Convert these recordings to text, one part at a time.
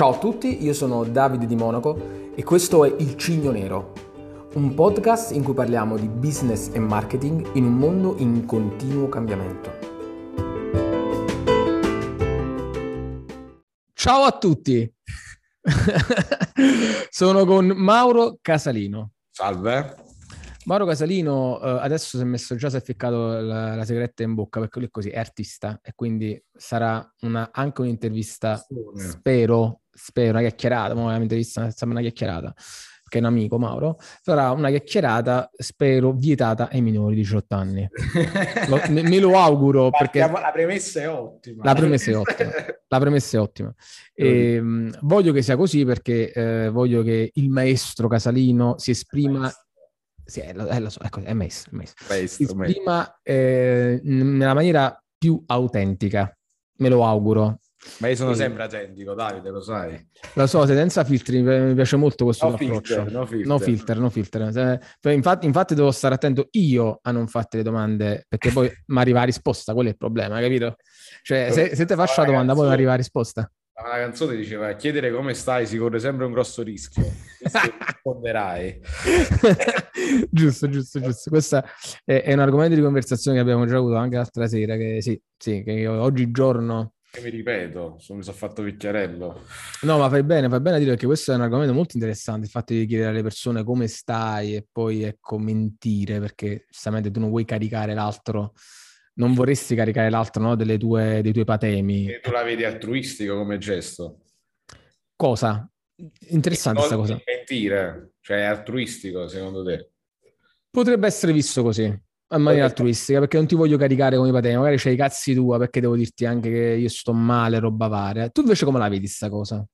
Ciao a tutti, io sono Davide di Monaco e questo è Il Cigno Nero, un podcast in cui parliamo di business e marketing in un mondo in continuo cambiamento. Ciao a tutti, sono con Mauro Casalino. Salve. Mauro Casalino uh, adesso si è messo già, si è ficcato la, la sigaretta in bocca perché lui è così, è artista e quindi sarà una, anche un'intervista, spero, spero, una chiacchierata, ma un'intervista sembra una chiacchierata, che è un amico Mauro, sarà una chiacchierata, spero, vietata ai minori di 18 anni. lo, me, me, lo auguro perché... La premessa è ottima. La premessa è ottima. La premessa è ottima. E, ehm, voglio che sia così perché eh, voglio che il maestro Casalino si esprima sì, è, lo, è, lo so, ecco, è maestro, maestro. maestro, maestro. eh, nella maniera più autentica, me lo auguro. Ma io sono sempre autentico, Davide, lo sai. Lo so, senza filtri, mi piace molto questo no approccio. Filter, no filter, no filter. No filter. Infatti, infatti devo stare attento io a non farti le domande, perché poi mi arriva la risposta, quello è il problema, capito? Cioè, se, se ti faccio la domanda, poi arriva la risposta. La canzone diceva chiedere come stai si corre sempre un grosso rischio. risponderai. giusto, giusto, giusto. Questo è, è, un argomento di conversazione che abbiamo già avuto anche l'altra sera, che sì, sì, che oggigiorno... E mi ripeto, mi sono fatto vecchiarello. No, ma fai bene, fai bene a dire perché questo è un argomento molto interessante, il fatto di chiedere alle persone come stai e poi, ecco, mentire, perché giustamente tu non vuoi caricare l'altro non vorresti caricare l'altro no, delle tue, dei tuoi patemi. E tu la vedi altruistico come gesto? Cosa? Interessante questa cosa. Mentire, cioè è altruistico secondo te? Potrebbe essere visto così, in maniera altruistica, perché non ti voglio caricare come i patemi, magari c'hai i cazzi tua perché devo dirti anche che io sto male, roba varia. Tu invece come la vedi sta cosa?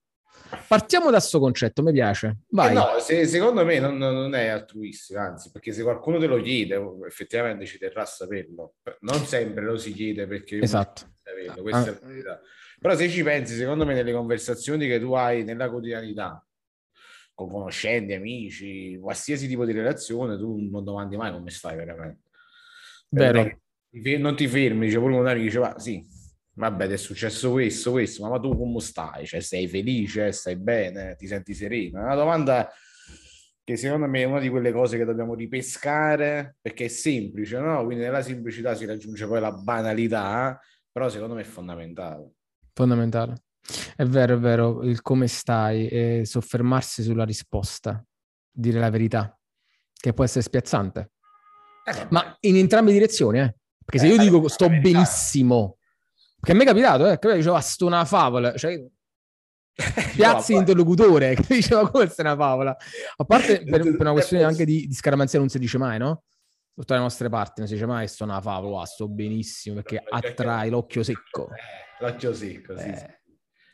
Partiamo da questo concetto, mi piace. Vai. Eh no, se, secondo me non, non, è altruistico, anzi, perché se qualcuno te lo chiede, effettivamente ci terrà a saperlo. Non sempre lo si chiede perché... Esatto. Questa ah. è la verità. Però se ci pensi, secondo me, nelle conversazioni che tu hai nella quotidianità, con conoscenti, amici, qualsiasi tipo di relazione, tu non domandi mai come stai veramente. Vero. Non ti fermi, dice pure un amico, dice, va, sì, vabbè, è successo questo, questo, ma, ma tu come stai? Cioè, sei felice, stai bene, ti senti sereno? È una domanda che secondo me è una di quelle cose che dobbiamo ripescare perché è semplice, no? Quindi nella semplicità si raggiunge poi la banalità, però secondo me è fondamentale. Fondamentale. È vero, è vero, il come stai e soffermarsi sulla risposta, dire la verità, che può essere spiazzante. Eh, Ma in entrambe le direzioni, eh? Perché se io eh, dico sto benissimo che mi è capitato, eh, che diceva, sto una favola, cioè, piazzi interlocutore, che diceva, come è una favola? A parte per, per una questione anche di, di scaramanzia non si dice mai, no? Tutte le nostre parti non si dice mai, sto una favola, sto benissimo, perché attrai l'occhio secco. Eh, l'occhio secco, sì, eh. sì.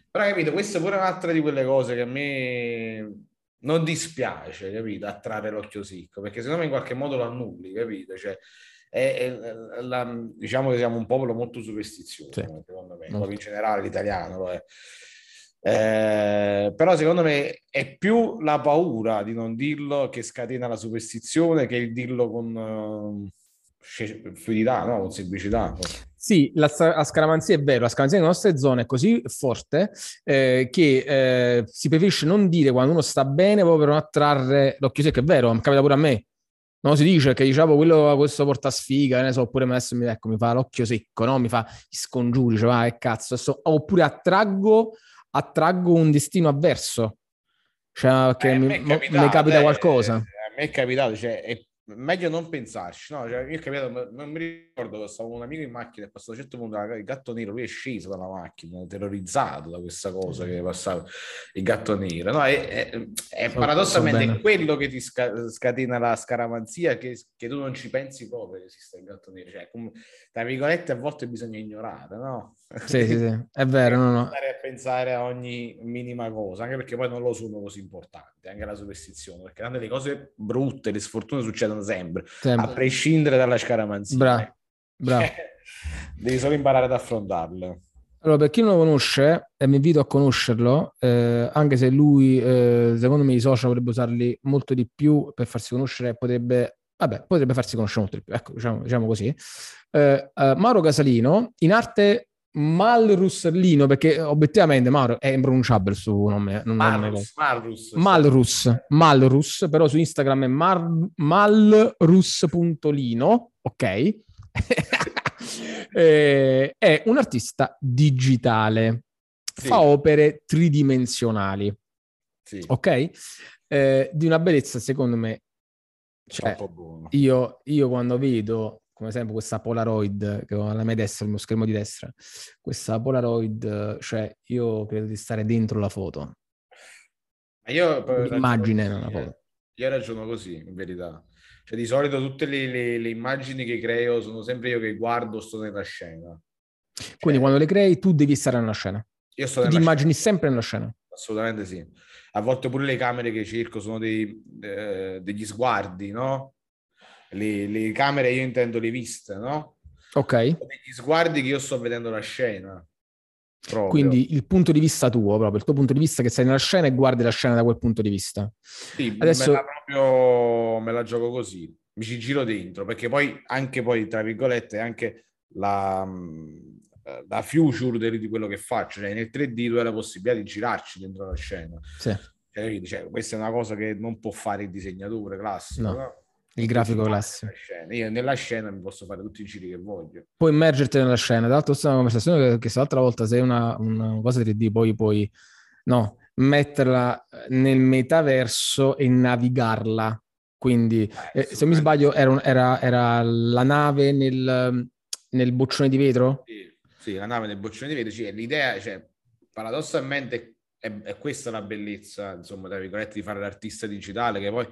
Però capito, questa è pure un'altra di quelle cose che a me non dispiace, capito? Attrarre l'occhio secco, perché secondo me in qualche modo lo annulli, capito? Cioè, è, è la, diciamo che siamo un popolo molto superstizioso, sì. secondo me, in generale l'italiano lo è. Eh, però secondo me è più la paura di non dirlo che scatena la superstizione che il dirlo con uh, fluidità, no? con semplicità. Sì, la, la, scaramanzia è vero, la scaramanzia nelle nostre zone è così forte eh, che eh, si preferisce non dire quando uno sta bene proprio per non attrarre l'occhio secco, è vero, capita pure a me. No, si dice che diciamo quello questo porta sfiga, ne so, oppure adesso mi, ecco, mi fa l'occhio secco, no? Mi fa gli scongiuri, cioè, ah, cazzo, adesso, oppure attraggo, attraggo un destino avverso, cioè che eh, mi, mi, capita qualcosa. a me è capitato, cioè, è meglio non pensarci, no? Cioè, io è capitato, non mi ricordo, stavo con un amico in macchina e passato a un certo punto il gatto nero, lui è sceso dalla macchina, terrorizzato da questa cosa che passava il gatto nero, no? È, è, è so, paradossalmente so quello che ti scatena la scaramanzia che, che, tu non ci pensi proprio che esista il gatto nero, cioè, come, tra virgolette, a volte bisogna ignorare, no? Sì, sì, sì, è vero, no, no. Andare a pensare a ogni minima cosa, anche perché poi non lo sono così importante, anche la superstizione, perché tante le cose brutte, le sfortune succedono sempre, sempre. a prescindere dalla scaramanzia. Bravo, bravo. Devi solo imparare ad affrontarle. Allora, per chi non lo conosce, e mi invito a conoscerlo, eh, anche se lui, eh, secondo me, i social potrebbe usarli molto di più per farsi conoscere, potrebbe, vabbè, potrebbe farsi conoscere molto di più, ecco, diciamo, diciamo così. Eh, eh Mauro Casalino, in arte Malrussellino, perché obiettivamente Mauro è impronunciabile su nome. Non Malrus, Malrus, Malrus, Malrus, però su Instagram è mar, malrus.lino, ok? eh, è un artista digitale, sì. fa opere tridimensionali, sì. ok? Eh, di una bellezza, secondo me, cioè, io, io quando vedo come sempre questa Polaroid che ho alla mia destra, il mio schermo di destra, questa Polaroid, cioè io credo di stare dentro la foto. Io l'immagine nella foto. Io ragiono così, in verità. Cioè, di solito tutte le, le, le, immagini che creo sono sempre io che guardo, sto nella scena. Cioè, Quindi quando le crei tu devi stare nella scena. Io sto Ti immagini scena. sempre nella scena. Assolutamente sì. A volte pure le camere che cerco sono dei, eh, degli sguardi, no? Le, le camere io intendo le viste, no? Ok. Degli sguardi che io sto vedendo la scena. Proprio. Quindi il punto di vista tuo, proprio il tuo punto di vista che sei nella scena e guardi la scena da quel punto di vista. Sì, Adesso... me la proprio me la gioco così, mi ci giro dentro, perché poi anche poi, tra virgolette, anche la, la future di quello che faccio, cioè nel 3D tu hai la possibilità di girarci dentro la scena. Sì. Cioè, cioè, questa è una cosa che non può fare il disegnatore classico. No. no? Il grafico classico. Io nella scena mi posso fare tutti i giri che voglio. Puoi immergerti nella scena. Tra l'altro, questa è una conversazione che, se l'altra volta sei una, una cosa 3D, poi puoi no, metterla nel metaverso e navigarla. Quindi, eh, eh, se mi sbaglio, era, era, era, la nave nel, nel boccione di vetro? Sì, sì, la nave nel boccione di vetro. Cioè, l'idea, cioè, paradossalmente, è, è questa la bellezza, insomma, tra virgolette, di fare l'artista digitale, che poi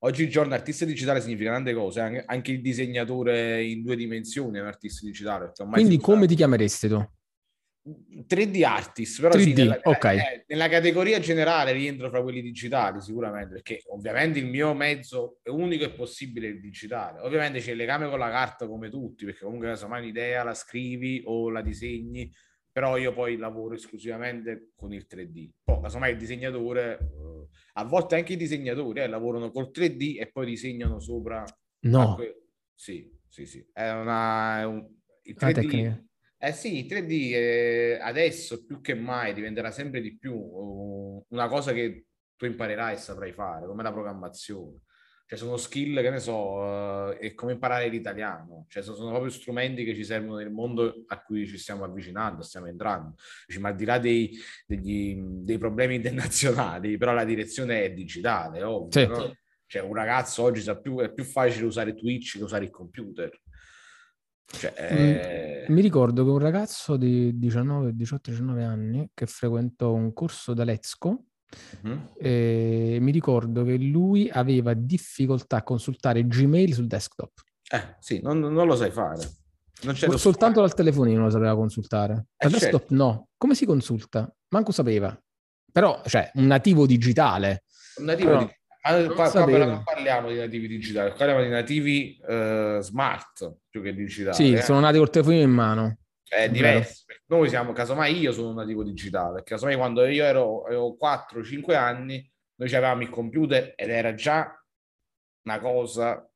Oggigiorno artista digitale significa tante cose, anche, il disegnatore in due dimensioni è un artista digitale. Quindi come ti chiameresti tu? 3D artist, però 3D, sì, nella, okay. eh, nella, categoria generale rientro fra quelli digitali sicuramente, perché ovviamente il mio mezzo unico e possibile è il digitale. Ovviamente c'è il legame con la carta come tutti, perché comunque insomma un'idea la scrivi o la disegni, però io poi lavoro esclusivamente con il 3D. Poi casomai il disegnatore... Uh, a volte anche i disegnatori eh, lavorano col 3D e poi disegnano sopra. No. Que- sì, sì, sì. È una... È un... Il 3D... Eh sì, il 3D eh, adesso più che mai diventerà sempre di più una cosa che tu imparerai e saprai fare, come la programmazione. Cioè sono skill, che ne so, uh, è come imparare l'italiano. Cioè sono, sono, proprio strumenti che ci servono nel mondo a cui ci stiamo avvicinando, stiamo entrando. Cioè, ma al di là dei, degli, dei, problemi internazionali, però la direzione è digitale, ovvio. Sì. No? Cioè un ragazzo oggi sa più, è più facile usare Twitch che usare il computer. Cioè, è... Mi ricordo che un ragazzo di 18-19 anni che frequentò un corso da Lezco Uh-huh. E mi ricordo che lui aveva difficoltà a consultare Gmail sul desktop. Eh, sì, non, non lo sai fare. Non Soltanto dal telefonino lo sapeva consultare. Eh, Dal desktop certo. no. Come si consulta? Manco sapeva. Però, cioè, un nativo digitale. Un nativo Però, digitale. Qua, qua però non parliamo di nativi digitali, parliamo di nativi uh, smart più che digitali. Sì, eh. sono nati col telefonino in mano. È diverso. Noi siamo, casomai io sono un nativo digitale, casomai quando io ero, avevo 4-5 anni, noi avevamo il computer ed era già una cosa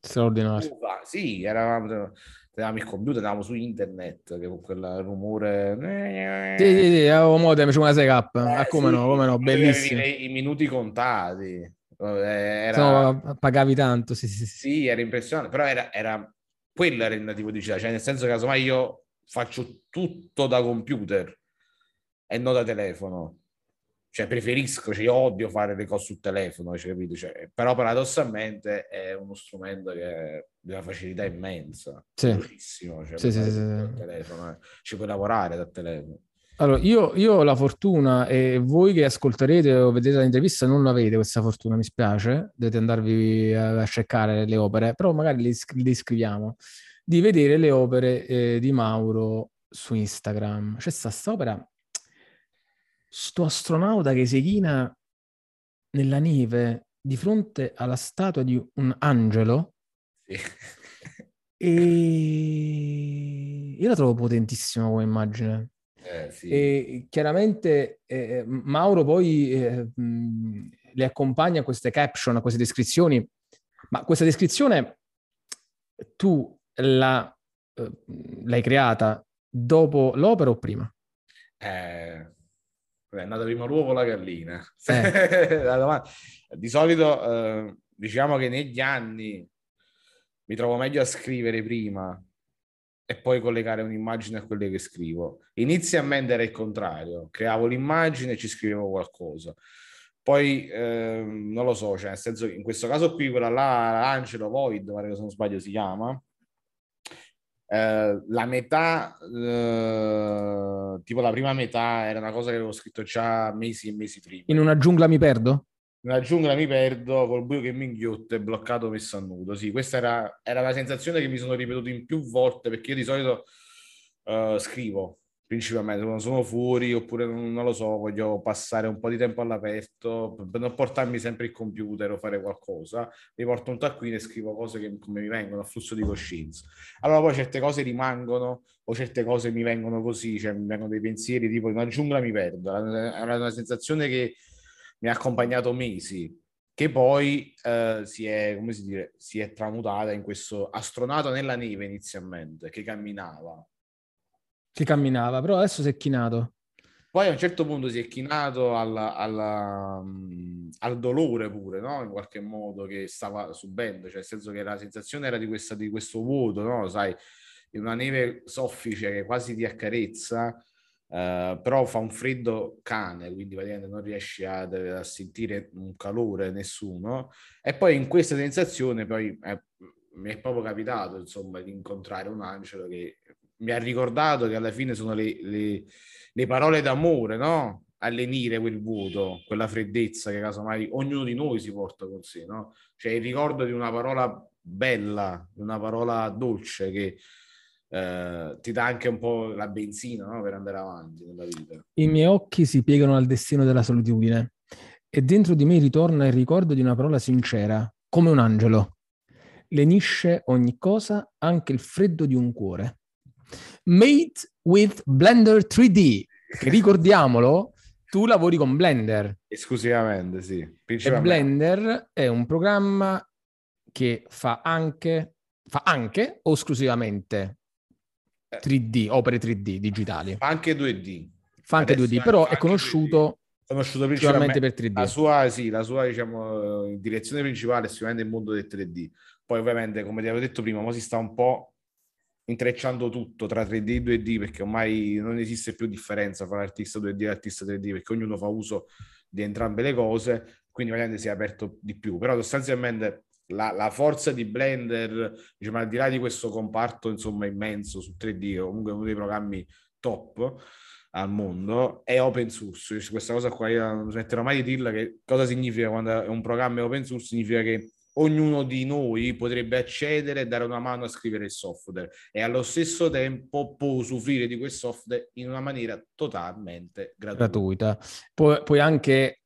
straordinaria. Sì, eravamo, avevamo il computer, andavamo su internet che con quel rumore. Sì, sì, sì, avevo modem, c'è una 6K. Eh, ah, come sì, no, come no, bellissimo. I, minuti contati. Eh, era... No, pagavi tanto, sì, sì, sì. Sì, era impressionante, però era, era... quello era il nativo digitale, cioè nel senso che casomai io faccio tutto da computer e non da telefono. Cioè, preferisco, cioè, io odio fare le cose sul telefono, cioè, capito? Cioè, però paradossalmente è uno strumento che ha una facilità immensa. Sì. Velocissimo, cioè, sì, sì, sì, sì. telefono, eh. Ci puoi lavorare da telefono. Allora, io, io, ho la fortuna e voi che ascolterete o vedete l'intervista non avete questa fortuna, mi spiace, dovete andarvi a, a cercare le opere, però magari le, le scriviamo di vedere le opere eh, di Mauro su Instagram. C'è sta opera, sto astronauta che si china nella neve di fronte alla statua di un angelo. Sì. E io la trovo potentissima come immagine. Eh, sì. E chiaramente eh, Mauro poi eh, mh, le accompagna a queste caption, a queste descrizioni, ma questa descrizione tu la, eh, l'hai creata dopo l'opera o prima? Eh, è nata prima l'uovo o la gallina? Eh. Di solito eh, diciamo che negli anni mi trovo meglio a scrivere prima e poi collegare un'immagine a quelle che scrivo. Inizialmente era il contrario, creavo l'immagine e ci scrivevo qualcosa. Poi eh, non lo so, cioè nel senso che in questo caso qui quella là, Angelo Void, se non sbaglio si chiama, eh, la metà, eh, tipo la prima metà era una cosa che avevo scritto già mesi e mesi prima. In una giungla mi perdo? In una giungla mi perdo col buio che mi inghiotte, bloccato, messo a nudo. Sì, questa era, era la sensazione che mi sono ripetuto in più volte perché io di solito uh, scrivo principalmente quando sono fuori oppure non, lo so, voglio passare un po' di tempo all'aperto per non portarmi sempre il computer o fare qualcosa, mi porto un taccuino e scrivo cose che come mi vengono a flusso di coscienza. Allora poi certe cose rimangono o certe cose mi vengono così, cioè mi vengono dei pensieri tipo in una giungla mi perdo, è una sensazione che mi ha accompagnato mesi che poi eh, si, è, come si, dire, si è tramutata in questo astronauta nella neve inizialmente, che camminava che camminava, però adesso si è chinato. Poi a un certo punto si è chinato alla, alla, um, al dolore pure, no? In qualche modo che stava subendo, cioè nel senso che la sensazione era di, questa, di questo vuoto, no? Sai, in una neve soffice che quasi ti accarezza, uh, però fa un freddo cane, quindi praticamente non riesci a, a, sentire un calore nessuno. E poi in questa sensazione poi eh, mi è proprio capitato, insomma, di incontrare un angelo che mi ha ricordato che alla fine sono le, le, le parole d'amore, no? Lenire quel vuoto, quella freddezza che casomai ognuno di noi si porta con sé, no? Cioè il ricordo di una parola bella, di una parola dolce che eh, ti dà anche un po' la benzina no? per andare avanti nella vita. I miei occhi si piegano al destino della solitudine e dentro di me ritorna il ricordo di una parola sincera, come un angelo. Lenisce ogni cosa, anche il freddo di un cuore. Made with Blender 3D, che ricordiamolo, tu lavori con Blender. Esclusivamente, sì. E Blender è un programma che fa anche, fa anche o esclusivamente 3D, eh. opere 3D digitali. Fa anche 2D. Fa anche Adesso 2D, però è conosciuto, conosciuto principalmente per 3D. La sua, sì, la sua diciamo, direzione principale è sicuramente il mondo del 3D. Poi ovviamente, come ti avevo detto prima, mo si sta un po' intrecciando tutto tra 3D e 2D perché ormai non esiste più differenza fra l'artista 2D e l'artista 3D perché ognuno fa uso di entrambe le cose, quindi ovviamente si è aperto di più, però sostanzialmente la, la forza di Blender, diciamo, al di là di questo comparto insomma immenso su 3D, comunque uno dei programmi top al mondo, è open source. Questa cosa qua io non smetterò mai di dirla che cosa significa quando è un programma open source, significa che ognuno di noi potrebbe accedere e dare una mano a scrivere il software e allo stesso tempo può usufruire di quel software in una maniera totalmente gratuita. gratuita. Pu- puoi anche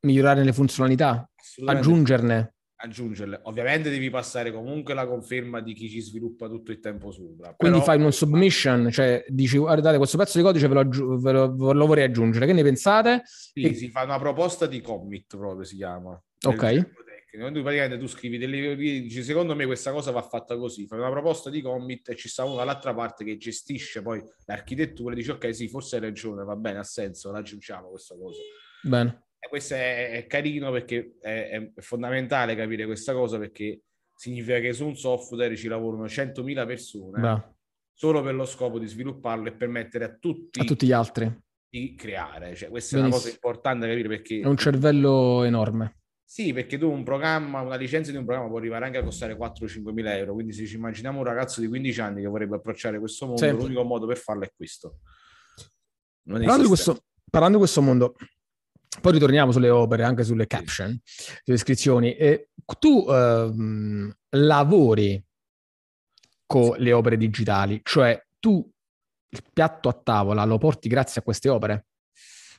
migliorare le funzionalità, aggiungerne. Aggiungerle. Ovviamente devi passare comunque la conferma di chi ci sviluppa tutto il tempo sopra. Quindi Però... fai un submission, cioè dici guardate questo pezzo di codice ve lo, aggi- ve lo, ve lo vorrei aggiungere, che ne pensate? Sì, e... si fa una proposta di commit proprio si chiama. Ok tecnico. Tu praticamente tu scrivi delle dici secondo me questa cosa va fatta così, fai una proposta di commit e ci sta uno dall'altra parte che gestisce poi l'architettura e dici ok sì, forse hai ragione, va bene, ha senso, l'aggiungiamo questa cosa. Bene. E questo è, è carino perché è, è, fondamentale capire questa cosa perché significa che su un software ci lavorano 100.000 persone Beh. solo per lo scopo di svilupparlo e permettere a tutti, a tutti gli altri di creare. Cioè, questa Benissimo. è una cosa importante da capire perché... È un cervello enorme. Sì, perché tu un programma, una licenza di un programma può arrivare anche a costare 4-5 mila euro. Quindi, se ci immaginiamo un ragazzo di 15 anni che vorrebbe approcciare questo mondo, sì. l'unico modo per farlo è questo. Parlando di questo, parlando di questo mondo, poi ritorniamo sulle opere, anche sulle caption, sulle iscrizioni. E tu ehm, lavori con le opere digitali, cioè tu il piatto a tavola lo porti grazie a queste opere?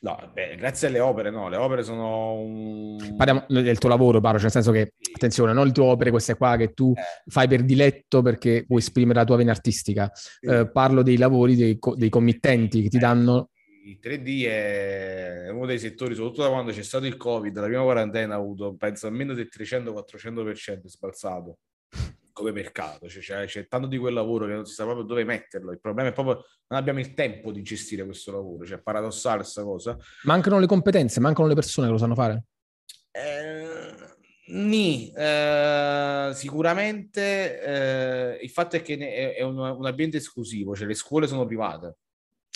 No, beh, grazie alle opere, no, le opere sono un... Parliamo del tuo lavoro, Paro, cioè nel senso che, attenzione, non le tue opere, queste qua che tu eh. fai per diletto perché vuoi esprimere la tua vena artistica. Sì. Eh, parlo dei lavori dei, dei committenti che ti eh. danno... Il 3D è uno dei settori, soprattutto da quando c'è stato il Covid, la prima quarantena ha avuto, penso, almeno del 300-400% sbalzato come mercato, cioè, c'è, c'è, tanto di quel lavoro che non si sa proprio dove metterlo. Il problema è proprio non abbiamo il tempo di gestire questo lavoro, cioè è paradossale questa cosa. Mancano le competenze, mancano le persone che lo sanno fare. Eh, Ni, eh, sicuramente eh, il fatto è che è, è un, un, ambiente esclusivo, cioè le scuole sono private.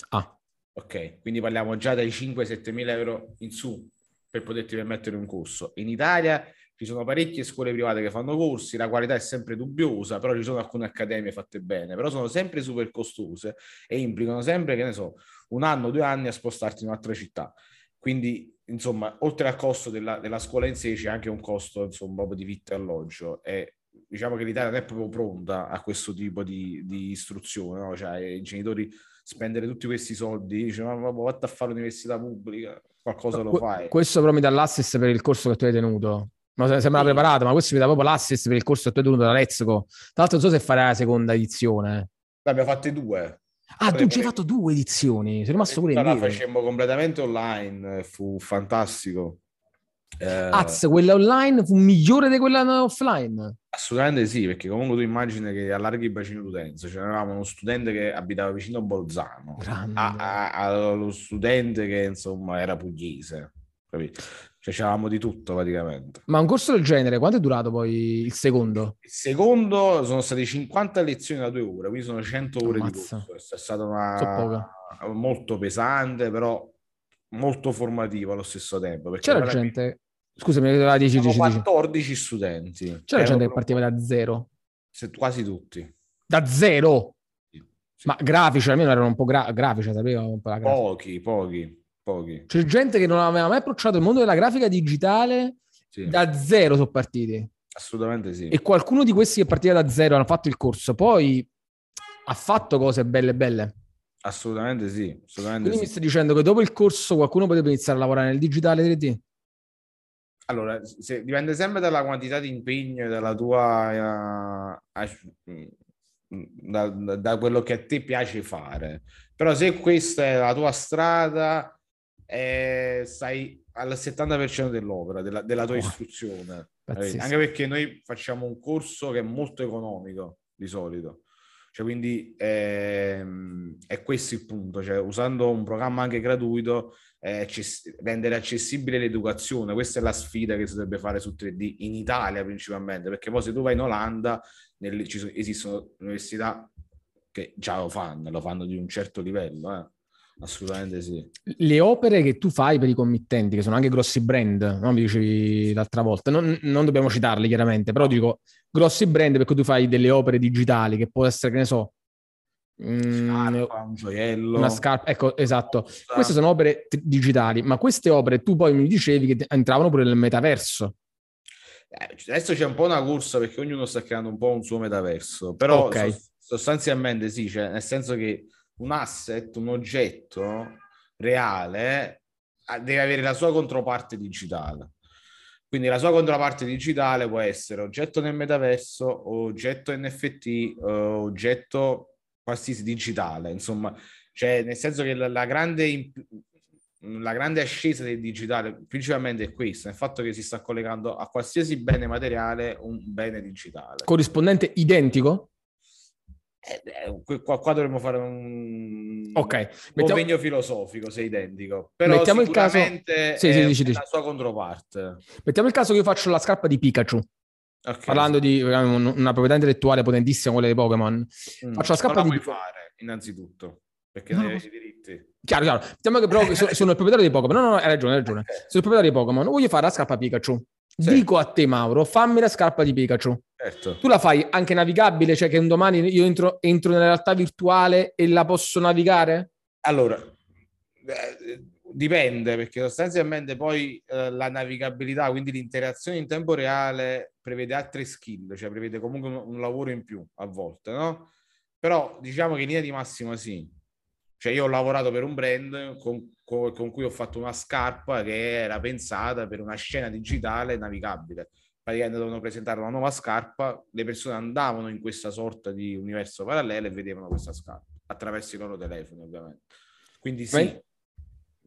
Ah. Ok, quindi parliamo già dai 5-7 mila euro in su per poterti permettere un corso. In Italia ci sono parecchie scuole private che fanno corsi, la qualità è sempre dubbiosa, però ci sono alcune accademie fatte bene, però sono sempre super costose e implicano sempre, che ne so, un anno, due anni a spostarti in un'altra città. Quindi, insomma, oltre al costo della, della scuola in sé c'è anche un costo, insomma, proprio di vitto e alloggio. E diciamo che l'Italia non è proprio pronta a questo tipo di, di istruzione, no? Cioè, i genitori spendere tutti questi soldi, dice ma, vatti a fare l'università pubblica, qualcosa lo fai. Questo però mi dà l'assist per il corso che tu hai tenuto. Ma sembra sì. preparato, ma questo mi dà proprio l'assist per il corso che tu hai tenuto da Lezco. Tra l'altro non so se farai la seconda edizione. Abbiamo fatte due. Ah, tu ci hai fatto due edizioni, sei rimasto pure in La facemmo completamente online, fu fantastico. Eh, Az, quella online fu migliore di quella offline? Assolutamente sì, perché comunque tu immagini che allarghi il bacino d'utenza, cioè avevamo uno studente che abitava vicino a Bolzano, allo studente che insomma era pugliese, capito? Cioè c'avevamo di tutto praticamente. Ma un corso del genere, quanto è durato poi il secondo? Il secondo sono state 50 lezioni da due ore, quindi sono 100 ore Ammazza. di corso. È stata una... molto pesante, però molto formativa allo stesso tempo. C'era gente... Scusami, la 10, 10, 14 studenti. C'era Erano gente che partiva da zero? Se, quasi tutti. Da zero? Sì. Ma grafici, almeno erano un po' gra- grafici, sapevo un po' la grafica. Pochi, pochi pochi. C'è gente che non aveva mai approcciato il mondo della grafica digitale sì. da zero sono partiti. Assolutamente sì. E qualcuno di questi che partiva da zero hanno fatto il corso, poi ha fatto cose belle belle. Assolutamente sì. Assolutamente Quindi sì. mi stai dicendo che dopo il corso qualcuno potrebbe iniziare a lavorare nel digitale 3D? Allora, se, dipende sempre dalla quantità di impegno e dalla tua... Uh, da, da, quello che a te piace fare. Però se questa è la tua strada, eh, stai al 70% dell'opera, della, della tua oh, istruzione. Anche perché noi facciamo un corso che è molto economico di solito. Cioè, quindi ehm, è questo il punto, cioè, usando un programma anche gratuito, eh, access- rendere accessibile l'educazione. Questa è la sfida che si dovrebbe fare su 3D in Italia principalmente, perché poi se tu vai in Olanda nelle, ci sono, esistono università che già lo fanno, lo fanno di un certo livello. Eh. Assolutamente sì. Le opere che tu fai per i committenti, che sono anche grossi brand, no? mi dicevi l'altra volta, non, non, dobbiamo citarli chiaramente, però dico grossi brand perché tu fai delle opere digitali che può essere, che ne so, mm, scarpa, un gioiello, una scarpa, ecco, esatto. Queste sono opere t- digitali, ma queste opere tu poi mi dicevi che entravano pure nel metaverso. Eh, adesso c'è un po' una corsa perché ognuno sta creando un po' un suo metaverso, però okay. sostanzialmente sì, cioè, nel senso che un asset, un oggetto reale deve avere la sua controparte digitale. Quindi la sua controparte digitale può essere oggetto nel metaverso, oggetto NFT, oggetto qualsiasi digitale, insomma, cioè nel senso che la, la, grande, la grande ascesa del digitale principalmente è questa, il fatto che si sta collegando a qualsiasi bene materiale un bene digitale. Corrispondente identico? Eh, eh qua, qua, dovremmo fare un, okay. un convegno filosofico se identico però mettiamo il caso sì, sì, dici, dici. la sua controparte mettiamo il caso che io faccio la scarpa di Pikachu okay, parlando sì. di una proprietà intellettuale potentissima quella dei Pokémon mm. faccio la scarpa non la di puoi fare innanzitutto perché no. hai i diritti chiaro chiaro mettiamo che però sono, sono il proprietario dei Pokémon no no hai ragione hai ragione okay. sono il proprietario dei Pokémon voglio fare la scarpa Pikachu sì. Dico a te, Mauro, fammi la scarpa di Pikachu. Certo. Tu la fai anche navigabile, cioè che un domani io entro, entro nella realtà virtuale e la posso navigare? Allora, eh, dipende, perché sostanzialmente poi eh, la navigabilità, quindi l'interazione in tempo reale, prevede altre skill, cioè prevede comunque un, un lavoro in più a volte, no? Però diciamo che in linea di massima sì. Cioè io ho lavorato per un brand con con, con cui ho fatto una scarpa che era pensata per una scena digitale navigabile. Praticamente dovevano presentare una nuova scarpa, le persone andavano in questa sorta di universo parallelo e vedevano questa scarpa attraverso i loro telefoni, ovviamente. Quindi sì. Beh,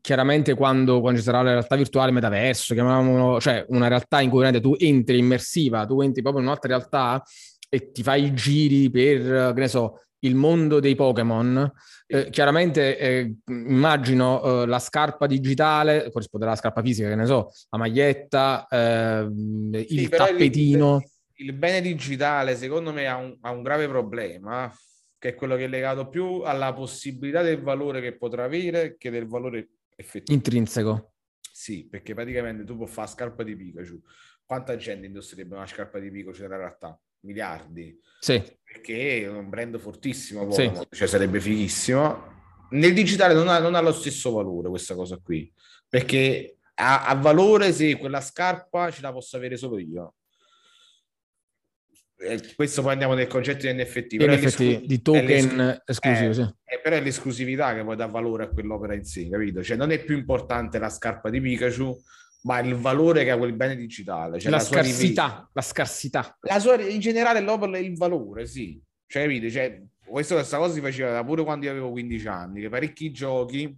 chiaramente quando, quando, ci sarà la realtà virtuale metaverso, chiamiamolo, cioè una realtà in cui tu entri immersiva, tu entri proprio in un'altra realtà, e ti fai i giri per, che ne so, il mondo dei Pokémon, eh, chiaramente eh, immagino eh, la scarpa digitale, corrisponderà alla scarpa fisica, che ne so, la maglietta, ehm, il sì, tappetino. Il, il, bene digitale, secondo me, ha un, ha un, grave problema, che è quello che è legato più alla possibilità del valore che potrà avere che del valore effettivo. Intrinseco. Sì, perché praticamente tu puoi fare scarpa di Pikachu. Quanta gente indosserebbe una scarpa di Pikachu nella realtà? Miliardi. Sì. Perché è un brand fortissimo, sì. cioè sarebbe fighissimo. Nel digitale non ha, non ha, lo stesso valore questa cosa qui, perché ha, ha valore se quella scarpa ce la posso avere solo io. Eh, questo poi andiamo nel concetto di NFT, NFT di token esclusivo, eh, sì. eh, però è l'esclusività che poi dà valore a quell'opera in sé, capito? Cioè non è più importante la scarpa di Pikachu, ma il valore che ha quel bene digitale. Cioè la, la scarsità, la scarsità. La sua, in generale l'opera è il valore, sì. Cioè, capite? Cioè, questo, questa cosa si faceva pure quando io avevo 15 anni, che parecchi giochi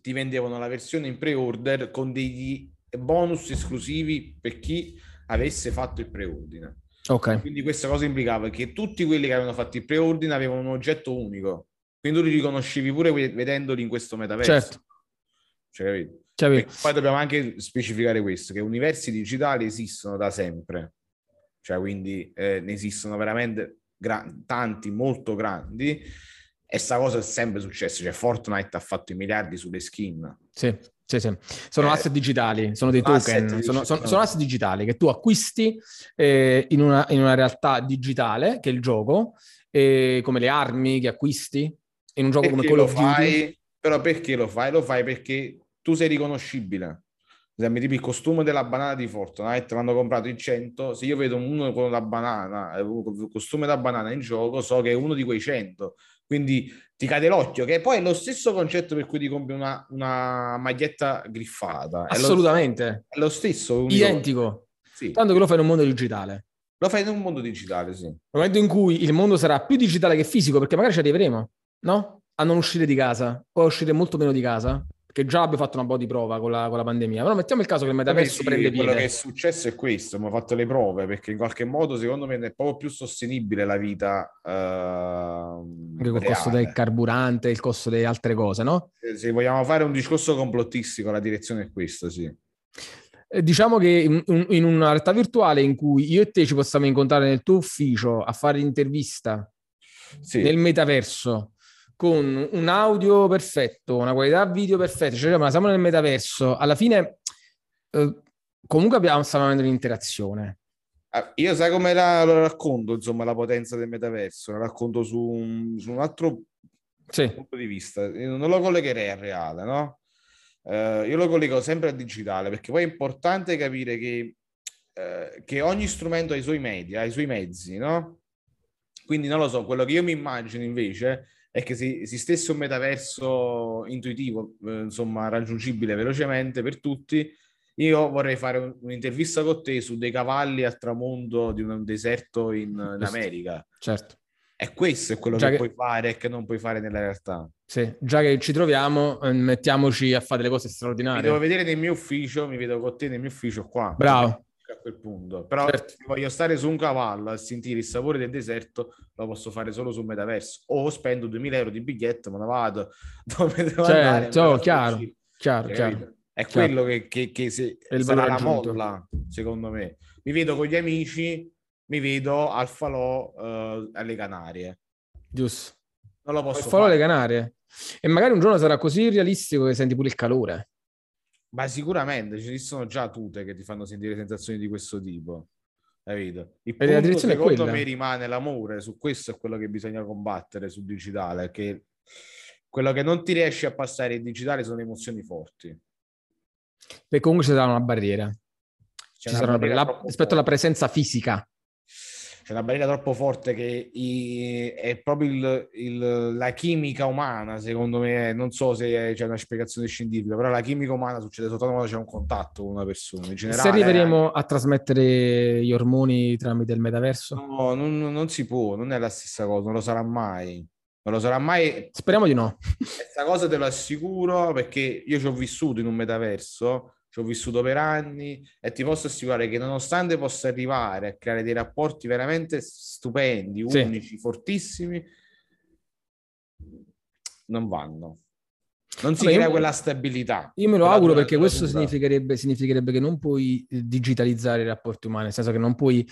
ti vendevano la versione in pre-order con degli bonus esclusivi per chi avesse fatto il preordine. Ok. Quindi questa cosa implicava che tutti quelli che avevano fatto il preordine avevano un oggetto unico. Quindi tu li riconoscevi pure vedendoli in questo metaverso. Certo. Cioè, capito? Cioè, poi dobbiamo anche specificare questo, che universi digitali esistono da sempre. Cioè, quindi eh, ne esistono veramente gra- tanti, molto grandi. E sta cosa è sempre successa. Cioè, Fortnite ha fatto i miliardi sulle skin. Sì. Sì, sì. Sono eh, asset digitali, sono dei token, sono, sono, sono, asset digitali che tu acquisti eh, in, una, in, una, realtà digitale, che è il gioco, eh, come le armi che acquisti in un gioco perché come of Duty. Però perché lo fai? Lo fai perché tu sei riconoscibile. Ad esempio, tipo il costume della banana di Fortnite, l'hanno comprato in 100, se io vedo uno con la banana, il costume da banana in gioco, so che è uno di quei 100 quindi ti cade l'occhio, che poi è lo stesso concetto per cui ti compri una, una maglietta griffata. Assolutamente. È lo, stesso. Unico. Identico. Sì. Tanto che lo fai in un mondo digitale. Lo fai in un mondo digitale, sì. Nel momento in cui il mondo sarà più digitale che fisico, perché magari ci arriveremo, no? A non uscire di casa o a uscire molto meno di casa, che già abbia fatto una po' di prova con la, con la pandemia. Però mettiamo il caso che il metaverso sì, prende piede. Quello che è successo è questo, abbiamo fatto le prove, perché in qualche modo secondo me è proprio più sostenibile la vita. Uh, Anche col costo del carburante, il costo delle altre cose, no? Se, se vogliamo fare un discorso complottistico, la direzione è questa, sì. Eh, diciamo che in, in una realtà virtuale in cui io e te ci possiamo incontrare nel tuo ufficio a fare l'intervista sì. nel metaverso con un audio perfetto, una qualità video perfetta, cioè ma siamo nel metaverso, alla fine eh, comunque abbiamo, stiamo avendo un'interazione. Ah, io sai come la, lo racconto, insomma, la potenza del metaverso, la racconto su un, su un altro sì. punto di vista. Io non lo collegherei al reale, no? Uh, io lo collego sempre al digitale perché poi è importante capire che, uh, che ogni strumento ha i suoi media, ha i suoi mezzi, no? Quindi non lo so, quello che io mi immagino invece è che se esistesse un metaverso intuitivo, eh, insomma, raggiungibile velocemente per tutti, io vorrei fare un, un'intervista con te su dei cavalli al tramonto di un, deserto in, in, America. Certo. E questo è quello che, che, puoi fare e che non puoi fare nella realtà. Sì, già che ci troviamo, eh, mettiamoci a fare delle cose straordinarie. Mi devo vedere nel mio ufficio, mi vedo con te nel mio ufficio qua. Bravo a quel punto. Però certo. se voglio stare su un cavallo a sentire il sapore del deserto, lo posso fare solo sul metaverso. O spendo 2000 euro di biglietto, me ne vado dove devo certo, andare. Certo, chiaro, chiaro, chiaro, È chiaro. quello che, che, che se, sarà la molla, secondo me. Mi vedo con gli amici, mi vedo al falò uh, alle Canarie. Giusto. Non lo posso al falò alle Canarie. E magari un giorno sarà così realistico che senti pure il calore. Ma sicuramente ci sono già tute che ti fanno sentire sensazioni di questo tipo. Capito? Il punto, la direzione secondo me rimane l'amore, su questo è quello che bisogna combattere sul digitale, che quello che non ti riesci a passare in digitale sono emozioni forti. Perché comunque ci sarà una barriera. C'è ci una sarà barriera la, rispetto alla presenza fisica c'è una barriera troppo forte che i, è proprio il, il, la chimica umana, secondo me, non so se c'è una spiegazione scientifica, però la chimica umana succede soltanto quando c'è un contatto con una persona. In generale, se arriveremo a trasmettere gli ormoni tramite il metaverso? No, non, non si può, non è la stessa cosa, non lo sarà mai. Non lo sarà mai. Speriamo di no. Questa cosa te lo assicuro perché io ci ho vissuto in un metaverso ci ho vissuto per anni e ti posso assicurare che nonostante possa arrivare a creare dei rapporti veramente stupendi, unici, sì. fortissimi, non vanno. Non si Vabbè, crea quella stabilità. Io me lo auguro perché questo significherebbe, significherebbe, che non puoi eh, digitalizzare i rapporti umani, nel senso che non puoi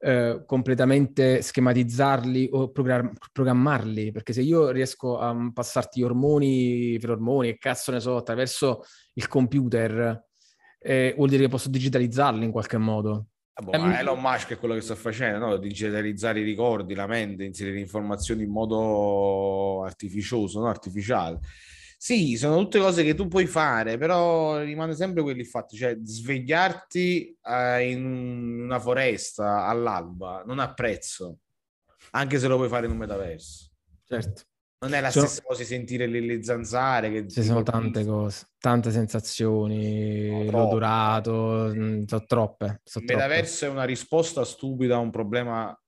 eh, completamente schematizzarli o program- programmarli, perché se io riesco a passarti ormoni, ferormoni e cazzo ne so attraverso il computer, eh, vuol dire che posso digitalizzarli in qualche modo. Ah, boh, eh, Elon Musk è quello che sta facendo, no? digitalizzare i ricordi, la mente, inserire informazioni in modo artificioso, no? artificiale. Sì, sono tutte cose che tu puoi fare, però rimane sempre quello il fatto, cioè svegliarti eh, in una foresta all'alba non ha prezzo, anche se lo puoi fare in un metaverso. Certo. Non è la sono... stessa cosa sentire le, le zanzare. Che Ci sono tante cose, tante sensazioni, no, l'odorato, mm, sono troppe. Sono il metaverso troppe. è una risposta stupida a un problema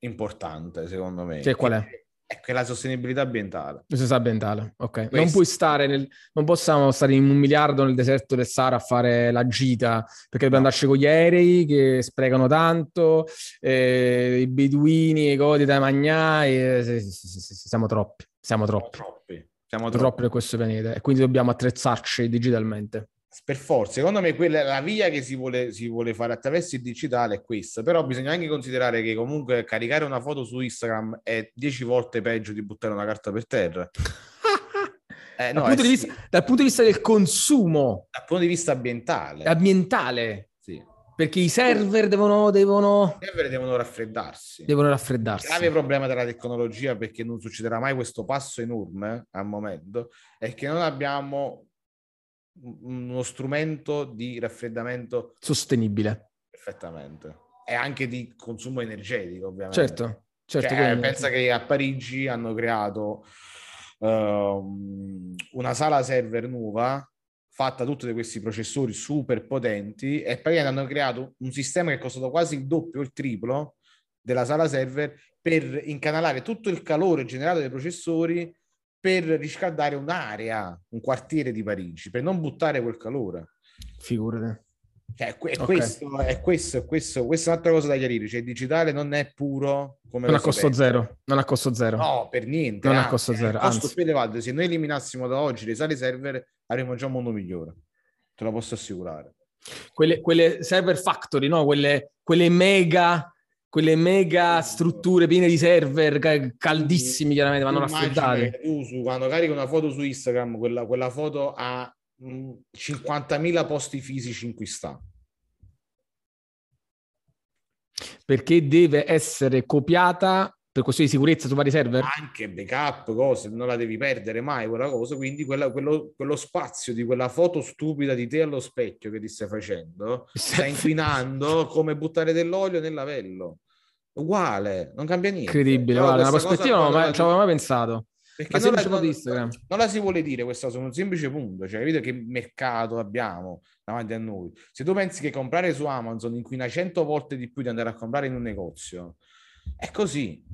importante, secondo me. Che qual è? Ecco, è la sostenibilità ambientale. La sostenibilità ambientale, ok. Questo. Non puoi stare nel... Non possiamo stare in un miliardo nel deserto del Sahara a fare la gita, perché dobbiamo andarci con gli aerei che sprecano tanto, eh, i beduini, i codi da mangiare, eh, siamo troppi, siamo troppi. Siamo troppi. Siamo troppi. troppi per questo pianeta e quindi dobbiamo attrezzarci digitalmente per forza, secondo me quella, la via che si vuole, si vuole, fare attraverso il digitale è questa, però bisogna anche considerare che comunque caricare una foto su Instagram è dieci volte peggio di buttare una carta per terra. Eh, no, dal, punto vista, sì. dal, punto di vista, del consumo. Dal punto di vista ambientale. Ambientale. Perché i server devono, devono... I server devono raffreddarsi. Devono raffreddarsi. Il grave problema della tecnologia, perché non succederà mai questo passo enorme al momento, è che non abbiamo uno strumento di raffreddamento sostenibile. Perfettamente. E anche di consumo energetico, ovviamente. Certo, certo. Cioè, pensa che a Parigi hanno creato uh, una sala server nuova fatta tutti questi processori super potenti e praticamente hanno creato un sistema che è costato quasi il doppio o il triplo della sala server per incanalare tutto il calore generato dai processori per riscaldare un'area, un quartiere di Parigi, per non buttare quel calore. Figurate. Cioè, è, okay. questo, è questo, è questo, questa è un'altra cosa da chiarire, cioè il digitale non è puro come non a costo pensa. zero, non a costo zero. No, per niente. Non anzi, a costo zero, costo anzi. più elevato. Se noi eliminassimo da oggi le sale server, avremmo già un mondo migliore. Te lo posso assicurare. Quelle, quelle server factory, no? Quelle, quelle mega quelle mega strutture piene di server caldissimi chiaramente vanno raffreddate. Tu quando carichi una foto su Instagram, quella, quella foto ha 50.000 posti fisici in cui sta. Perché deve essere copiata per questioni di sicurezza su vari server? Anche backup, cose, non la devi perdere mai quella cosa, quindi quella, quello, quello, spazio di quella foto stupida di te allo specchio che ti stai facendo, sta inquinando come buttare dell'olio nel lavello uguale, non cambia niente. Incredibile, guarda, una prospettiva non ci avevo mai pensato. Perché non la, non, non la, si vuole dire questa cosa, un semplice punto, cioè capite che mercato abbiamo davanti a noi. Se tu pensi che comprare su Amazon inquina 100 volte di più di andare a comprare in un negozio, è così.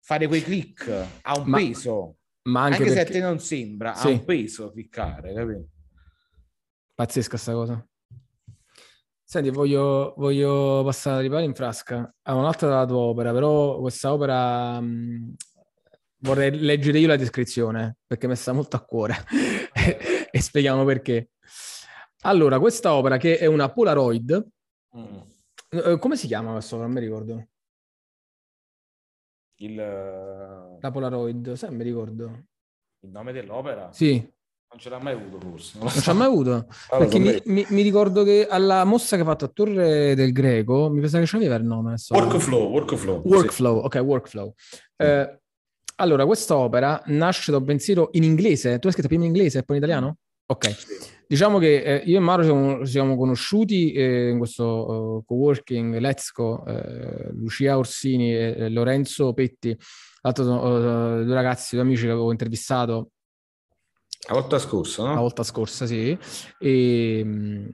Fare quei click ha un ma, peso, ma anche, anche perché... se a te non sembra, sì. ha un peso cliccare, capito? Pazzesca sta cosa. Senti, voglio, voglio passare di pari in frasca a un'altra della tua opera, però questa opera mh, vorrei leggere io la descrizione perché mi sta molto a cuore e spieghiamo perché. Allora, questa opera che è una Polaroid, mm. Eh, come si chiama questa opera? Non mi ricordo. Il... La Polaroid, sai, mi ricordo. Il nome dell'opera? Sì. Non ce l'ha mai avuto forse. Non, non ce l'ha mai avuto. Allora, Perché mi, mi, mi, ricordo che alla mossa che ha fatto a Torre del Greco, mi pensava che c'aveva il nome. Adesso. Workflow, workflow. Workflow, sì. ok, workflow. Eh, allora, quest'opera nasce da un pensiero in inglese. Tu hai scritto prima in inglese e poi in italiano? Ok. Sì. Diciamo che eh, io e Mauro siamo, siamo conosciuti eh, in questo uh, co-working Let's Go, eh, Lucia Orsini e Lorenzo Petti, l'altro uh, due ragazzi, due amici che avevo intervistato la volta scorsa, no? La volta scorsa, sì. E,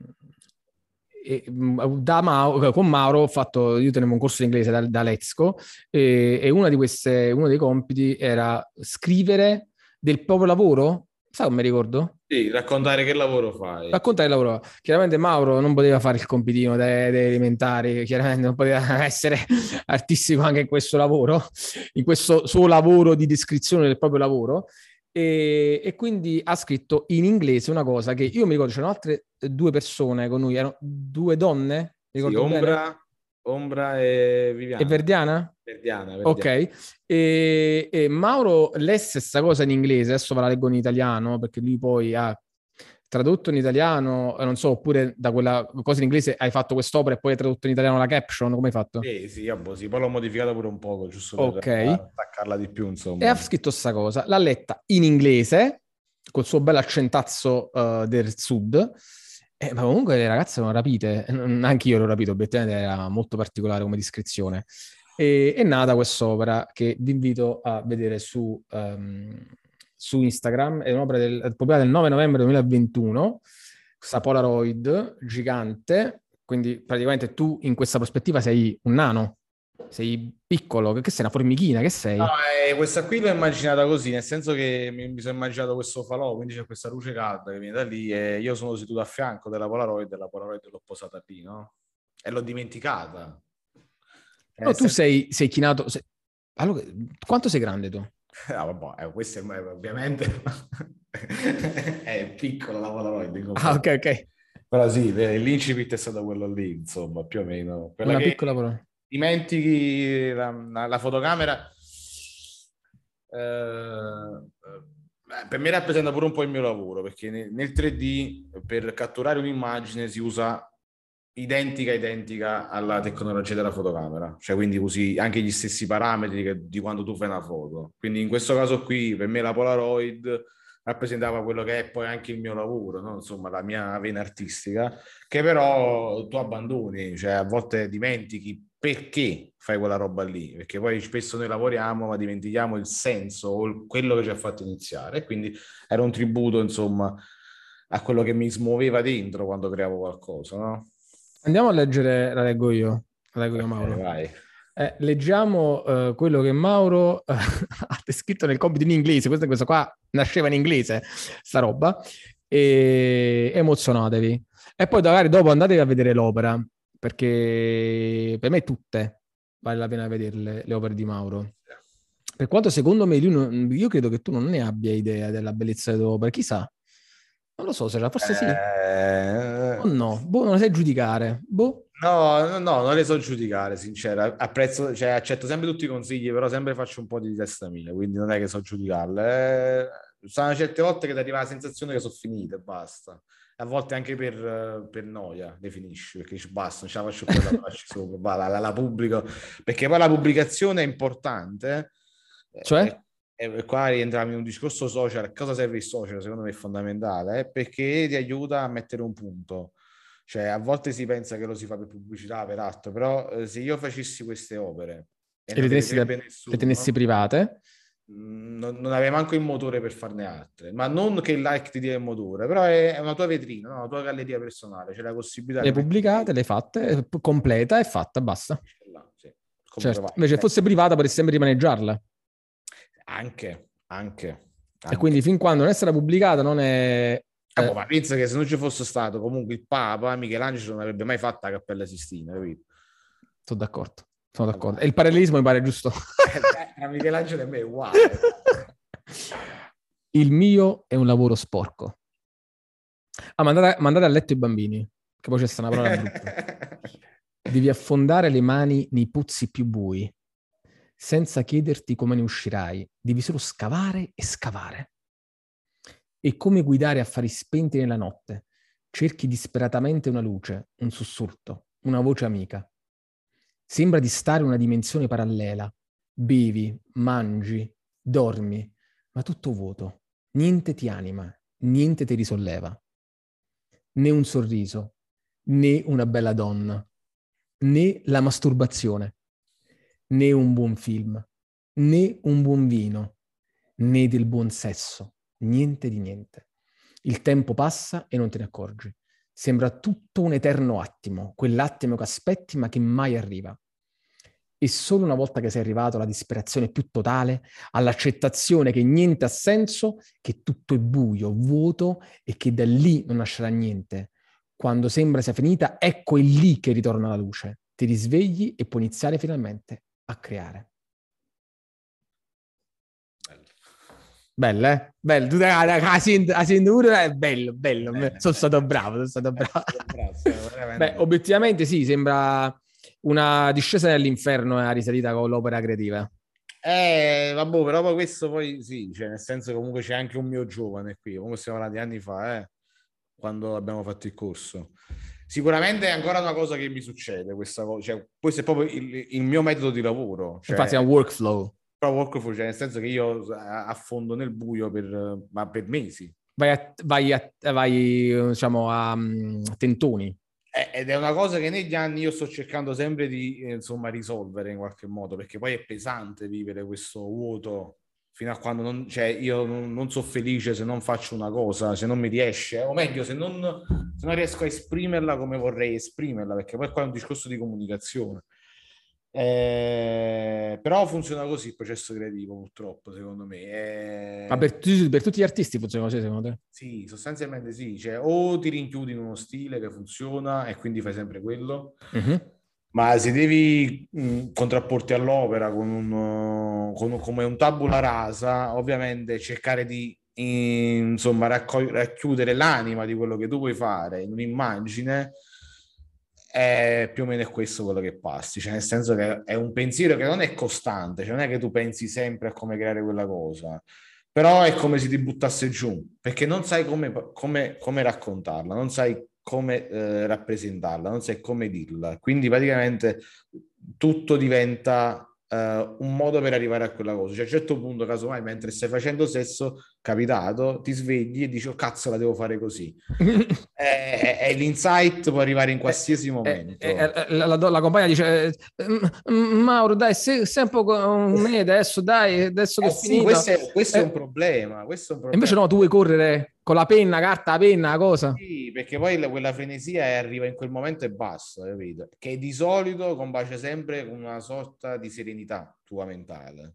e da Mauro, con Mauro ho fatto, io tenevo un corso di inglese da, da Lezco e, e una di queste, uno dei compiti era scrivere del proprio lavoro Sai come mi ricordo? Sì, raccontare che lavoro fai. Raccontare il lavoro. Chiaramente Mauro non poteva fare il compitino dei, dei elementari, chiaramente non poteva essere artistico anche in questo lavoro, in questo suo lavoro di descrizione del proprio lavoro. E, e, quindi ha scritto in inglese una cosa che io mi ricordo c'erano altre due persone con lui, erano due donne. Sì, Ombra, Ombra e Viviana. E Verdiana? Verdiana, Verdiana. Ok. E, e Mauro lesse questa cosa in inglese, adesso ve la leggo in italiano perché lui poi ha tradotto in italiano, non so, oppure da quella cosa in inglese hai fatto quest'opera e poi hai tradotto in italiano la caption, come hai fatto? Sì, sì, vabbè, sì, poi l'ho modificata pure un po', giusto per okay. attaccarla di più, insomma. E ha scritto questa cosa, l'ha letta in inglese, col suo bel accentazzo uh, del sud, eh, ma comunque le ragazze erano rapite, anche io l'ho rapito, obiettivamente era molto particolare come descrizione. E, è nata quest'opera che vi invito a vedere su, um, su Instagram, è un'opera del, pubblicata il 9 novembre 2021, questa Polaroid gigante, quindi praticamente tu in questa prospettiva sei un nano, sei piccolo, che sei una formichina, che sei? No, eh, questa qui l'ho immaginata così, nel senso che mi, mi, sono immaginato questo falò, quindi c'è questa luce calda che viene da lì e io sono seduto a fianco della Polaroid e la Polaroid l'ho posata lì, no? E l'ho dimenticata. No, eh, tu sei, sei chinato... Sei... Allora, quanto sei grande tu? Ah, vabbè, eh, questo è, ovviamente è piccolo la Polaroid. Ah, ok, ok. Però sì, l'incipit è stato quello lì, insomma, più o meno. Quella Una piccola Polaroid dimentichi la, la fotocamera, eh, per me rappresenta pure un po' il mio lavoro, perché nel 3D per catturare un'immagine si usa identica identica alla tecnologia della fotocamera, cioè quindi usi anche gli stessi parametri che, di quando tu fai una foto. Quindi in questo caso qui per me la Polaroid rappresentava quello che è poi anche il mio lavoro, no? insomma la mia vena artistica, che però tu abbandoni, cioè a volte dimentichi perché fai quella roba lì, perché poi spesso noi lavoriamo ma dimentichiamo il senso o quello che ci ha fatto iniziare e quindi era un tributo insomma a quello che mi smuoveva dentro quando creavo qualcosa. No? Andiamo a leggere, la leggo io, la leggo io Mauro. Vai. Eh, leggiamo uh, quello che Mauro uh, ha descritto nel compito in inglese, questo, questo qua nasceva in inglese, sta roba, e emozionatevi. E poi magari dopo andatevi a vedere l'opera, perché per me tutte vale la pena vederle, le opere di Mauro. Per quanto secondo me, non, io credo che tu non ne abbia idea della bellezza delle opere, chissà. Non lo so, se la forse sì. Eh... No, boh, non le sai giudicare. Boh. No, no, no, non le so giudicare, sincera. Apprezzo, cioè, accetto sempre tutti i consigli, però sempre faccio un po' di testa mia, quindi non è che so giudicarle. Eh, sono certe volte che ti arriva la sensazione che sono finite e basta a volte anche per, per noia definisci perché dici basta, non ce la faccio più, la faccio sopra, la, la, la, pubblico perché poi la pubblicazione è importante cioè? E, e qua rientriamo in un discorso social cosa serve il social secondo me è fondamentale eh? perché ti aiuta a mettere un punto cioè a volte si pensa che lo si fa per pubblicità per altro però eh, se io facessi queste opere e, e le, tenessi, da, nessuno, le tenessi private Mm, non, non avevi manco il motore per farne altre, ma non che il like ti dia il motore, però è, una tua vetrina, no? una tua galleria personale, c'è la possibilità. Le pubblicate, le fatte, completa e fatta, basta. Là, sì. certo. Invece fosse privata potresti sempre rimaneggiarla. Anche, anche, anche. E quindi fin quando non è stata pubblicata non è... Ah, eh, ma pensa che se non ci fosse stato comunque il Papa, Michelangelo non avrebbe mai fatto la Cappella Sistina, capito? Sono d'accordo. Sono d'accordo. E il parallelismo mi pare giusto. Tra Michelangelo e me è uguale. il mio è un lavoro sporco. Ah, mandate, mandate a letto i bambini, che poi c'è sta una parola brutta. Devi affondare le mani nei puzzi più bui, senza chiederti come ne uscirai. Devi solo scavare e scavare. E come guidare affari spenti nella notte. Cerchi disperatamente una luce, un sussurro, una voce amica. Sembra di stare in una dimensione parallela. Bevi, mangi, dormi, ma tutto vuoto. Niente ti anima, niente ti risolleva. Né un sorriso, né una bella donna, né la masturbazione, né un buon film, né un buon vino, né del buon sesso, niente di niente. Il tempo passa e non te ne accorgi. Sembra tutto un eterno attimo, quell'attimo che aspetti ma che mai arriva E solo una volta che sei arrivato alla disperazione più totale, all'accettazione che niente ha senso, che tutto è buio, vuoto e che da lì non nascerà niente, quando sembra sia finita, ecco è lì che ritorna la luce. Ti risvegli e puoi iniziare finalmente a creare. Bello, eh? Bello, la, la, la, cintura è bello, bello. bello sono stato bravo, sono stato bravo. Beh, obiettivamente sì, sembra una discesa nell'inferno e una risalita con l'opera creativa. Eh, vabbè, però poi questo poi sì, cioè nel senso comunque c'è anche un mio giovane qui, comunque stiamo parlando di anni fa, eh, quando abbiamo fatto il corso. Sicuramente è ancora una cosa che mi succede questa cosa, cioè questo è proprio il, il mio metodo di lavoro. Cioè, Infatti è un workflow. Però workflow, cioè nel senso che io affondo nel buio per, ma per mesi. Vai, a, vai, a, vai diciamo, a, a tentoni. Ed è una cosa che negli anni io sto cercando sempre di insomma risolvere in qualche modo, perché poi è pesante vivere questo vuoto fino a quando non, cioè io non, non sono felice se non faccio una cosa, se non mi riesce, o meglio, se non, se non riesco a esprimerla come vorrei esprimerla, perché poi qua è un discorso di comunicazione. Eh, però funziona così il processo creativo, purtroppo, secondo me. Eh... Ma per, per, tutti gli artisti funziona così, secondo te? Sì, sostanzialmente sì. Cioè, o ti rinchiudi in uno stile che funziona e quindi fai sempre quello, uh-huh. Ma se devi mh, contrapporti all'opera con un, con un, come un tabula rasa, ovviamente cercare di insomma raccog- racchiudere l'anima di quello che tu vuoi fare in un'immagine è più o meno questo quello che passi, cioè nel senso che è un pensiero che non è costante, cioè non è che tu pensi sempre a come creare quella cosa, però è come se ti buttasse giù, perché non sai come, come, come raccontarla, non sai come eh, rappresentarla, non sai come dirla, quindi praticamente tutto diventa uh, un modo per arrivare a quella cosa. Cioè, a un certo punto, casomai, mentre stai facendo sesso, capitato, ti svegli e dici, oh cazzo, la devo fare così. e, e, l'insight può arrivare in qualsiasi eh, momento. Eh, eh, la, la, la, compagna dice, Mauro, dai, sei, sei un po' con me adesso, dai, adesso che eh, sì, questo, è, questo è, problema, questo è un problema. Invece no, tu vuoi correre con la penna, carta, la penna, cosa. Sì, perché poi la, quella frenesia arriva in quel momento e basta, capito? Che di solito combacia sempre con una sorta di serenità tua mentale.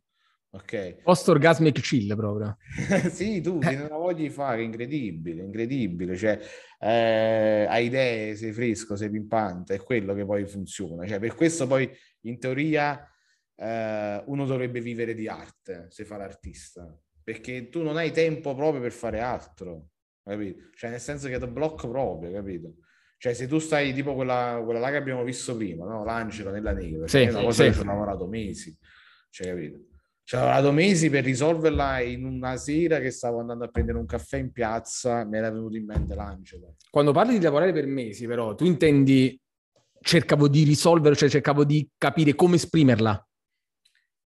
Ok. Post orgasmic chill proprio. sì, tu ti una voglia di fare, incredibile, incredibile. Cioè, eh, hai idee, sei fresco, sei pimpante, è quello che poi funziona. Cioè, per questo poi in teoria eh, uno dovrebbe vivere di arte se fa l'artista perché tu non hai tempo proprio per fare altro, capito? Cioè, nel senso che ti blocco proprio, capito? Cioè, se tu stai tipo quella, quella là che abbiamo visto prima, no? L'angelo nella neve, sì, è una cosa sì. che ci ho lavorato mesi, cioè, capito? Ci ho lavorato mesi per risolverla in una sera che stavo andando a prendere un caffè in piazza, mi era venuto in mente l'angelo. Quando parli di lavorare per mesi, però, tu intendi cercavo di risolvere, cioè cercavo di capire come esprimerla.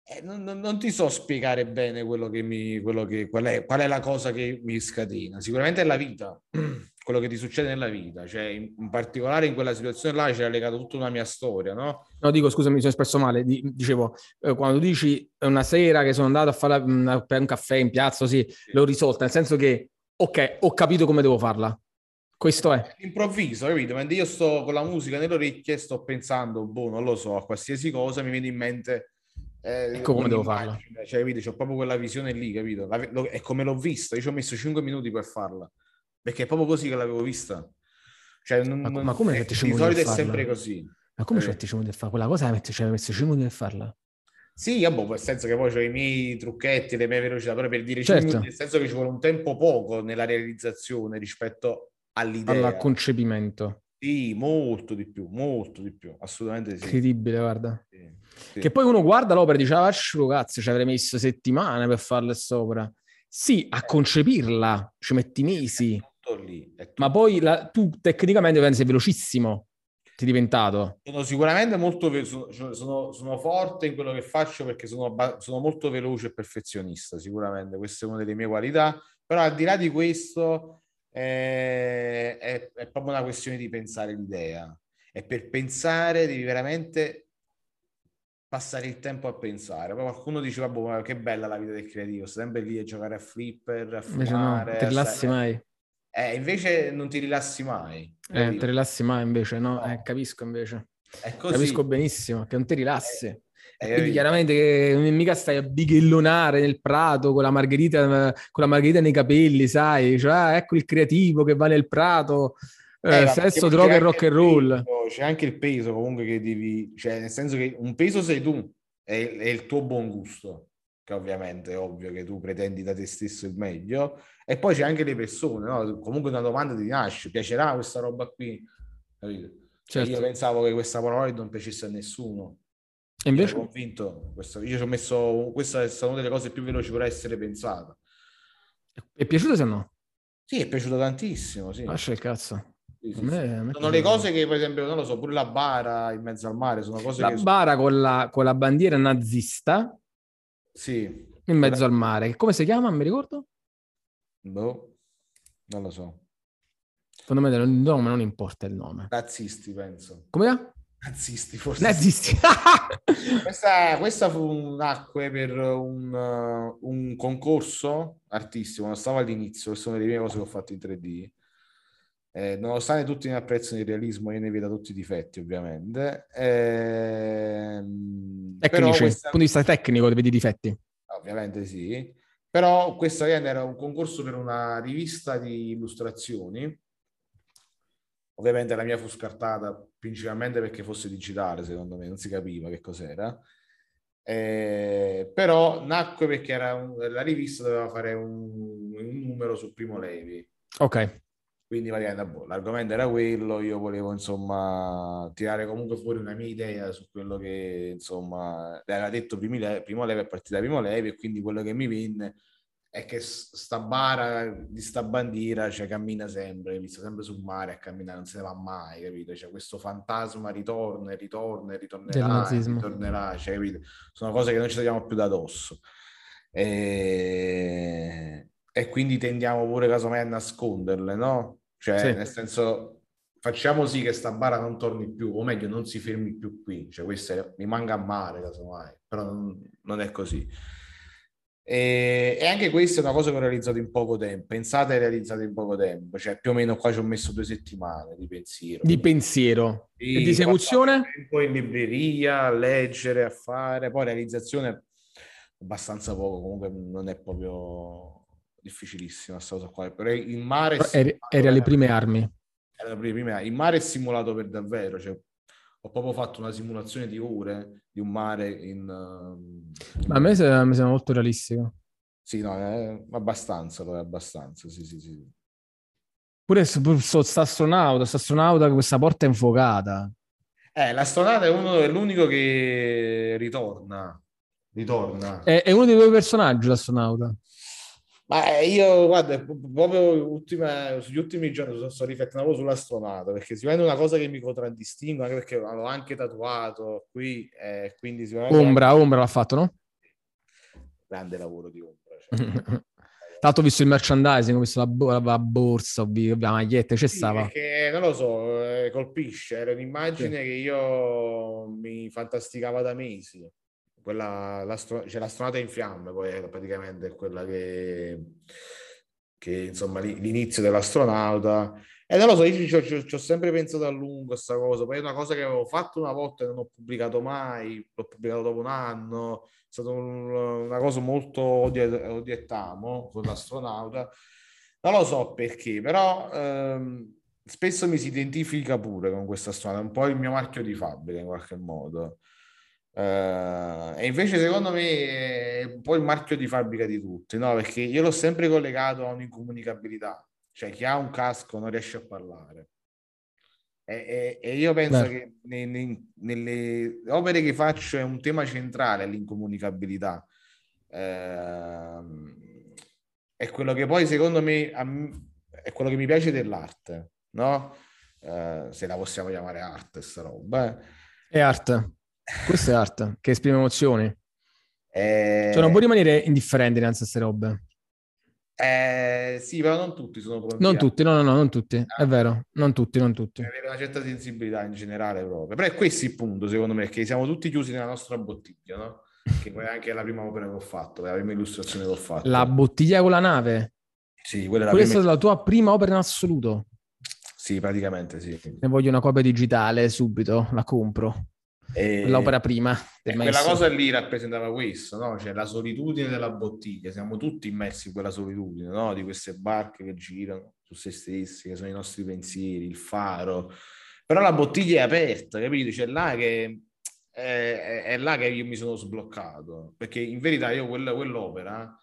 Eh, non, non, ti so spiegare bene quello che mi, quello che, qual, è, qual è la cosa che mi scatena. Sicuramente è la vita, quello che ti succede nella vita. Cioè, in, particolare in quella situazione là c'era legata tutta una mia storia, no? No, dico, scusami, mi sono espresso male. Dicevo, eh, quando dici una sera che sono andato a fare una, un caffè in piazza, sì, sì. l'ho risolta, nel senso che, ok, ho capito come devo farla. Questo è. Improvviso, capito? Mentre io sto con la musica nelle orecchie, sto pensando, boh, non lo so, a qualsiasi cosa, mi viene in mente eh, ecco come devo farla. Cioè, capito? C'ho proprio quella visione lì, capito? La, lo, è come l'ho vista, io ci ho messo 5 minuti per farla, perché è proprio così che l'avevo vista. Cioè, non, ma, ma come è, di solito è sempre così. Ma come eh. ci metti 5 minuti a fare? Quella cosa la metti, ci hai messo 5 minuti a farla? Sì, boh, nel senso che poi ho i miei trucchetti, le mie velocità, però per dire certo. minuti, nel senso che ci vuole un tempo poco nella realizzazione rispetto all'idea. Al concepimento. Sì, molto di più, molto di più, assolutamente sì. Incredibile, guarda. Sì. Sì. Che poi uno guarda l'opera e dice, ah, cazzo, ci avrei messo settimane per farle sopra. Sì, a concepirla ci metti mesi. Lì, Ma poi la, tu tecnicamente sei velocissimo, sei diventato. Sono sicuramente molto ve- sono, sono, sono, forte in quello che faccio perché sono, sono molto veloce e perfezionista, sicuramente. Questa è una delle mie qualità. Però al di là di questo eh, è, è proprio una questione di pensare l'idea. E per pensare devi veramente passare il tempo a pensare. Poi qualcuno diceva, boh, che bella la vita del creativo, sempre lì a giocare a flipper, a fumare. No, rilassi mai. Eh, invece non ti rilassi mai. Eh, ti rilassi mai invece, no? no. Eh, capisco invece. Capisco benissimo che non ti rilassi. Eh, Eh, quindi chiaramente che mica stai a bighellonare nel prato con la margherita, con la margherita nei capelli, sai? Cioè, ah, ecco il creativo che va nel prato. Eh, eh, sesso, droga e rock and roll. c'è anche il peso comunque che devi, cioè nel senso che un peso sei tu, è, è il tuo buon gusto, che ovviamente è ovvio che tu pretendi da te stesso il meglio, e poi c'è anche le persone, no? comunque una domanda ti nasce, piacerà questa roba qui? Capito? Certo. Io pensavo che questa Polaroid non piacesse a nessuno. E invece? Io convinto, questo, io ci ho messo, questa è stata una delle cose più veloci per essere pensata. È piaciuto se no? Sì, è piaciuto tantissimo, sì. Lascia il cazzo. Sì, sì, me, sono le cose che, per esempio, non lo so, pure la bara in mezzo al mare sono cose la bara con la, con la bandiera nazista sì. in mezzo al mare. Come si chiama? Mi ricordo? Boh, non lo so. Secondo me il nome non importa il nome. Nazisti, penso. Come è? Nazisti, forse. Nazisti. questa, questa fu nacque per un, uh, un concorso artistico, non stavo all'inizio, questa è una delle prime cose che ho fatto in 3D eh, nonostante tutti ne apprezzano il realismo, io ne vedo tutti i difetti, ovviamente. Eh, Tecnici, questa... punto di vista tecnico, vedi i difetti? Ovviamente sì. Però questo era un concorso per una rivista di illustrazioni. Ovviamente la mia fu scartata principalmente perché fosse digitale, secondo me, non si capiva che cos'era. Eh, però nacque perché era un, la rivista doveva fare un, un numero su Primo Levi. Ok. Quindi boh, l'argomento era quello, io volevo insomma tirare comunque fuori una mia idea su quello che insomma aveva detto Primo Levi, Primo Levi è partita Primo Levi e quindi quello che mi venne è che sta bara di sta bandiera cioè, cammina sempre, vista sempre sul mare a camminare, non se ne va mai, capito? Cioè, questo fantasma ritorna e ritorna e ritornerà, ritornerà, cioè, capito? Sono cose che non ci togliamo più da dosso. E... e quindi tendiamo pure casomai a nasconderle, no? Cioè, sì. nel senso, facciamo sì che sta bara non torni più, o meglio, non si fermi più qui. Cioè, questo è, mi manca a male, casomai, però non, non è così. E, e, anche questa è una cosa che ho realizzato in poco tempo. Pensate, realizzate in poco tempo, cioè più o meno qua ci ho messo due settimane di pensiero. Di pensiero sì, e di esecuzione? Poi in libreria, a leggere, a fare, poi realizzazione abbastanza poco, comunque non è proprio difficilissima questa cosa qua. Però il mare... Eri, eri alle prime armi. Era le prime armi. Il mare è simulato per davvero, cioè ho proprio fatto una simulazione di ore di un mare in... Uh, Ma a me mi sembra molto realistico. Sì, no, è abbastanza, è abbastanza, sì, sì, sì. Pure sto astronauta, astronauta che questa porta infuocata. Eh, l'astronauta è, uno, è l'unico che ritorna. Ritorna. È, è uno dei tuoi personaggi, l'astronauta. Ma eh, io, guarda, proprio ultima, sugli ultimi giorni sto, sto riflettendo sull'astronauta, perché sicuramente è una cosa che mi contraddistingue, anche perché l'ho anche tatuato qui, eh, quindi sicuramente... Ombra, anche... Ombra l'ha fatto, no? Grande lavoro di Ombra. Cioè. Tanto ho visto il merchandising, ho visto la, la borsa, la maglietta, c'è sì, stava. Perché, non lo so, eh, colpisce, era un'immagine sì. che io mi fantasticava da mesi quella, l'astro- cioè l'astronauta in fiamme poi è praticamente quella che, che insomma l'inizio dell'astronauta. E non lo so, io ci, ho sempre pensato a lungo questa cosa, poi è una cosa che avevo fatto una volta e non ho pubblicato mai, l'ho pubblicato dopo un anno, è stata un, una cosa molto odiettamo con l'astronauta, non lo so perché, però ehm, spesso mi si identifica pure con questa astronauta, è un po' il mio marchio di fabbrica in qualche modo. Uh, e invece secondo me è un po' il marchio di fabbrica di tutti, no? Perché io l'ho sempre collegato a un'incomunicabilità, cioè chi ha un casco non riesce a parlare. E, e, e io penso Beh. che ne, ne, nelle opere che faccio è un tema centrale l'incomunicabilità. Uh, è quello che poi secondo me è quello che mi piace dell'arte, no? Uh, se la possiamo chiamare arte, sta roba. Eh. È arte. Questa è arte, che esprime emozioni. Eh... Cioè non può rimanere indifferente innanzi a queste robe. Eh, sì, però non tutti sono pronti. Non tutti, no, no, no, non tutti, ah. è vero, non tutti, non tutti. Avere una certa sensibilità in generale proprio. Però è questo il punto, secondo me, che siamo tutti chiusi nella nostra bottiglia, no? Che poi è anche la prima opera che ho fatto, la prima illustrazione che ho fatto. La bottiglia con la nave? Sì, quella è la Questa prima... è la tua prima opera in assoluto? Sì, praticamente sì. Ne voglio una copia digitale subito, la compro. E... L'opera prima. E quella cosa lì rappresentava questo, no? Cioè la solitudine della bottiglia, siamo tutti immersi in quella solitudine, no? Di queste barche che girano su se stessi, che sono i nostri pensieri, il faro. Però la bottiglia è aperta, capito? C'è là che è, è, là che io mi sono sbloccato, perché in verità io quella, quell'opera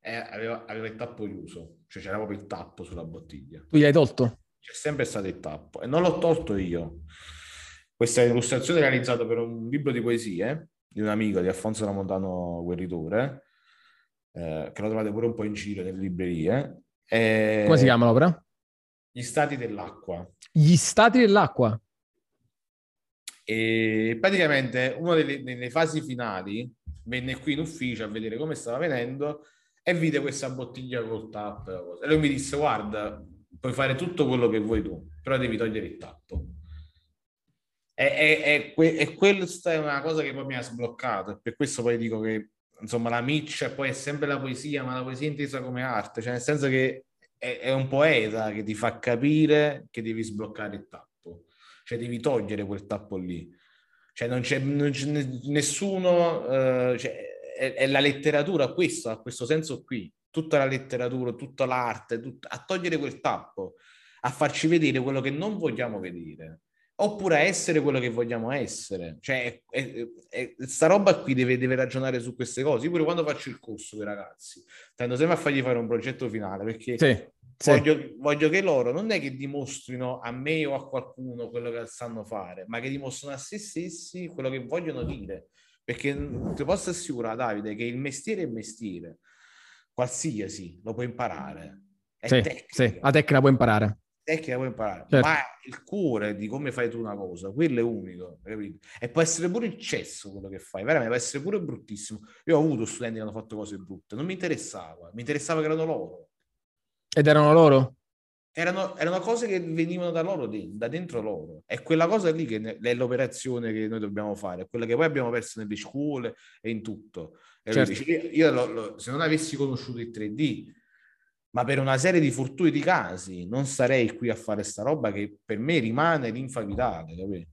eh, aveva, aveva, il tappo chiuso, cioè c'era proprio il tappo sulla bottiglia. Tu gli hai tolto? C'è sempre stato il tappo e non l'ho tolto io. Questa illustrazione è realizzata per un libro di poesie di un amico di Alfonso Ramontano Guerritore, eh, che lo trovate pure un po' in giro nelle librerie. E... Come si chiama l'opera? Gli stati dell'acqua. Gli stati dell'acqua? E praticamente una delle, delle, fasi finali venne qui in ufficio a vedere come stava venendo e vide questa bottiglia col tappo. E lui mi disse: Guarda, puoi fare tutto quello che vuoi tu, però devi togliere il tappo. E, e, e, e questa è una cosa che poi mi ha sbloccato. E per questo poi dico che insomma la miccia poi è sempre la poesia, ma la poesia intesa come arte, cioè nel senso che è, è un poeta che ti fa capire che devi sbloccare il tappo cioè devi togliere quel tappo lì. Cioè non c'è, non c'è nessuno, uh, cioè, è, è, la letteratura questo, ha questo senso qui, tutta la letteratura, tutta l'arte, tut- a togliere quel tappo, a farci vedere quello che non vogliamo vedere oppure essere quello che vogliamo essere. Cioè, è, è, è, sta roba qui deve, deve, ragionare su queste cose. Io pure quando faccio il corso con i ragazzi, tendo sempre a fargli fare un progetto finale perché sì. Voglio, voglio, che loro non è che dimostrino a me o a qualcuno quello che sanno fare, ma che dimostrino a se stessi quello che vogliono dire. Perché ti posso assicurare, Davide, che il mestiere è mestiere, qualsiasi, lo puoi imparare. È sì, tecnica. sì, la tecnica puoi imparare. Tecnica puoi imparare, certo. ma il cuore di come fai tu una cosa, quello è unico, capito? E può essere pure il cesso quello che fai, veramente, può essere pure bruttissimo. Io ho avuto studenti che hanno fatto cose brutte, non mi interessava, mi interessava che erano loro ed erano loro? Erano, erano cose che venivano da loro, da dentro loro. È quella cosa lì che è l'operazione che noi dobbiamo fare, è quella che poi abbiamo perso nelle scuole e in tutto. Certo. dice, io, io lo, lo, se non avessi conosciuto il 3D, ma per una serie di fortuiti casi non sarei qui a fare sta roba che per me rimane linfa vitale, capito?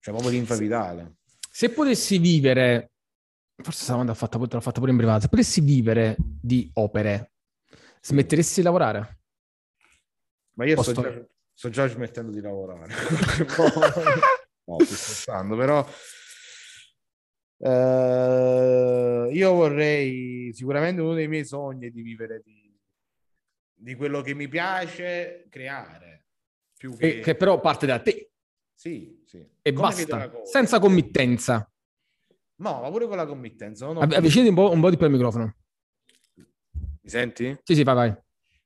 Cioè proprio linfa vitale. Se potessi vivere, forse questa domanda l'ho fatta, l'ho fatta pure in privato, se potessi vivere di opere, Smetteresti di lavorare? Ma io sto già, sto già, smettendo di lavorare. no, sto scherzando, però uh, io vorrei sicuramente uno dei miei sogni è di vivere di, di quello che mi piace creare. Più che... che però parte da te. Sì, sì. E Come basta, senza committenza. No, ma pure con la committenza. Avvicinati un po', un po' di più al microfono. Mi senti? Sì, sì, vai, vai.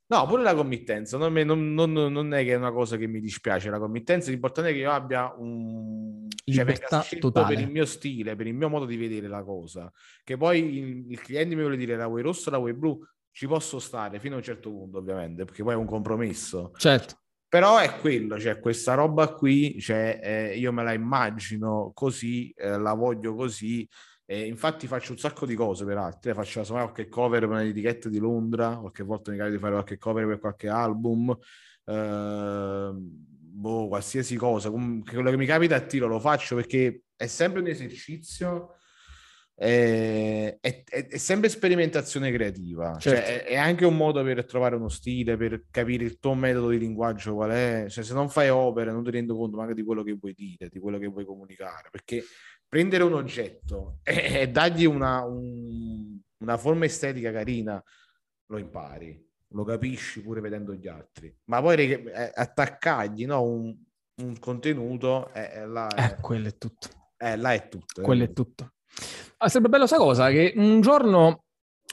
No, pure la committenza, non, non, non, non, è che è una cosa che mi dispiace la committenza, l'importante è che io abbia un... Cioè, libertà cioè, totale. per il mio stile, per il mio modo di vedere la cosa. Che poi il, il cliente mi vuole dire la vuoi rossa, la vuoi blu, ci posso stare fino a un certo punto ovviamente, perché poi è un compromesso. Certo. Però è quello, cioè questa roba qui, cioè, eh, io me la immagino così, eh, la voglio così, e infatti faccio un sacco di cose per altri, faccio insomma, qualche cover per un'etichetta di Londra, qualche volta mi capita di fare qualche cover per qualche album, eh, boh, qualsiasi cosa, quello che mi capita a tiro lo faccio perché è sempre un esercizio, è, è, è sempre sperimentazione creativa, cioè, certo. cioè, è, è, anche un modo per trovare uno stile, per capire il tuo metodo di linguaggio qual è, cioè se non fai opere non ti rendi conto magari di quello che vuoi dire, di quello che vuoi comunicare, perché prendere un oggetto e, e dargli una, un, una forma estetica carina, lo impari, lo capisci pure vedendo gli altri. Ma poi eh, attaccargli no, un, un, contenuto, è, è là, è, eh, quello è tutto. Eh, là è tutto. Quello è tutto. Ah, sarebbe bello sa cosa, che un giorno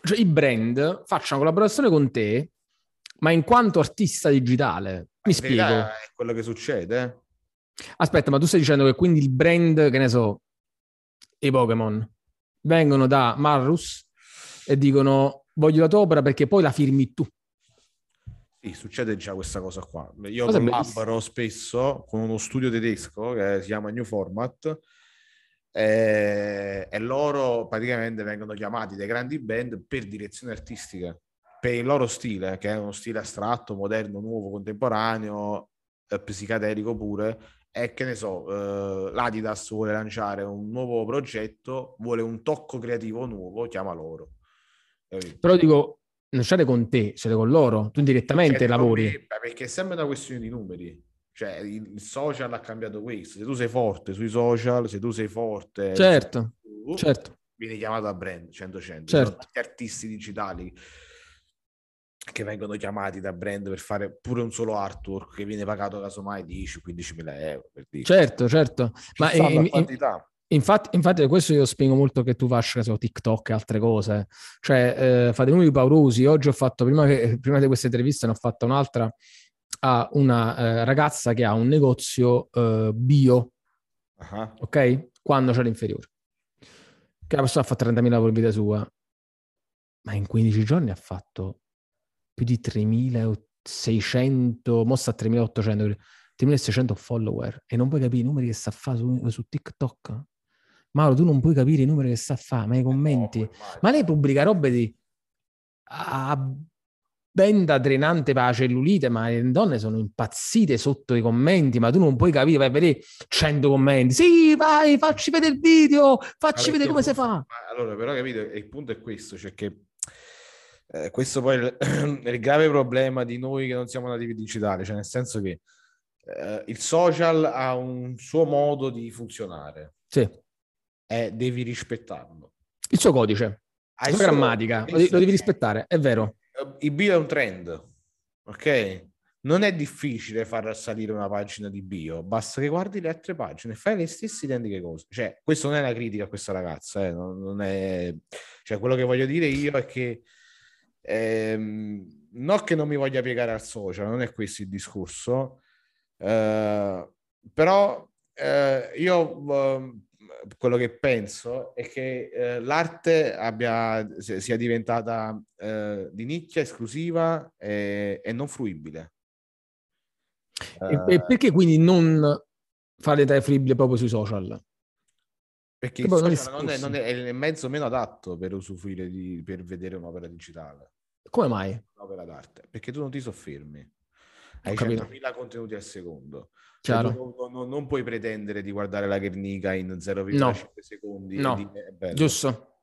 cioè, i brand facciano collaborazione con te, ma in quanto artista digitale. Mi spiego. È quello che succede. Aspetta, ma tu stai dicendo che quindi il brand, che ne so, i Pokémon vengono da Marrus e dicono voglio la tua opera perché poi la firmi tu. Sì, succede già questa cosa qua. Io cosa collaboro spesso con uno studio tedesco che si chiama New Format e, e loro praticamente vengono chiamati dai grandi band per direzione artistica, per il loro stile, che è uno stile astratto, moderno, nuovo, contemporaneo, eh, psichedelico pure, è che ne so, uh, l'Adidas vuole lanciare un nuovo progetto, vuole un tocco creativo nuovo, chiama loro. Però dico, non siete con te, siete con loro, tu direttamente cioè, lavori. Me, perché è sempre una questione di numeri. Cioè, il social ha cambiato questo. Se tu sei forte sui social, se tu sei forte... Certo, tu, certo. Vieni chiamato a brand 100-100. Certo. artisti digitali che vengono chiamati da brand per fare pure un solo artwork che viene pagato casomai 10-15 mila euro. Per dire. Certo, certo. Ma in, in, infatti, infatti, questo io spiego molto che tu faccia so, TikTok e altre cose. Cioè, eh, fate numeri paurosi. Oggi ho fatto, prima, che, prima di questa intervista, ne ho fatta un'altra a una eh, ragazza che ha un negozio eh, bio, uh-huh. ok? Quando c'è l'inferiore. Che la persona ha fatto 30.000 per vita sua, ma in 15 giorni ha fatto più di 3.600, mossa a 3.800, 3.600 follower e non puoi capire i numeri che sta a fare su, su, TikTok. Mauro, tu non puoi capire i numeri che sta a fare, ma i commenti. No, ma lei pubblica robe di a benda drenante per la cellulite, ma le donne sono impazzite sotto i commenti, ma tu non puoi capire, vai a vedere 100 commenti. Sì, vai, facci vedere il video, facci allora, vedere come si fa. Allora, però capito, il punto è questo, cioè che eh, questo poi è il, il, grave problema di noi che non siamo nativi digitali, cioè nel senso che eh, il social ha un suo modo di funzionare. Sì. E devi rispettarlo. Il suo codice, la grammatica, lo, lo devi rispettare, è vero. Il bio è un trend, ok? non è difficile far salire una pagina di bio, basta che guardi le altre pagine e fai le stesse identiche cose. Cioè, questo non è una critica a questa ragazza, eh? non, non è... cioè, quello che voglio dire io è che Ehm, non che non mi voglia piegare al social, non è questo il discorso, eh, però eh, io eh, quello che penso è che eh, l'arte abbia, sia diventata eh, di nicchia esclusiva e, e non fruibile. E, e perché quindi non fare dai fruibile proprio sui social? Perché il social non è, non è, è, il mezzo meno adatto per usufruire di, per vedere un'opera digitale. Come mai? Un'opera d'arte. Perché tu non ti soffermi. Hai 100.000 contenuti al secondo. Cioè, non, non, non, puoi pretendere di guardare la Guernica in 0,5 no. secondi. No, dire, giusto.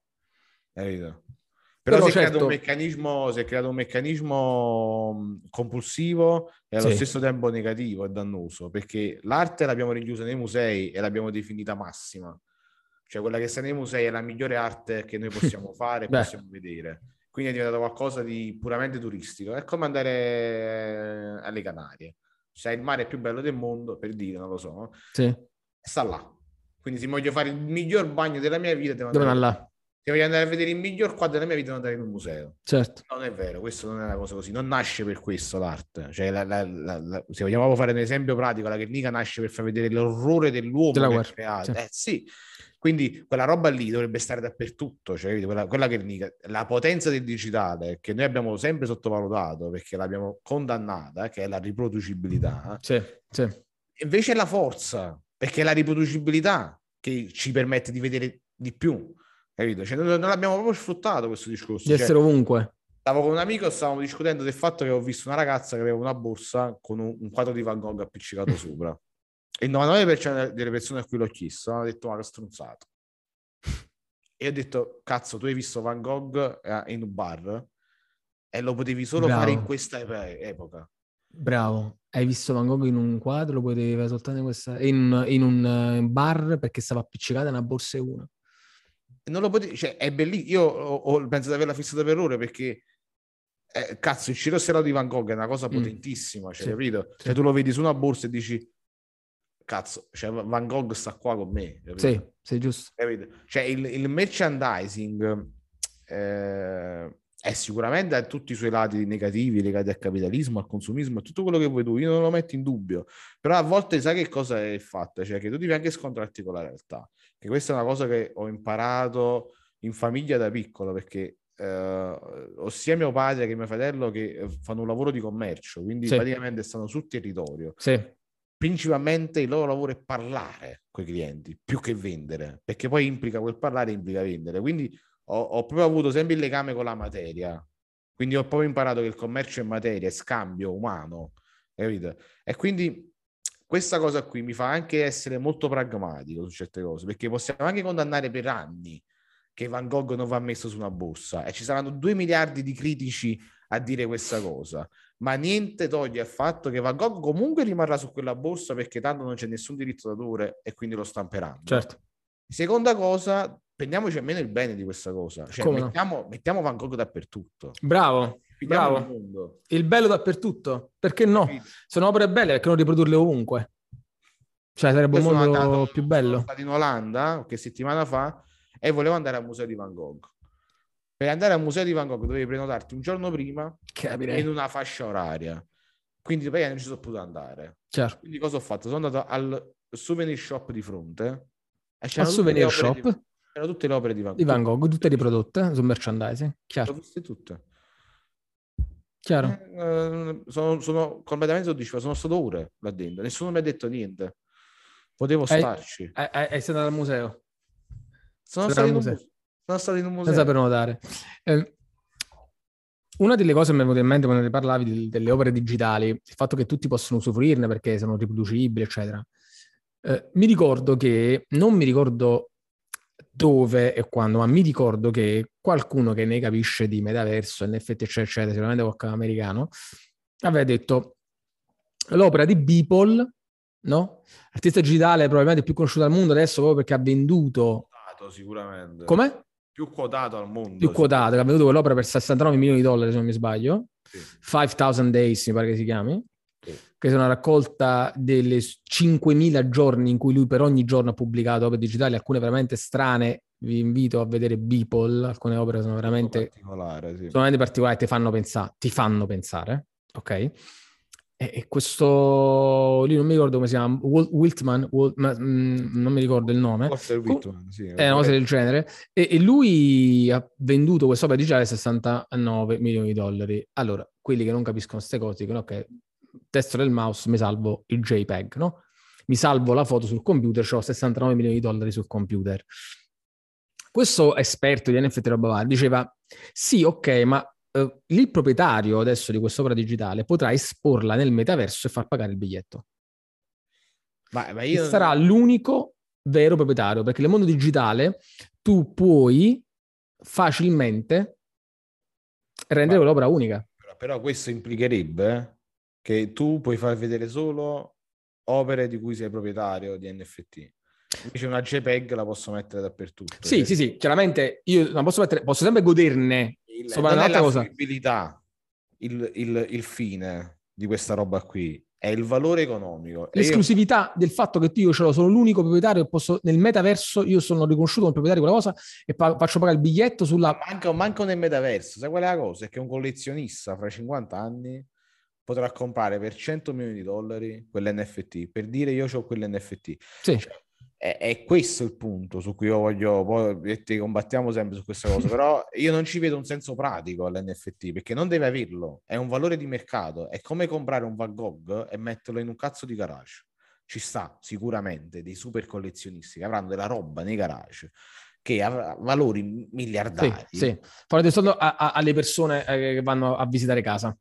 Però, Però si, è certo... si, è creato un meccanismo compulsivo e allo sì. stesso tempo negativo e dannoso, perché l'arte l'abbiamo rinchiusa nei musei e l'abbiamo definita massima. Cioè quella che sta nei musei è la migliore arte che noi possiamo fare e possiamo vedere quindi è diventato qualcosa di puramente turistico. È come andare eh, alle Canarie. Cioè, il mare più bello del mondo, per dire, non lo so. Sì. Sta là. Quindi se voglio fare il miglior bagno della mia vita, devo andare là. Se voglio andare a vedere il miglior quadro della mia vita, devo andare in un museo. Certo. Non è vero, questo non è una cosa così. Non nasce per questo l'arte. Cioè, la, la, la, se vogliamo fare un esempio pratico, la Guernica nasce per far vedere l'orrore dell'uomo Della che guerra. Certo. Eh sì, quindi quella roba lì dovrebbe stare dappertutto, cioè quella, quella che la potenza del digitale che noi abbiamo sempre sottovalutato perché l'abbiamo condannata, che è la riproducibilità. Sì, sì. Invece è la forza, perché è la riproducibilità che ci permette di vedere di più. Capito? Cioè, non, non abbiamo proprio sfruttato questo discorso. Di essere cioè, ovunque. Stavo con un amico e stavamo discutendo del fatto che ho visto una ragazza che aveva una borsa con un, un quadro di Van Gogh appiccicato sopra il 99% delle persone a cui l'ho chiesto hanno detto ma che stronzato. E ho detto, cazzo, tu hai visto Van Gogh eh, in un bar e lo potevi solo Bravo. fare in questa epoca. Bravo, hai visto Van Gogh in un quadro, lo potevi fare soltanto in, questa, in, in un uh, bar perché stava appiccicata una borsa e una. Non lo potevi, cioè è bellissimo. Io ho, ho, penso di averla fissata per ore perché eh, cazzo, il Ciro Serrato di Van Gogh è una cosa mm. potentissima, cioè, sì, capito? Sì. Cioè, tu lo vedi su una borsa e dici cazzo, cioè Van Gogh sta qua con me. Capito? Sì, sì, giusto. Capito? Cioè il, il merchandising eh, è sicuramente ha tutti i suoi lati negativi legati al capitalismo, al consumismo, a tutto quello che vuoi tu, io non lo metto in dubbio, però a volte sai che cosa è fatta, cioè che tu devi anche scontrarti con la realtà, che questa è una cosa che ho imparato in famiglia da piccolo, perché eh, ho sia mio padre che mio fratello che fanno un lavoro di commercio, quindi sì. praticamente stanno sul territorio. Sì principalmente il loro lavoro è parlare con i clienti più che vendere, perché poi implica quel parlare implica vendere. Quindi ho, ho, proprio avuto sempre il legame con la materia. Quindi ho proprio imparato che il commercio è materia, è scambio umano, capito? E quindi questa cosa qui mi fa anche essere molto pragmatico su certe cose, perché possiamo anche condannare per anni che Van Gogh non va messo su una borsa e ci saranno due miliardi di critici a dire questa cosa, ma niente toglie al fatto che Van Gogh comunque rimarrà su quella borsa perché tanto non c'è nessun diritto d'autore e quindi lo stamperanno. Certo. Seconda cosa, prendiamoci almeno il bene di questa cosa, cioè mettiamo, mettiamo, Van Gogh dappertutto. Bravo, bravo. Il, il, bello dappertutto, perché no? Sono opere belle, perché non riprodurle ovunque? Cioè sarebbe un mondo andato, più bello. Sono stato in Olanda qualche settimana fa e volevo andare al museo di Van Gogh. Per andare al museo di Van Gogh dovevi prenotarti un giorno prima Capirei. in una fascia oraria. Quindi poi non ci sono potuto andare. Certo. Quindi cosa ho fatto? Sono andato al souvenir shop di fronte. E c'erano al souvenir shop? Di, c'erano tutte le opere di Van Gogh. Di Van Gogh, tutte riprodotte sul merchandising. Chiaro. Tutte, tutte. Chiaro. Eh, sono, sono, completamente soddisfatto. Sono stato ore là dentro. Nessuno mi ha detto niente. Potevo starci. Hai, hai, hai stato al museo? Sono stato, in un museo. Sono stato in un museo. Senza prenotare. Eh, una delle cose che mi è venuta in mente quando ne parlavi di, delle opere digitali, il fatto che tutti possono usufruirne perché sono riproducibili, eccetera. Eh, mi ricordo che, non mi ricordo dove e quando, ma mi ricordo che qualcuno che ne capisce di metaverso, NFT, eccetera, eccetera, sicuramente qualche americano, aveva detto l'opera di Beeple, no? Artista digitale probabilmente più conosciuto al mondo adesso proprio perché ha venduto sicuramente. Come? Più quotato al mondo. Più quotato, che ha venduto quell'opera per 69 milioni di dollari, se non mi sbaglio. Sì. 5000 Days, mi pare che si chiami. Sì. Che è una raccolta delle 5.000 giorni in cui lui per ogni giorno ha pubblicato opere digitali, alcune veramente strane. Vi invito a vedere Beeple, alcune opere sono veramente, particolare, sì. sono veramente particolari, ti fanno pensare, ti fanno pensare, ok? E questo lì non mi ricordo come si chiama, Wiltman, Walt, ma, mh, non mi ricordo il nome. Wiltman, sì, è una cosa del genere. E, e lui ha venduto quest'opera digitale a 69 milioni di dollari. Allora, quelli che non capiscono queste cose dicono: Ok, testo del mouse, mi salvo il JPEG, no? Mi salvo la foto sul computer, ho 69 milioni di dollari sul computer. Questo esperto di NFT roba diceva: Sì, ok, ma uh, il proprietario adesso di quest'opera digitale potrà esporla nel metaverso e far pagare il biglietto. Ma, ma io... sarà l'unico vero proprietario, perché nel mondo digitale tu puoi facilmente rendere ma, l'opera unica. Però, questo implicherebbe che tu puoi far vedere solo opere di cui sei proprietario di NFT. Invece una JPEG la posso mettere dappertutto. Sì, cioè... sì, sì, chiaramente io la posso mettere, posso sempre goderne il, Sopra non è la cosa. Il, il, il, fine di questa roba qui è il valore economico. L'esclusività io... del fatto che io ce l'ho, sono l'unico proprietario, posso, nel metaverso io sono riconosciuto come proprietario di quella cosa e pa- faccio pagare il biglietto sulla... Manco, manco nel metaverso, sai qual è la cosa? È che un collezionista fra 50 anni potrà comprare per 100 milioni di dollari quell'NFT, per dire io ho quell'NFT. Sì. Cioè, è, è, questo il punto su cui io voglio, poi ti combattiamo sempre su questa cosa, però io non ci vedo un senso pratico all'NFT perché non deve averlo, è un valore di mercato, è come comprare un Van Gogh e metterlo in un cazzo di garage. Ci sta sicuramente dei super collezionisti che avranno della roba nei garage che ha valori miliardari. Sì, sì. Fare soldo a, a, alle persone eh, che vanno a visitare casa.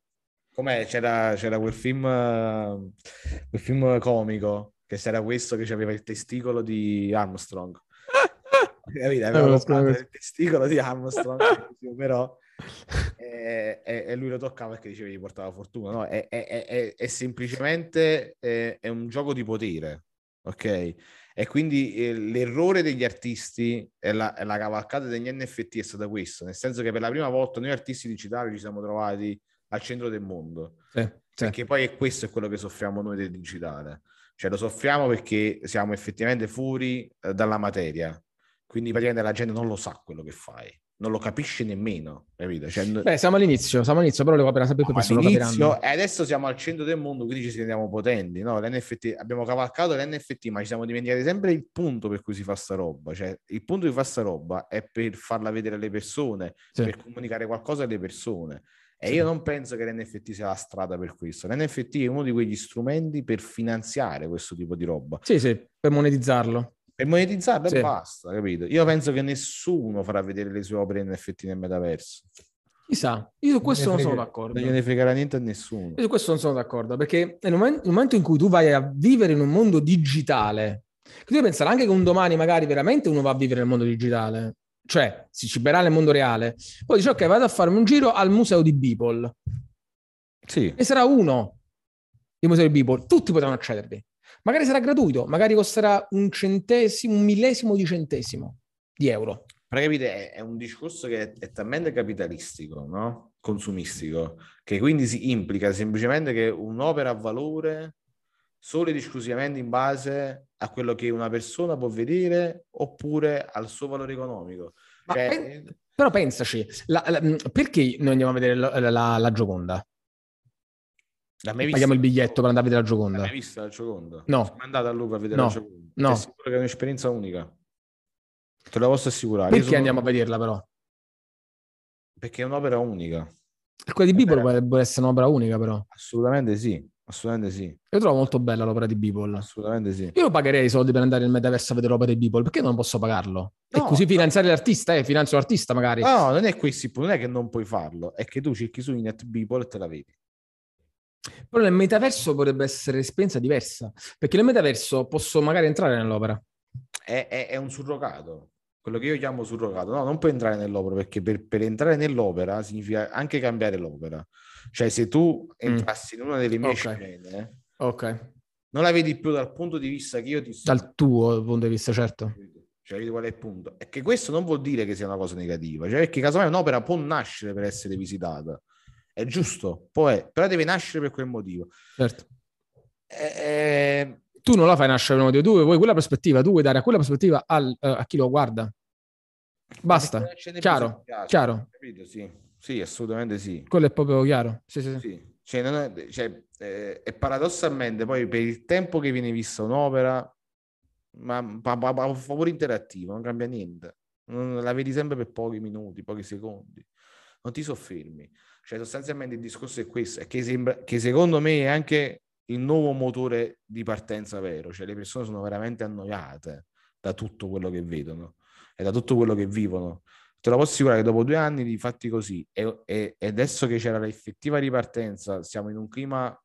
Com'è? C'era, c'era quel film, quel film comico che se era questo che aveva il testicolo di Armstrong. Capito? Aveva comprato il testicolo di Armstrong, però e, e, e, lui lo toccava perché diceva che gli portava fortuna. No? È, è, è, è semplicemente è, un gioco di potere, ok? E quindi eh, l'errore degli artisti e la, la, cavalcata degli NFT è stata questo, nel senso che per la prima volta noi artisti digitali ci siamo trovati al centro del mondo. Sì, perché poi è questo è quello che soffriamo noi del digitale. Cioè lo soffriamo perché siamo effettivamente fuori eh, dalla materia, quindi praticamente la gente non lo sa quello che fai, non lo capisce nemmeno, capito? Cioè, Beh, siamo all'inizio, siamo all'inizio, però le appena sempre più persone all'inizio, E adesso siamo al centro del mondo, quindi ci sentiamo potenti, no? L'NFT, abbiamo cavalcato l'NFT, ma ci siamo dimenticati sempre il punto per cui si fa sta roba, cioè il punto di fare sta roba è per farla vedere alle persone, sì. per comunicare qualcosa alle persone. E io non penso che l'NFT sia la strada per questo. L'NFT è uno di quegli strumenti per finanziare questo tipo di roba. Sì, sì, per monetizzarlo. Per monetizzarlo sì. e basta, capito? Io penso che nessuno farà vedere le sue opere NFT nel metaverso. Chissà, io su questo non, sono d'accordo. Non gliene fregherà niente a nessuno. Io su questo non sono d'accordo, perché nel momento, nel momento in cui tu vai a vivere in un mondo digitale, tu devi pensare anche che un domani magari veramente uno va a vivere nel mondo digitale, cioè si ciberà nel mondo reale, poi dice ok, vado a farmi un giro al museo di Beeple. Sì. E sarà uno il museo di Beeple, tutti potranno accedervi. Magari sarà gratuito, magari costerà un centesimo, un millesimo di centesimo di euro. Capite, è, un discorso che è, è talmente capitalistico, no? consumistico, che quindi si implica semplicemente che un'opera ha valore solo ed esclusivamente in base a quello che una persona può vedere oppure al suo valore economico. Cioè, pen- però pensaci, la, la, perché noi andiamo a vedere la, la Gioconda? Paghiamo il biglietto per andare a vedere la Gioconda. L'hai vista la Gioconda? No. Sono andato a Luca a vedere no. la Gioconda. No. È sicuro che è un'esperienza unica. Te la posso assicurare. Perché sono... andiamo a vederla però? Perché è un'opera unica. Quella di Bibolo potrebbe essere un'opera unica però. Assolutamente sì. Assolutamente sì. Io trovo molto bella l'opera di Beeple. Assolutamente sì. Io pagherei i soldi per andare nel metaverso a vedere l'opera di Beeple, perché non posso pagarlo? No, e così finanziare l'artista, eh, finanzio l'artista magari. No, non è questo non è che non puoi farlo, è che tu cerchi su internet Beeple e te la vedi. Però nel metaverso potrebbe essere esperienza diversa, perché nel metaverso posso magari entrare nell'opera. È, è, è un surrogato, quello che io chiamo surrogato. No, non puoi entrare nell'opera, perché per, per entrare nell'opera significa anche cambiare l'opera. Cioè, se tu entrassi mm. in una delle mie okay. scene, ok. non la vedi più dal punto di vista che io ti sto... Dal tuo punto di vista, certo. Cioè, vedi qual è il punto? È che questo non vuol dire che sia una cosa negativa, cioè perché casomai un'opera può nascere per essere visitata è giusto, poi, però deve nascere per quel motivo. Certo. Eh, tu non la fai nascere per un motivo, tu vuoi quella prospettiva, tu vuoi dare a quella prospettiva al, uh, a chi lo guarda. Basta, chiaro, chiaro. Sì. Sì, assolutamente sì. Quello è proprio chiaro. Sì, sì, sì. Cioè, è, cioè, eh, e paradossalmente poi per il tempo che viene vista un'opera, ma, ma, ma, ma favore interattivo, non cambia niente. Non, la vedi sempre per pochi minuti, pochi secondi. Non ti soffermi. Cioè, sostanzialmente il discorso è questo, è che, sembra, che secondo me è anche il nuovo motore di partenza vero, cioè le persone sono veramente annoiate da tutto quello che vedono e da tutto quello che vivono. Te lo posso assicurare che dopo due anni di fatti così e, e, e adesso che c'era l'effettiva ripartenza, siamo in un clima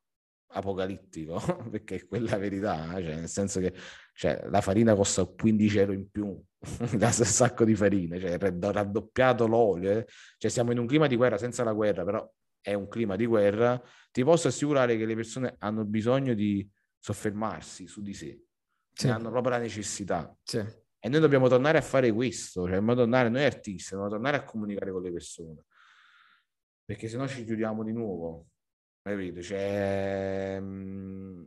apocalittico, perché è quella verità, cioè nel senso che cioè, la farina costa 15 euro in più, da un sacco di farina, cioè raddoppiato l'olio, eh. cioè siamo in un clima di guerra senza la guerra, però è un clima di guerra, ti posso assicurare che le persone hanno bisogno di soffermarsi su di sé, sì. hanno proprio la necessità. Sì. E noi dobbiamo tornare a fare questo, cioè dobbiamo tornare, noi artisti, dobbiamo tornare a comunicare con le persone, perché se no ci chiudiamo di nuovo, capito? Cioè, mh,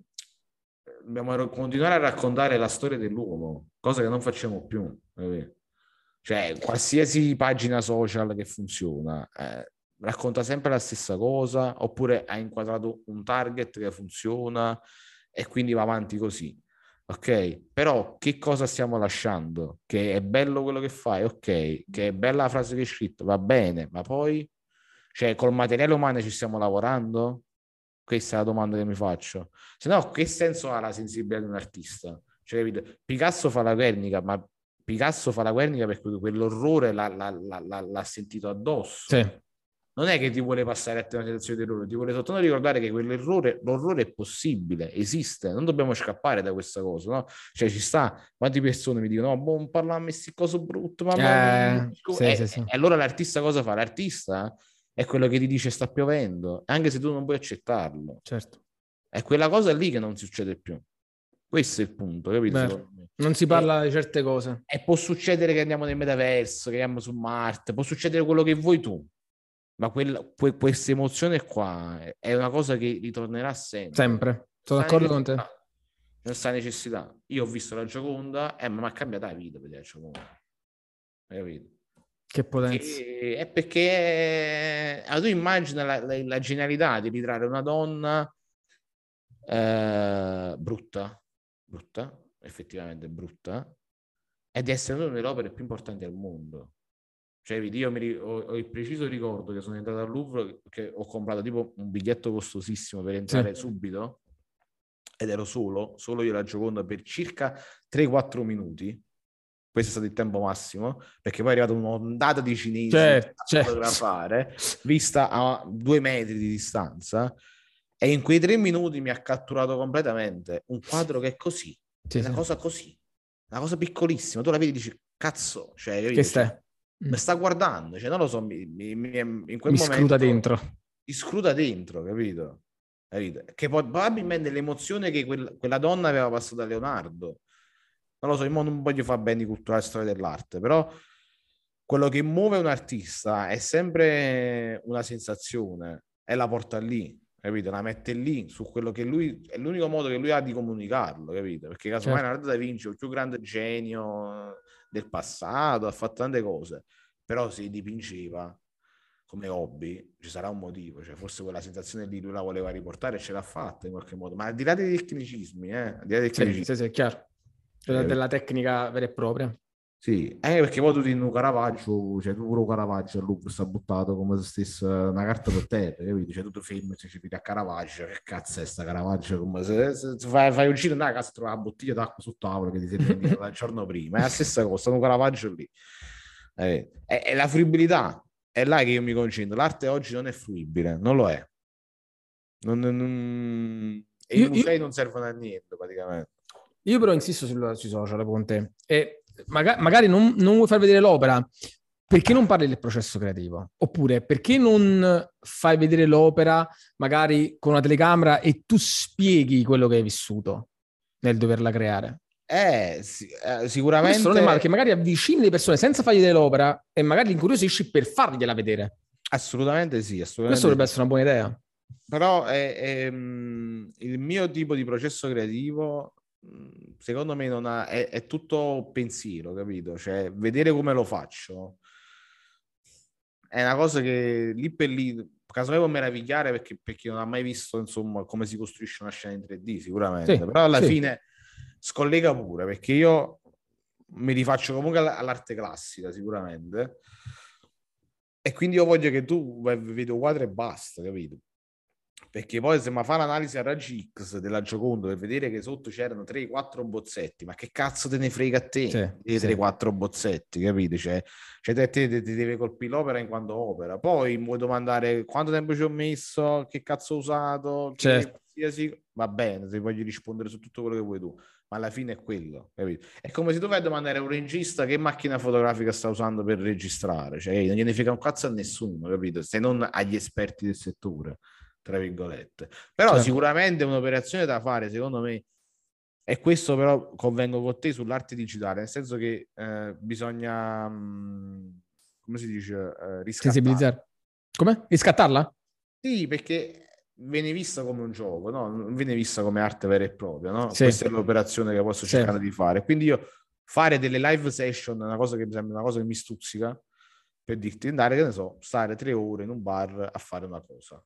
dobbiamo continuare a raccontare la storia dell'uomo, cosa che non facciamo più. Cioè, qualsiasi pagina social che funziona eh, racconta sempre la stessa cosa, oppure ha inquadrato un target che funziona e quindi va avanti così. Ok, però che cosa stiamo lasciando? Che è bello quello che fai, ok, che è bella la frase che hai scritto, va bene, ma poi, cioè, col materiale umano ci stiamo lavorando? Questa è la domanda che mi faccio. Se no, che senso ha la sensibilità di un artista? Cioè, capito? Picasso fa la Guernica, ma Picasso fa la Guernica perché quell'orrore l'ha, l'ha, l'ha, l'ha sentito addosso. Sì. Non è che ti vuole passare a te una sensazione di errore, ti vuole soltanto ricordare che quell'errore, l'orrore è possibile, esiste, non dobbiamo scappare da questa cosa, no? Cioè ci sta, quante persone mi dicono, no, boh, parla a me sti cose brutto, ma... Eh, sì, e, sì, sì. e allora l'artista cosa fa? L'artista è quello che ti dice sta piovendo, anche se tu non puoi accettarlo. Certo. È quella cosa lì che non succede più. Questo è il punto, capito? non si parla e, di certe cose. E può succedere che andiamo nel metaverso, che andiamo su Marte, può succedere quello che vuoi tu. Ma quella, que, questa emozione qua è una cosa che ritornerà sempre. Sempre, sono d'accordo con te. Non sta necessità. Io ho visto la Gioconda e eh, mi ha cambiato la vita vedere la Gioconda. Hai capito? Che potenza. Che è perché allora, tu immagina la, la, la, genialità di ritrarre una donna eh, brutta, brutta, effettivamente brutta, e di essere una delle opere più importanti al mondo. Cioè, io mi, ho, ho, il preciso ricordo che sono entrato al Louvre, che ho comprato tipo un biglietto costosissimo per entrare sì. subito, ed ero solo, solo io la Gioconda per circa 3-4 minuti questo è stato il tempo massimo, perché poi è arrivata un'ondata di cinesi certo, a certo. fotografare, vista a due metri di distanza, e in quei tre minuti mi ha catturato completamente un quadro che è così, sì, è una sì. cosa così, una cosa piccolissima, tu la vedi e dici, cazzo, cioè, che stai? Mi sta guardando, cioè non lo so, mi, mi, mi in quel mi momento... scruta dentro. Mi scruta dentro, capito? capito? Che probabilmente l'emozione che quella, quella donna aveva passato a Leonardo, non lo so, io non voglio fare beni culturali storia dell'arte, però quello che muove un artista è sempre una sensazione e la porta lì, capito? La mette lì su quello che lui è l'unico modo che lui ha di comunicarlo, capito? Perché casomai certo. Leonardo da Vinci è il più grande genio del passato, ha fatto tante cose, però si dipingeva come hobby ci sarà un motivo, cioè forse quella sensazione lì lui la voleva riportare e ce l'ha fatta in qualche modo, ma al di là dei tecnicismi, eh, al di là dei tecnicismi. Sì, sì, sì, è chiaro. Cioè, eh, della tecnica vera e propria. Sì, anche perché poi tu ti un Caravaggio, cioè tu pure Caravaggio a Louvre sta buttato come se stesse una carta per terra, capito? Cioè tu ti fermi e ci vedi a Caravaggio, che cazzo è sta Caravaggio? Come se, se, se fai, fai, un giro nella casa trovi una bottiglia d'acqua sul tavolo che ti sei venduta il giorno prima, è la stessa cosa, un Caravaggio lì. Eh, è, è, la fruibilità, è là che io mi concentro, l'arte oggi non è fruibile, non lo è. Non, non... E io, i musei io... non servono a niente praticamente. Io però insisto sul, sui social con te e magari, magari non, non, vuoi far vedere l'opera perché non parli del processo creativo? Oppure perché non fai vedere l'opera magari con una telecamera e tu spieghi quello che hai vissuto nel doverla creare? Eh, sì, eh, sicuramente. Questo non è male, che magari avvicini le persone senza fargli vedere l'opera e magari li incuriosisci per fargliela vedere. Assolutamente sì, assolutamente. Questo dovrebbe essere una buona idea. Però è, è, il mio tipo di processo creativo secondo me non ha, è, è, tutto pensiero, capito? Cioè, vedere come lo faccio è una cosa che lì per lì, casomai può meravigliare perché, perché non ha mai visto, insomma, come si costruisce una scena in 3D, sicuramente. Sì, Però alla sì. fine scollega pure, perché io mi rifaccio comunque all'arte classica, sicuramente. E quindi io voglio che tu vedi un quadro e basta, capito? Perché poi se mi fa l'analisi a raggi X della Giocondo per vedere che sotto c'erano 3-4 bozzetti, ma che cazzo te ne frega a te? Sì, sì. 3-4 bozzetti, capite? Cioè, cioè te, te, te, ti deve colpire l'opera in quanto opera. Poi mi vuoi domandare quanto tempo ci ho messo, che cazzo ho usato, certo. qualsiasi... va bene, se voglio rispondere su tutto quello che vuoi tu, ma alla fine è quello, capito? È come se tu vai a domandare a un regista che macchina fotografica sta usando per registrare, cioè non gliene frega un cazzo a nessuno, capito? Se non agli esperti del settore tra virgolette. Però certo. sicuramente un'operazione da fare, secondo me, e questo però convengo con te sull'arte digitale, nel senso che eh, bisogna, mh, mm, come si dice, eh, riscattarla. Come? Riscattarla? Sì, perché viene vista come un gioco, no? non viene vista come arte vera e propria. No? Sì. Questa è l'operazione che posso cercare sì. di fare. Quindi io fare delle live session è una cosa che mi sembra una cosa che mi stuzzica per dirti andare, che ne so, stare tre ore in un bar a fare una cosa.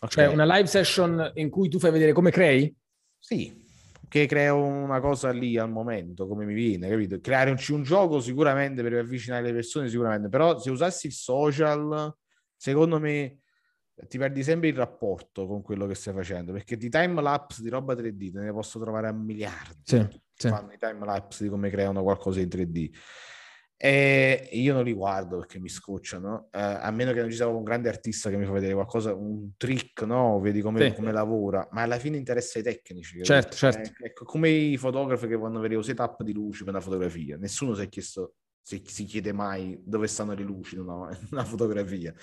Okay. Cioè una live session in cui tu fai vedere come crei? Sì, che creo una cosa lì al momento, come mi viene, capito? Creare un, un gioco sicuramente per avvicinare le persone, sicuramente, però se usassi il social, secondo me ti perdi sempre il rapporto con quello che stai facendo, perché di time lapse di roba 3D te ne posso trovare a miliardi. Sì, sì. Fanno i time lapse di come creano qualcosa in 3D. E io non li guardo perché mi scocciano, eh, a meno che non ci sia un grande artista che mi fa vedere qualcosa, un trick, no? Vedi come, sì. come lavora, ma alla fine interessa ai tecnici. Certo, certo. Eh, ecco, come i fotografi che vanno a vedere un setup di luci per una fotografia. Nessuno si è chiesto, si, si chiede mai dove stanno le luci in una, in una fotografia.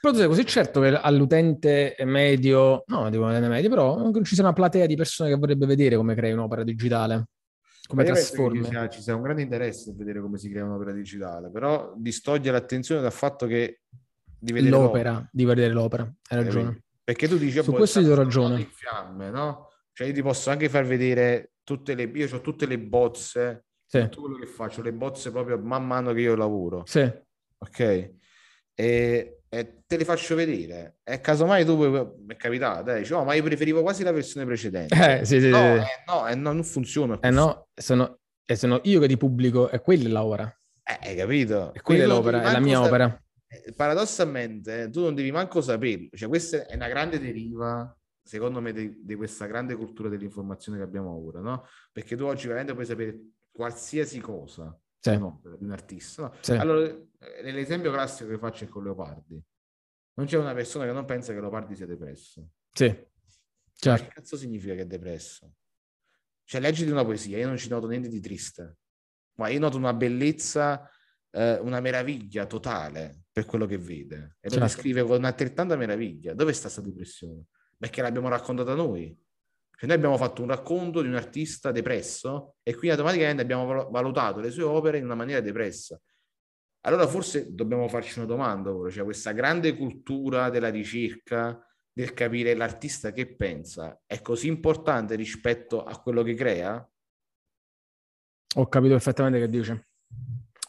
Però tu sei così certo che all'utente medio, no, dico medio, però ci sia una platea di persone che vorrebbe vedere come crei un'opera digitale come trasformi. Ci sia, ci sia un grande interesse a vedere come si crea un'opera digitale, però distoglie l'attenzione dal fatto che di vedere l'opera, l'opera. di vedere l'opera, hai ragione. Perché tu dici, su questo ti do ragione. In fiamme, no? Cioè io ti posso anche far vedere tutte le, io ho tutte le bozze, sì. tutto quello che faccio, le bozze proprio man mano che io lavoro. Sì. Ok? E e te le faccio vedere. E casomai tu mi è capitato, eh, dici, oh, ma io preferivo quasi la versione precedente. Eh, sì, sì, no, sì. Eh, no, eh, no, non funziona. Eh no, sono, e sono io che ti pubblico, e quella è l'opera. Eh, hai capito? E quella è l'opera, è la mia sapere. opera. Eh, paradossalmente, tu non devi manco saperlo. Cioè, questa è una grande deriva, secondo me, di, di questa grande cultura dell'informazione che abbiamo ora, no? Perché tu oggi veramente puoi sapere qualsiasi cosa sì. di un artista. Sì. Allora, eh, l'esempio classico che faccio è con Leopardi. Non c'è una persona che non pensa che Leopardi sia depresso. Sì, certo. Ma che cazzo significa che è depresso? Cioè, leggiti una poesia, io non ci noto niente di triste, ma io noto una bellezza, eh, una meraviglia totale per quello che vede. E certo. lo descrive con altrettanta meraviglia. Dove sta questa depressione? Perché l'abbiamo raccontata noi. Cioè, noi abbiamo fatto un racconto di un artista depresso e quindi automaticamente abbiamo valutato le sue opere in una maniera depressa. Allora forse dobbiamo farci una domanda cioè questa grande cultura della ricerca, del capire l'artista che pensa, è così importante rispetto a quello che crea? Ho capito perfettamente che dice.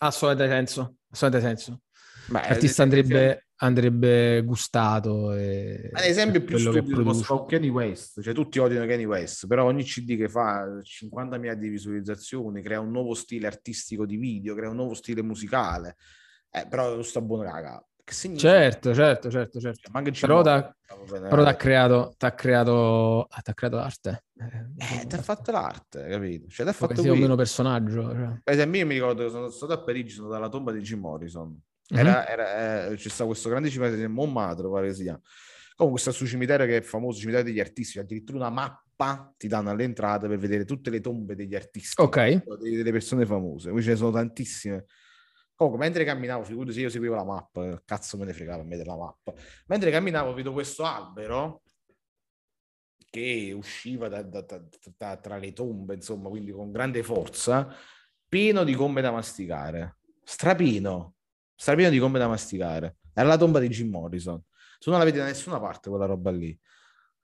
Assolutamente senso, assolutamente senso. L'artista andrebbe, andrebbe gustato. E Ad esempio, più stupido posso Kanye West, cioè tutti odiano Kanye West, però ogni CD che fa 50.000 di visualizzazioni, crea un nuovo stile artistico di video, crea un nuovo stile musicale, eh, però sta buono raga. Certo, certo, certo, certo. Cioè, però da, però t'ha creato, t'ha creato, ah, t'ha creato l'arte. Eh, ti ha fatto l'arte, capito? Cioè, t'ha fatto sia un meno personaggio. Cioè. Per esempio, io mi ricordo che sono stato a Parigi, sono dalla tomba di Jim Morrison era, mm-hmm. era, eh, c'è stato questo grande cimitero di Montmartre, pare che si chiama. Comunque sta su cimitero che è famoso, cimitero degli artisti, addirittura una mappa ti danno all'entrata per vedere tutte le tombe degli artisti, ok delle persone famose, qui ce ne sono tantissime. Comunque, mentre camminavo, figurati se io seguivo la mappa, cazzo me ne fregava a me della mappa. Mentre camminavo, vedo questo albero che usciva da, da, da, tra le tombe, insomma, quindi con grande forza, pieno di gomme da masticare. Strapino pieno di gomme da masticare. Era la tomba di Jim Morrison. Tu non la vedi da nessuna parte quella roba lì.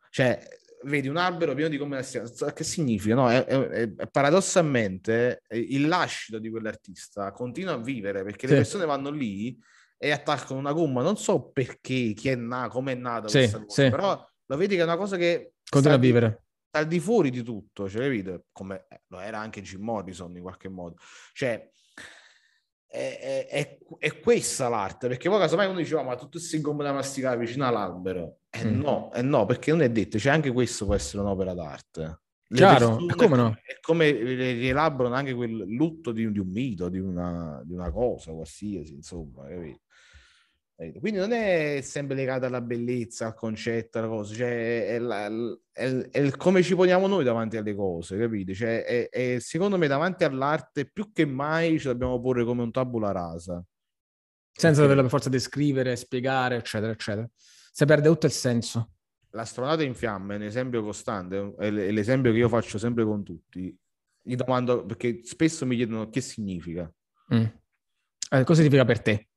Cioè, vedi un albero pieno di gomme da masticare. Che significa? No, è, è, è, paradossalmente il lascito di quell'artista continua a vivere perché sì. le persone vanno lì e attaccano una gomma. Non so perché, chi è nato, come è nata sì, questa cosa, sì. però lo vedi che è una cosa che continua a vivere. Al di fuori di tutto, cioè, capito? Come eh, lo era anche Jim Morrison in qualche modo. Cioè, è, è, è, questa l'arte, perché poi casomai uno diceva ma tutto si gomme da masticare vicino all'albero. Eh mm. no, eh no, perché non è detto, cioè anche questo può essere un'opera d'arte. Le Chiaro, come no? È come rielaborano anche quel lutto di, di un mito, di una, di una, cosa qualsiasi, insomma, capito? Quindi non è sempre legato alla bellezza, al concetto, alla cosa, cioè è, la, è, è, come ci poniamo noi davanti alle cose, capite? Cioè, è, è, secondo me davanti all'arte più che mai ci dobbiamo porre come un tabula rasa. Senza doverla per forza descrivere, spiegare, eccetera, eccetera. Si perde tutto il senso. L'astronauta in fiamme è un esempio costante, è l'esempio che io faccio sempre con tutti. Gli domando, perché spesso mi chiedono che significa. Mm. Eh, cosa significa per te?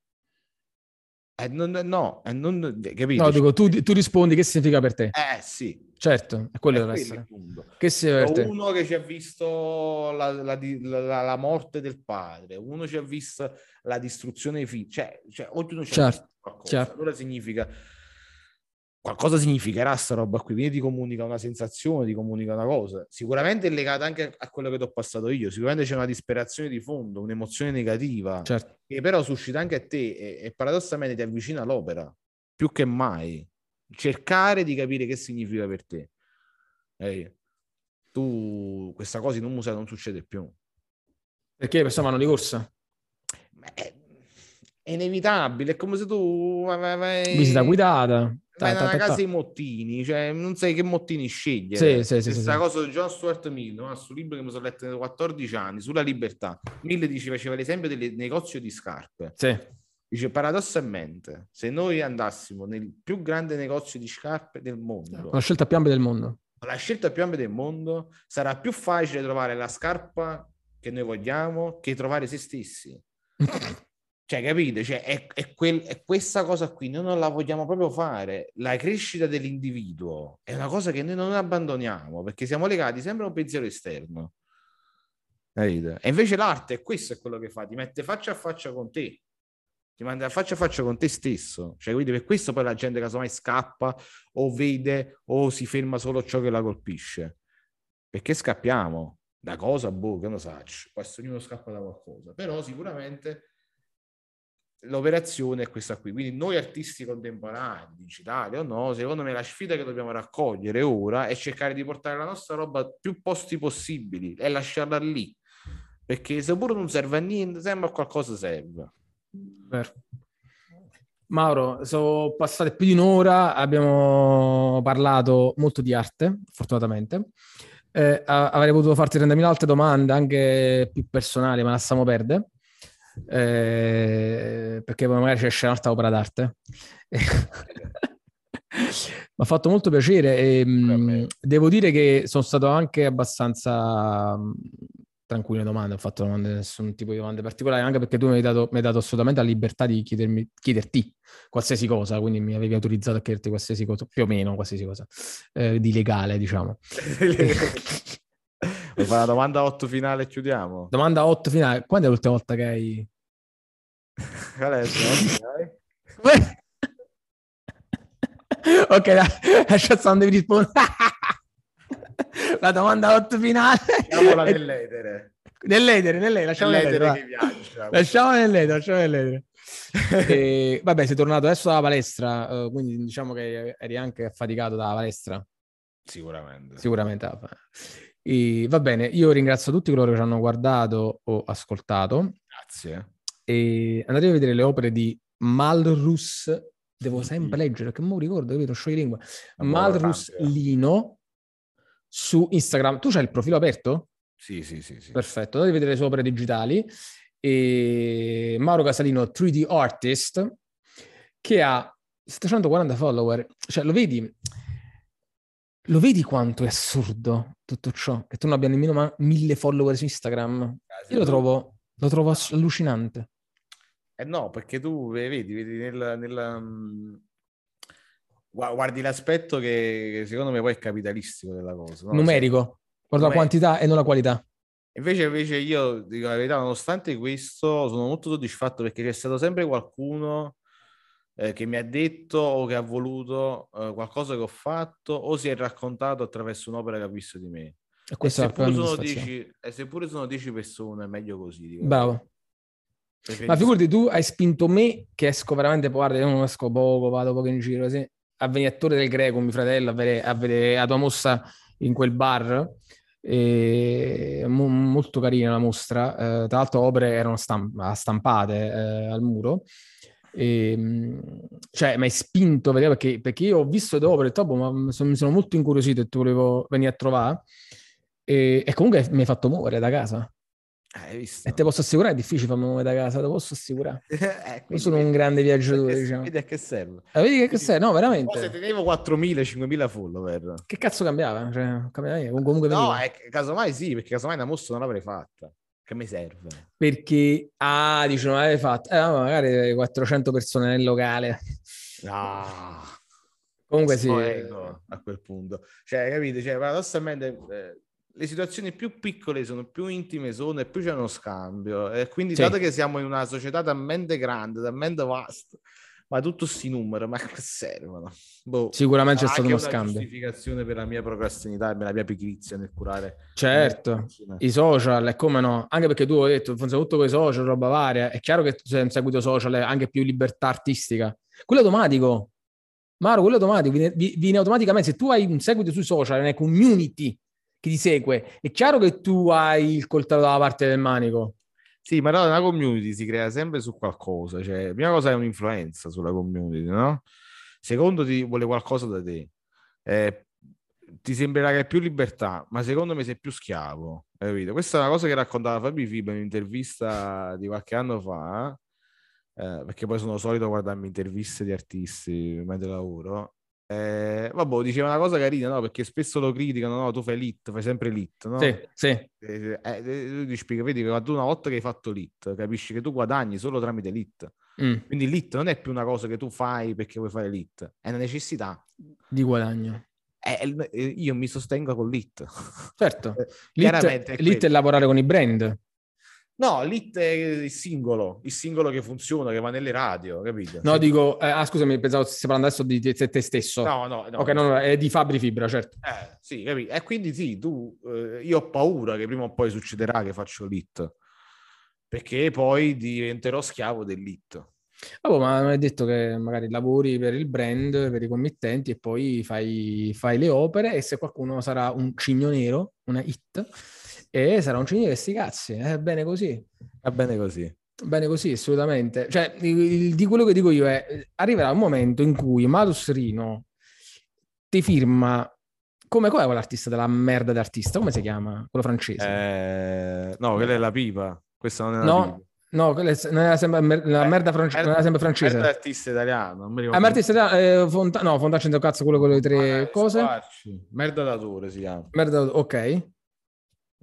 Eh, non, no, eh, non, capito? No, dico, tu, tu, rispondi che significa per te. Eh sì. Certo, è quello deve essere. Che significa per te? Uno che ci ha visto la, la, la, la, morte del padre, uno ci ha visto la distruzione dei figli, cioè, cioè ognuno ci certo, ha visto qualcosa. Certo. Allora significa qualcosa significherà sta roba qui, quindi ti comunica una sensazione, ti comunica una cosa. Sicuramente è legata anche a quello che ti ho passato io, sicuramente c'è una disperazione di fondo, un'emozione negativa, certo. che però suscita anche a te e, e paradossalmente ti avvicina all'opera, più che mai. Cercare di capire che significa per te. Ehi, tu questa cosa in un museo non succede più. Perché persone vanno di corsa? È, è inevitabile, è come se tu visita guidata Vai nella casa dei mottini, cioè non sai che mottini scegliere. Sì, sì, Questa sì, cosa di John Stuart Mill, no? sul libro che mi sono letto nei 14 anni, sulla libertà. Mill dice, faceva l'esempio del negozio di scarpe. Sì. Dice, paradossalmente, se noi andassimo nel più grande negozio di scarpe del mondo... La scelta più ampia del mondo. La scelta più ampia del mondo sarà più facile trovare la scarpa che noi vogliamo che trovare se stessi. Cioè, capite? Cioè, è, è, quel, è, questa cosa qui, noi non la vogliamo proprio fare. La crescita dell'individuo è una cosa che noi non abbandoniamo perché siamo legati sempre a un pensiero esterno. Capite? E invece l'arte è questo è quello che fa, ti mette faccia a faccia con te, ti manda faccia a faccia con te stesso. Cioè, quindi per questo poi la gente casomai scappa o vede o si ferma solo ciò che la colpisce. Perché scappiamo? Da cosa? Boh, che non so, poi ognuno scappa da qualcosa. Però sicuramente l'operazione è questa qui. Quindi noi artisti contemporanei, digitali o no, secondo me la sfida che dobbiamo raccogliere ora è cercare di portare la nostra roba più posti possibili e lasciarla lì. Perché se pure non serve a niente, sempre a qualcosa serve. Vero. Mauro, sono passate più di un'ora, abbiamo parlato molto di arte, fortunatamente. Eh, avrei potuto farti 30.000 altre domande, anche più personali, ma lasciamo perdere, eh, perché poi magari c'è un'altra opera d'arte. Mi ha fatto molto piacere e mh, mm, devo dire che sono stato anche abbastanza mh, tranquille domande, ho fatto domande, nessun tipo di domande particolari, anche perché tu mi hai dato, mi hai dato assolutamente la libertà di chiedermi, chiederti qualsiasi cosa, quindi mi avevi autorizzato a chiederti qualsiasi cosa, più o meno qualsiasi cosa, eh, di legale, diciamo. Vuoi fare la domanda 8 finale e chiudiamo? Domanda 8 finale, quando è l'ultima volta che hai... Qual è ok, lascia stare, devi rispondere. la domanda 8 finale. Lasciamola nell'etere. Nell'etere, nell'etere, lasciamo nell'etere. nell'etere lasciamo nell'etere, lasciamo nell'etere. e, vabbè, sei tornato adesso dalla palestra, uh, quindi diciamo che eri anche affaticato dalla palestra. Sicuramente. Sicuramente. E, va bene, io ringrazio tutti coloro che ci hanno guardato o ascoltato. Grazie. E andate a vedere le opere di Malrus, devo sempre leggere, che non ricordo, capito? Scioglilingua. Malrus eh. Lino su Instagram. Tu c'hai il profilo aperto? Sì, sì, sì. sì. Perfetto, devi vedere le sue opere digitali. E Mauro Casalino, 3D Artist, che ha 740 follower. Cioè, lo vedi? Lo vedi quanto è assurdo tutto ciò? Che tu non abbia nemmeno mille follower su Instagram? Io lo trovo, lo trovo allucinante. Eh no, perché tu vedi, vedi nel, nel, mm, guardi l'aspetto che secondo me poi è capitalistico della cosa. No? Numerico, guarda la quantità e non la qualità. Invece, invece io dico la verità, nonostante questo, sono molto soddisfatto perché c'è stato sempre qualcuno eh, che mi ha detto o che ha voluto eh, qualcosa che ho fatto o si è raccontato attraverso un'opera che ha visto di me. E, e seppure, sono dieci, e seppure sono 10 persone, è meglio così. Dico. Bravo. Perché Ma figurati, tu hai spinto me che esco veramente, guarda, io non esco poco, vado poco in giro, sì a venire attore del greco, mio fratello, a vedere, a vedere la tua mossa in quel bar. E, mo, molto carina la mostra. Eh, tra l'altro, opere erano stamp- stampate eh, al muro. E, mm, cioè, mi hai spinto perché, perché io ho visto le opere e dopo ma mi sono molto incuriosito e ti volevo venire a trovare. E, e comunque mi hai fatto muovere da casa. Eh, e te posso assicurare, è difficile farmi muovere da casa, te posso assicurare. eh, Io sono un grande viaggiatore, che, diciamo. Vedi a che serve. Eh, vedi che, che serve? No, veramente. Se tenevo 4.000-5.000 follower. Che cazzo cambiava? Cioè, cambiava comunque no, è, casomai sì, perché casomai una mossa non l'avrei fatta. Che mi serve? Perché, ah, dice non l'avrei fatta. Eh, magari 400 persone nel locale. No. Comunque sì. A quel punto. Cioè, capite? Cioè, paradossalmente... Eh, le situazioni più piccole sono, più intime sono e più c'è uno scambio. E quindi, sì. dato che siamo in una società talmente grande, talmente vasta, ma tutto questi numeri, ma che servono? Boh, Sicuramente c'è stato uno scambio. giustificazione per la mia procrastinità e per la mia pigrizia nel curare. Certo, i social, e come no? Anche perché tu hai detto, funziona tutto con i social, roba varia. È chiaro che tu sei un seguito social, anche più libertà artistica. Quello automatico. Maro, quello automatico, viene, viene automaticamente. Se tu hai un seguito sui social, nelle community, che ti segue, è chiaro che tu hai il coltello dalla parte del manico. Sì, ma una community si crea sempre su qualcosa. Cioè, la prima cosa è un'influenza sulla community, no? Secondo ti vuole qualcosa da te. Eh, ti sembrerà che hai più libertà, ma secondo me sei più schiavo. Capito? Questa è una cosa che raccontava Fabi Fiba in un'intervista di qualche anno fa, eh, perché poi sono solito guardarmi interviste di artisti mentre lavoro. Eh, vabbè, diceva una cosa carina, no? Perché spesso lo criticano, no? Tu fai lit, fai sempre lit, no? Sì, sì. Eh, eh, eh lui ti spiega, vedi che tu una volta che hai fatto lit, capisci che tu guadagni solo tramite lit. Mm. Quindi lit non è più una cosa che tu fai perché vuoi fare lit, è una necessità. Di guadagno. Eh, eh io mi sostengo con lit. Certo, lit, lit è lavorare con i brand. No, l'hit è il singolo, il singolo che funziona, che va nelle radio, capito? No, dico, eh, ah, scusami, pensavo stessi parlando adesso di te, te stesso. No, no, no. Ok, no, no, è di Fabri Fibra, certo. Eh, sì, capito? E quindi sì, tu, eh, io ho paura che prima o poi succederà che faccio l'hit, perché poi diventerò schiavo dell'hit. Ah, boh, ma hai detto che magari lavori per il brand, per i committenti e poi fai, fai le opere e se qualcuno sarà un cigno nero, una hit, E sarà un cinese sti cazzi, è bene così. Va bene così. Bene così, assolutamente. Cioè, di quello che dico io è, arriverà un momento in cui Matus Rino ti firma come qual è quell'artista della merda d'artista? Come si chiama? Quello francese? Eh, no, quella è la pipa. Questa non è la no, pipa. No, non era sempre, la eh, merda france- non era sempre francese. Merda artista italiano. Non mi ricordo. Ah, artista italiano, eh, Fonta- no, c'entra cazzo quello con le tre eh, cose. Squarci. Merda d'autore si chiama. Merda ok.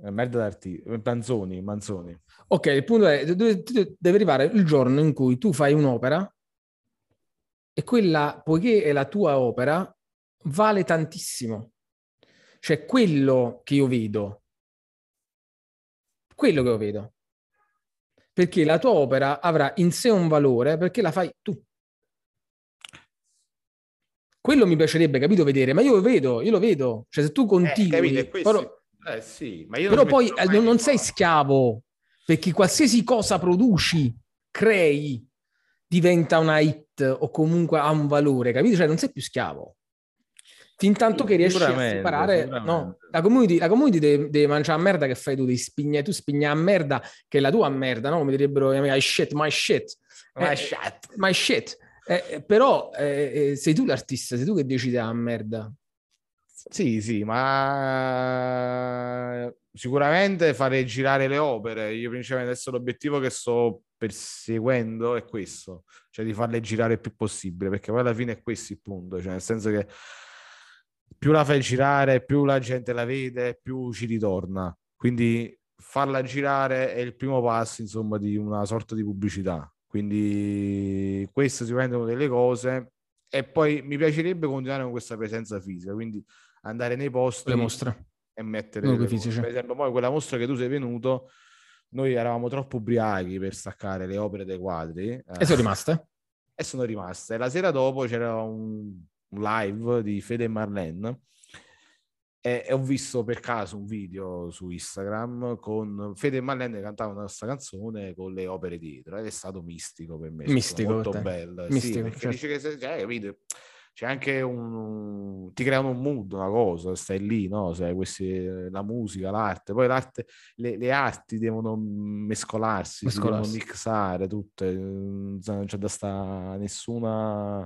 Eh, merda d'artista. Manzoni, Manzoni. Ok, il punto è, deve, deve arrivare il giorno in cui tu fai un'opera e quella, poiché è la tua opera, vale tantissimo. Cioè, quello che io vedo, quello che io vedo, perché la tua opera avrà in sé un valore perché la fai tu. Quello mi piacerebbe, capito, vedere, ma io lo vedo, io lo vedo. Cioè, se tu continui... Eh, però, eh, sì, però poi eh, non, non sei schiavo perché qualsiasi cosa produci, crei, diventa una hit o comunque ha un valore, capito? Cioè non sei più schiavo. Fin tanto che riesci a separare, no, la community, la community deve, deve, mangiare a merda che fai tu, devi spigna, tu spigna a merda che è la tua merda, no? Come direbbero my shit, my shit. My eh, shit. My shit. Eh, eh però eh, eh, sei tu l'artista, sei tu che decidi a merda. Sì, sì, ma sicuramente fare girare le opere. Io principalmente adesso l'obiettivo che sto perseguendo è questo, cioè di farle girare il più possibile, perché poi alla fine è questo il punto, cioè nel senso che più la fai girare, più la gente la vede, più ci ritorna. Quindi farla girare è il primo passo, insomma, di una sorta di pubblicità. Quindi questo sicuramente è una delle cose. E poi mi piacerebbe continuare con questa presenza fisica, quindi andare nei posti le mostre e mettere le mostre. Per esempio, poi quella mostra che tu sei venuto, noi eravamo troppo ubriachi per staccare le opere dei quadri. E sono rimaste? E sono rimaste. La sera dopo c'era un un live di Fede e Marlene e, e, ho visto per caso un video su Instagram con Fede e Marlene che cantavano questa canzone con le opere dietro ed è stato mistico per me. Mistico. Molto bello. Mistico, sì, certo. dice che se, cioè, capito? C'è anche un, ti creano un mood, una cosa, stai lì, no? Cioè, questi, la musica, l'arte, poi l'arte, le, le arti devono mescolarsi, mescolarsi. devono mixare tutte, non c'è da sta nessuna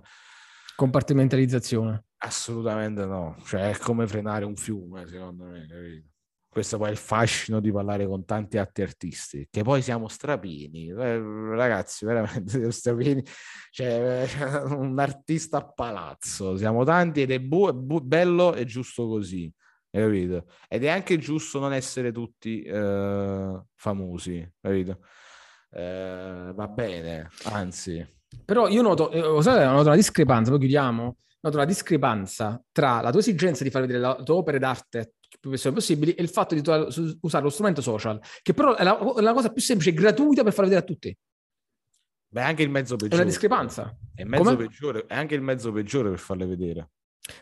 Compartimentalizzazione. Assolutamente no, cioè è come frenare un fiume, secondo me, capito? Questo poi è il fascino di parlare con tanti altri artisti, che poi siamo strapini, eh, ragazzi, veramente strapini, cioè un artista a palazzo, siamo tanti ed è bu- bu- bello e giusto così, capito? Ed è anche giusto non essere tutti eh, famosi, capito? Eh, va bene, anzi. Però io noto, eh, noto una discrepanza, poi chiudiamo, noto una discrepanza tra la tua esigenza di far vedere le tue opere d'arte più persone possibili e il fatto di usare lo strumento social, che però è la, è la cosa più semplice e gratuita per far vedere a tutti. Beh, anche il mezzo peggiore. È una discrepanza. È, mezzo peggiore, è anche il mezzo peggiore per farle vedere.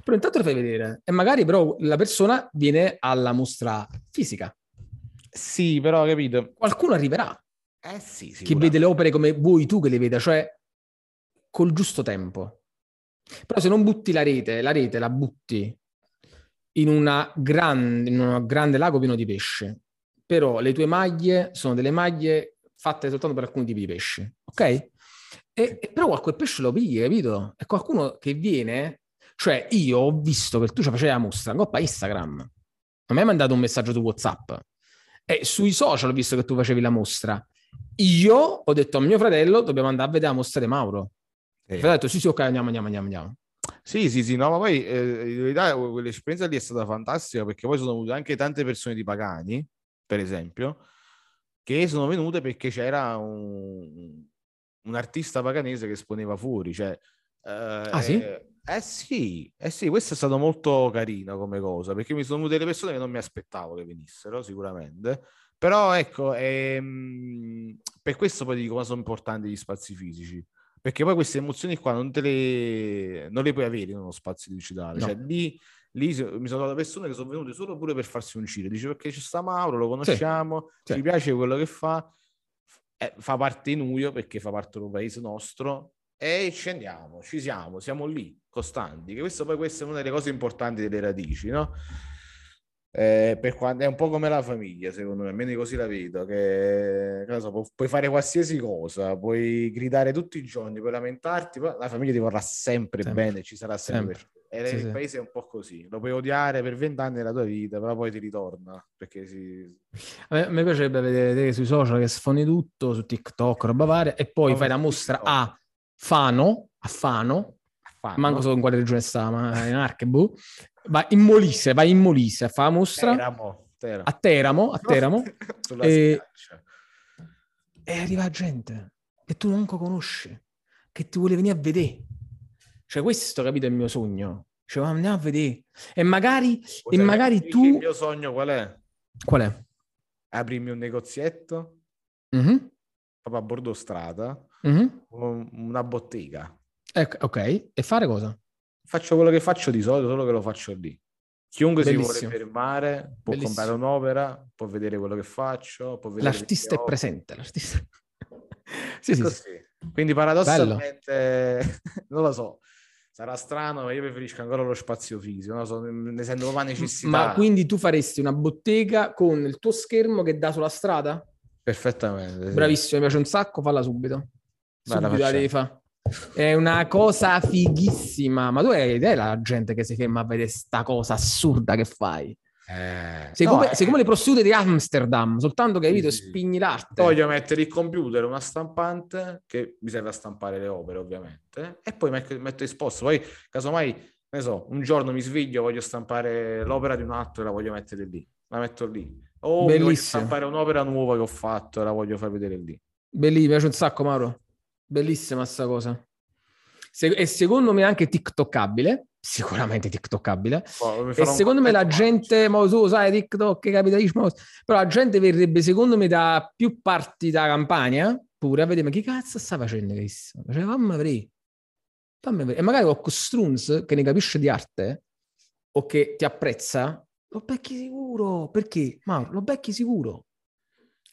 Però intanto le fai vedere e magari però la persona viene alla mostra fisica. Sì, però capito. Qualcuno arriverà. Eh sì, Che vede le opere come vuoi tu che le veda, cioè col giusto tempo. Però se non butti la rete, la rete la butti in, una grande, in un grande lago pieno di pesce, però le tue maglie sono delle maglie fatte soltanto per alcuni tipi di pesci, ok? E, e però qualche pesce lo pigli, capito? È qualcuno che viene, cioè io ho visto che tu ci facevi la mostra, coppa Instagram, non mi hai mandato un messaggio su WhatsApp, e sui social ho visto che tu facevi la mostra. Io ho detto a mio fratello, dobbiamo andare a vedere la mostra di Mauro. Eh. Ha detto sì, sì, ok, andiamo, andiamo, andiamo, andiamo. Sì, sì, sì, no, ma poi eh, in verità quell'esperienza lì è stata fantastica perché poi sono venute anche tante persone di Pagani, per esempio, che sono venute perché c'era un, un artista paganese che esponeva fuori, cioè... Eh, ah sì? Eh, eh sì, eh sì, questo è stato molto carino come cosa, perché mi sono venute delle persone che non mi aspettavo che venissero, sicuramente. Però ecco, ehm, per questo poi dico, ma sono importanti gli spazi fisici perché poi queste emozioni qua non, te le, non le puoi avere in uno spazio digitale. No. Cioè, lì, lì mi sono trovato persone che sono venute solo pure per farsi un giro. Dice perché c'è sta Mauro, lo conosciamo, sì. ci sì. piace quello che fa, eh, fa parte di Nuio perché fa parte del paese nostro e ci andiamo, ci siamo, siamo lì, costanti. Che questo poi questa è una delle cose importanti delle radici, no? Eh, per quando, è un po' come la famiglia, secondo me, almeno così la vedo, che, che so, pu- puoi fare qualsiasi cosa, puoi gridare tutti i giorni, puoi lamentarti, però la famiglia ti vorrà sempre, sempre. bene, ci sarà sempre. sempre. E sì, il sì. paese è un po' così, lo puoi odiare per vent'anni della tua vita, però poi ti ritorna. Perché si... a, me, piacerebbe vedere te sui social che sfondi tutto, su TikTok, roba varia, e poi no, fai la mostra a Fano, a Fano, a Fano. manco so in quale regione sta, ma in Archebu, va in Molise, vai in Molise, fa la mostra Teramo, Teramo. a Teramo, a Teramo e... e arriva gente che tu non conosci, che ti vuole venire a vedere. Cioè questo, capito, è il mio sogno. Cioè, andiamo a vedere. E magari, e magari tu... Il mio sogno qual è? Qual è? Aprirmi un negozietto, mm-hmm. proprio a bordo strada, mm-hmm. una bottega. Ecco, ok, e fare cosa? Faccio quello che faccio di solito, solo che lo faccio lì. Chiunque Bellissimo. si vuole fermare può Bellissimo. comprare un'opera, può vedere quello che faccio. l'artista è presente. L'artista... sì, sì, sì, Quindi paradossalmente, non lo so, sarà strano, ma io preferisco ancora lo spazio fisico, non so, ne sento proprio necessità. Ma quindi tu faresti una bottega con il tuo schermo che dà sulla strada? Perfettamente. Sì. Bravissimo, mi piace un sacco, falla subito. Subito la devi fare. È una cosa fighissima. Ma tu hai idea la gente che si ferma a vedere sta cosa assurda che fai? Eh, sei, no, come, eh, sei, come, le prostitute di Amsterdam, soltanto che hai sì, spigni l'arte. Voglio mettere il computer, una stampante che mi serve a stampare le opere, ovviamente, e poi metto, esposto. Poi, casomai, ne so, un giorno mi sveglio, voglio stampare l'opera di un altro e la voglio mettere lì. La metto lì. O voglio stampare un'opera nuova che ho fatto e la voglio far vedere lì. Bellissimo, mi piace un sacco, Mauro. Bellissima sta cosa. Se- e secondo me anche TikTokabile, sicuramente TikTokabile. Oh, e secondo me la gente, ma tu sai, TikTok, capitalismo, però la gente verrebbe secondo me da più parti da campagna pure a vedere ma che cazzo sta facendo questo? Cioè, fammi vedere. Fammi vedere. E magari con Strunz che ne capisce di arte o che ti apprezza, lo becchi sicuro. Perché? Mauro, lo becchi sicuro.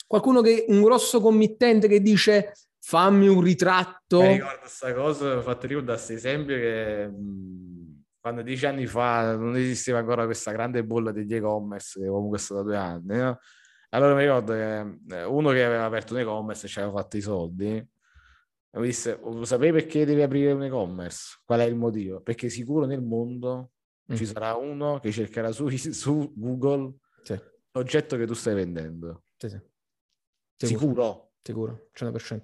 Qualcuno che, un grosso committente che dice fammi un ritratto. Mi ricordo questa cosa, ho fatto ricordare questo esempio che quando dieci anni fa non esisteva ancora questa grande bolla degli e-commerce, che comunque è stata due anni, no? Allora mi ricordo che eh, uno che aveva aperto un e-commerce e ci aveva fatto i soldi, mi disse, lo sapevi perché devi aprire un e-commerce? Qual è il motivo? Perché sicuro nel mondo mm. ci sarà uno che cercherà su, su Google sì. l'oggetto che tu stai vendendo. Sì, sì. Sicuro? Sicuro, 100%.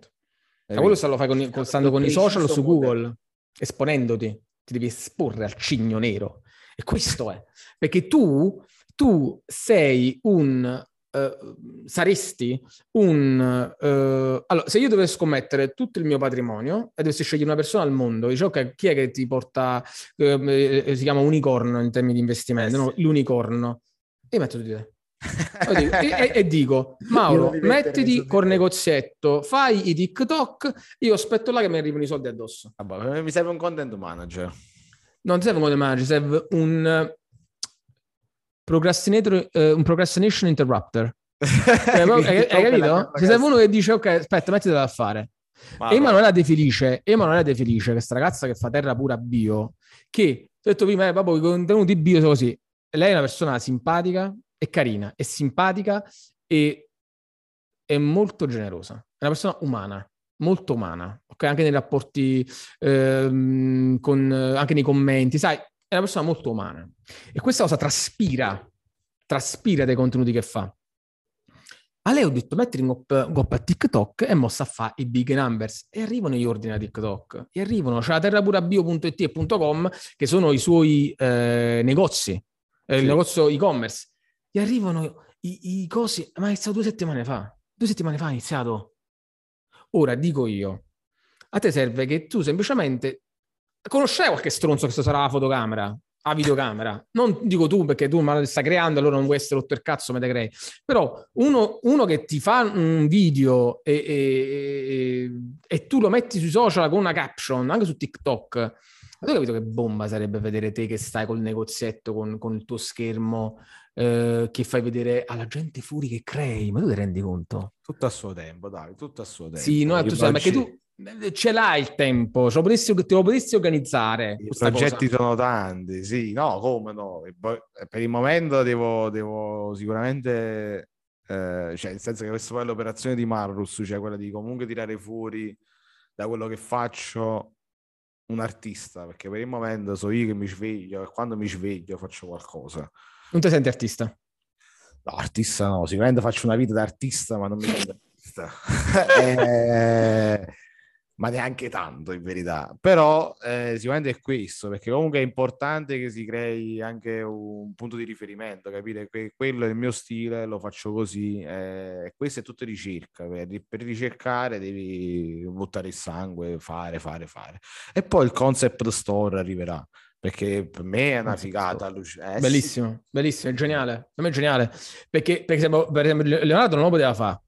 Ma quello lo fai con, con, stando con i social su Google, esponendoti, ti devi esporre al cigno nero. E questo è. Perché tu, tu sei un... Uh, saresti un... Uh, allora, se io dovessi scommettere tutto il mio patrimonio e dovessi scegliere una persona al mondo, dice ok, chi è che ti porta... Uh, si chiama unicorno in termini di investimento, eh sì. no? l'unicorno. E metto di te dico, e, e, dico, Mauro, mettiti col negozietto, fai i TikTok, io aspetto là che mi arrivano i soldi addosso. Vabbè, mi serve un content manager. Non serve un content manager, serve un procrastinator, uh, un procrastination interrupter. cioè, hai, hai capito? Ci serve uno che dice, ok, aspetta, mettitela a fare. Ma Emanuela De Felice, Emanuela De Felice, questa ragazza che fa terra pura bio, che ho detto prima, eh, proprio i contenuti bio sono così. Lei è una persona simpatica, è carina, è simpatica e è molto generosa. È una persona umana, molto umana, ok? Anche nei rapporti, ehm, con, anche nei commenti, sai, è una persona molto umana. E questa cosa traspira, traspira dai contenuti che fa. A lei ho detto mettili in goppa a TikTok e mossa a fare i big numbers e arrivano gli ordini a TikTok e arrivano, c'è la terrapurabio.it e .com che sono i suoi eh, negozi, eh, sì. il negozio e-commerce gli arrivano i, i cosi, ma è iniziato due settimane fa. Due settimane fa è iniziato. Ora dico io, a te serve che tu semplicemente conoscei qualche stronzo che sarà la fotocamera, la videocamera. Non dico tu perché tu ma stai creando, allora non vuoi essere rotto il cazzo, me te crei. Però uno, uno, che ti fa un video e, e, e, tu lo metti sui social con una caption, anche su TikTok, ma tu hai capito che bomba sarebbe vedere te che stai col negozietto con, con il tuo schermo eh, che fai vedere alla gente fuori che crei, ma tu ti rendi conto? Tutto a suo tempo, dai, tutto a suo tempo. Sì, no, tu sai, perché tu, ce l'hai il tempo, te lo potresti, te lo potresti organizzare. I progetti cosa. sono tanti, sì, no, come no. Per il momento devo, devo sicuramente, eh, cioè nel senso che questa poi è l'operazione di Marrus, cioè quella di comunque tirare fuori da quello che faccio un artista, perché per il momento so io che mi sveglio e quando mi sveglio faccio qualcosa. Non ti senti artista? No, artista no, sicuramente faccio una vita da artista, ma non mi sento artista. eh, ma neanche tanto in verità. Però eh, sicuramente è questo, perché comunque è importante che si crei anche un punto di riferimento, capire che quello è il mio stile, lo faccio così. Eh, questo è tutto ricerca, per, per, ricercare devi buttare il sangue, fare, fare, fare. E poi il concept store arriverà. Perché per me è una figata. Eh, bellissimo, sì. bellissimo, è geniale. Per me è geniale. Perché, per esempio, per esempio Leonardo non lo poteva fare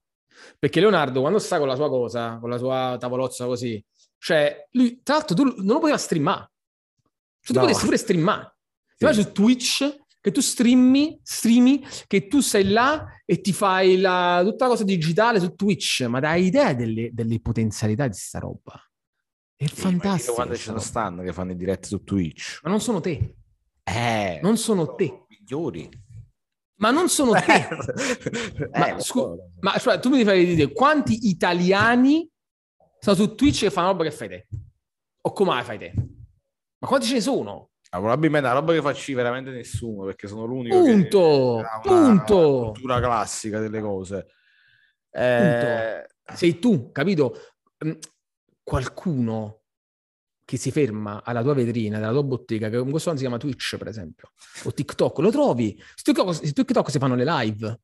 perché Leonardo, quando sta con la sua cosa, con la sua tavolozza così, cioè, lui, tra l'altro, tu non lo poteva streamare. Cioè, tu no. potessi pure streamare. Ti vai su Twitch, che tu streami, streami, che tu sei là e ti fai la, tutta la cosa digitale su Twitch, ma dai idea delle, delle potenzialità di sta roba. È fantastico. Quando ci sono stanno che fanno i diretti su Twitch. Ma non sono te. Eh, non sono, sono te. Migliori ma non sono te. ma, eh, scu- ma cioè, tu mi fare dire quanti italiani sono su Twitch e fanno roba che fai te? O come fai te? Ma quanti ce ne sono? Ah, probabilmente una roba che faccio veramente nessuno perché sono l'unico punto, che punto. Una cultura classica delle cose. Eh... Sei tu, capito? Qualcuno che si ferma alla tua vetrina, della tua bottega, che in questo momento si chiama Twitch, per esempio, o TikTok, lo trovi. Su TikTok, su TikTok si fanno le live.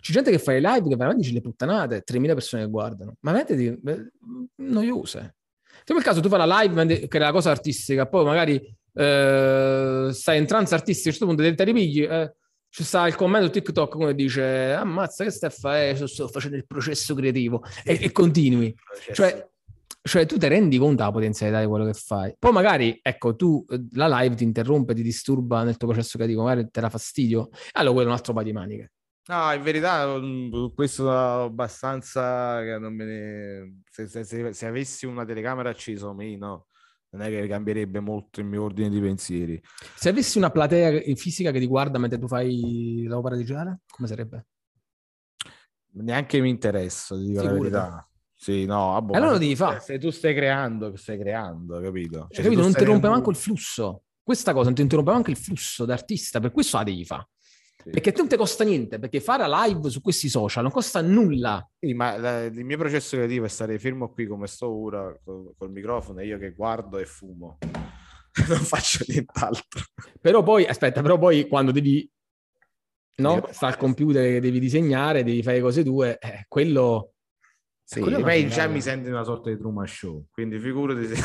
C'è gente che fa le live che veramente dice le puttanate, 3.000 persone che guardano, ma veramente noiose. Se per caso tu fai la live che è la cosa artistica, poi magari eh, stai in trance artistica, a un certo punto ti ripigli, eh, ci sta il commento TikTok come dice ammazza che stai a fare, sto, sto facendo il processo creativo e, e continui. Cioè, cioè, tu ti rendi conto della potenzialità di quello che fai. Poi magari, ecco, tu eh, la live ti interrompe, ti disturba nel tuo processo creativo, magari te dà fastidio, allora quello è un altro paio di maniche. No, in verità mm, questo abbastanza che non me ne... se, se, se, se avessi una telecamera accesa o meno, non è che cambierebbe molto il mio ordine di pensieri. Se avessi una platea fisica che ti guarda mentre tu fai l'opera digitale, come sarebbe? Neanche mi interessa, ti dico Sicuro. la verità. Sì, no, vabbè, allora lo devi fare. Se tu stai creando, stai creando, capito? Cioè, capito? Non ti rompe manco il flusso. Questa cosa non ti interrompe manco il flusso d'artista, per questo la devi fare. Sì. Perché non ti costa niente, perché fare live su questi social non costa nulla. Sì, ma la, il mio processo creativo è stare fermo qui come sto ora col, col microfono e io che guardo e fumo. non faccio nient'altro. Però poi, aspetta, però poi quando devi no? sta al computer che devi disegnare, devi fare cose tue, eh, quello sì, poi già mi senti una sorta di Truman Show, quindi figurati se...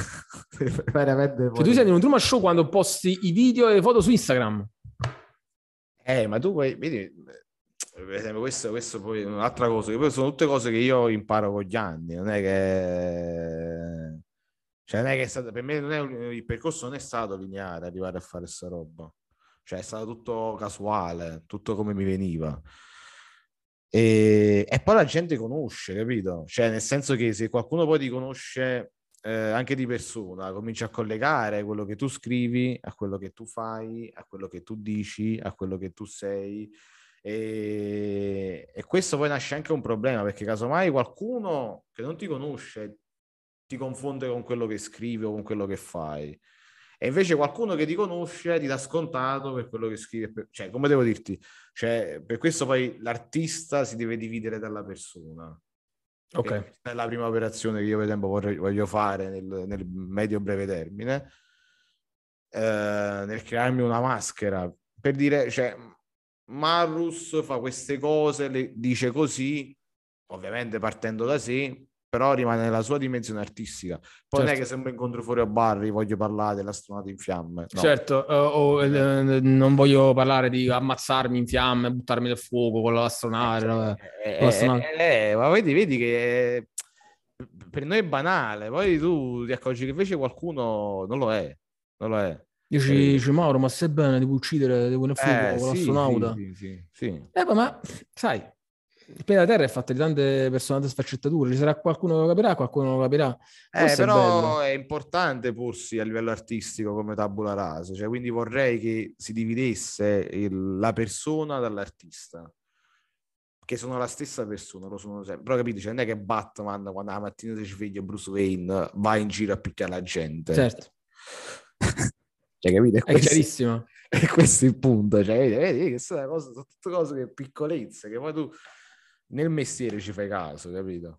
veramente... Cioè, tu senti un Truman Show quando posti i video e le foto su Instagram. Eh, ma tu poi, vedi, per esempio, questo, questo poi è un'altra cosa, che poi sono tutte cose che io imparo con gli anni, non è che... Cioè, non è che è stato, per me non è, il percorso non è stato lineare arrivare a fare questa roba. Cioè, è stato tutto casuale, tutto come mi veniva. E, e, poi la gente conosce, capito? Cioè, nel senso che se qualcuno poi ti conosce eh, anche di persona, comincia a collegare quello che tu scrivi a quello che tu fai, a quello che tu dici, a quello che tu sei. E, e questo poi nasce anche un problema perché casomai qualcuno che non ti conosce ti confonde con quello che scrivi o con quello che fai. E invece qualcuno che ti conosce ti dà scontato per quello che scrive. Cioè, come devo dirti? Cioè, per questo poi l'artista si deve dividere dalla persona. Ok. È la prima operazione che io per esempio vorrei, voglio fare nel, nel medio-breve termine. Eh, nel crearmi una maschera per dire, cioè, Marus fa queste cose, le dice così, ovviamente partendo da sé, però rimane nella sua dimensione artistica. Poi certo. non è certo. che sempre incontro fuori a Barry voglio parlare dell'astronauta in fiamme. No. Certo, uh, o, uh, non voglio parlare di ammazzarmi in fiamme, buttarmi nel fuoco con l'astronauta. Eh, l'astronauta. Eh, eh, ma vedi, vedi che per noi è banale, poi tu ti accorgi che invece qualcuno non lo è. Non lo è. Dici, dici Mauro, ma se bene devo uccidere devo nel fuoco con sì, l'astronauta? Sì, sì, sì, Eh, ma sai, il pianeta Terra è fatto di tante persone, tante sfaccettature. Ci sarà qualcuno che lo capirà, qualcuno non lo capirà. Eh, però è, è, importante porsi a livello artistico come tabula rasa. Cioè, quindi vorrei che si dividesse il, la persona dall'artista. Che sono la stessa persona, lo sono sempre. Però capite, cioè, non è che Batman quando la mattina si sveglia Bruce Wayne va in giro a picchiare la gente. Certo. cioè, capite? È, è chiarissimo. E questo è il punto. Cioè, vedi, vedi che sono, cose, sono tutte cose che piccolezze che poi tu nel mestiere ci fai caso, capito?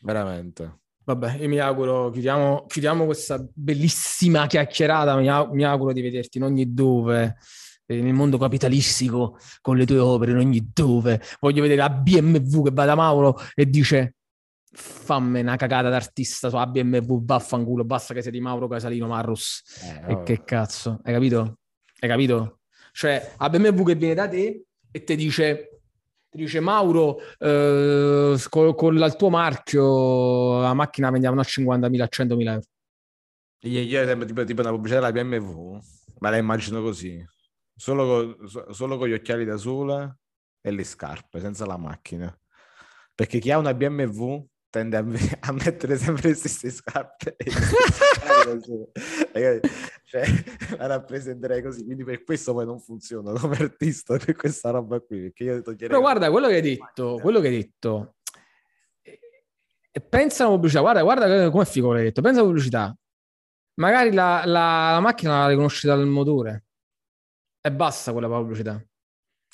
Veramente. Vabbè, io mi auguro, chiudiamo, chiudiamo questa bellissima chiacchierata, mi, mi, auguro di vederti in ogni dove, eh, nel mondo capitalistico, con le tue opere, in ogni dove. Voglio vedere la BMW che va da Mauro e dice fammi una cagata d'artista su BMW, vaffanculo, basta che sei di Mauro Casalino Marrus. Eh, e che cazzo, hai capito? Hai capito? Cioè, a BMW che viene da te e ti dice dice Mauro, eh, con, con il tuo marchio la macchina vendiamo a 50.000, a 100.000 euro. Ieri tipo, tipo una pubblicità della BMW, ma la immagino così, solo con, solo con gli occhiali da sole e le scarpe, senza la macchina. Perché chi ha una BMW tende a, a, mettere sempre le stesse scarpe. cioè, la rappresenterei così, quindi per questo poi non funziona come artista per questa roba qui. Perché io toglierei... Però guarda, quello che hai detto, quello che hai detto, pensa alla pubblicità, guarda, guarda come è figo l'hai detto, pensa alla pubblicità. Magari la, la, la macchina la riconosci dal motore e basta quella pubblicità.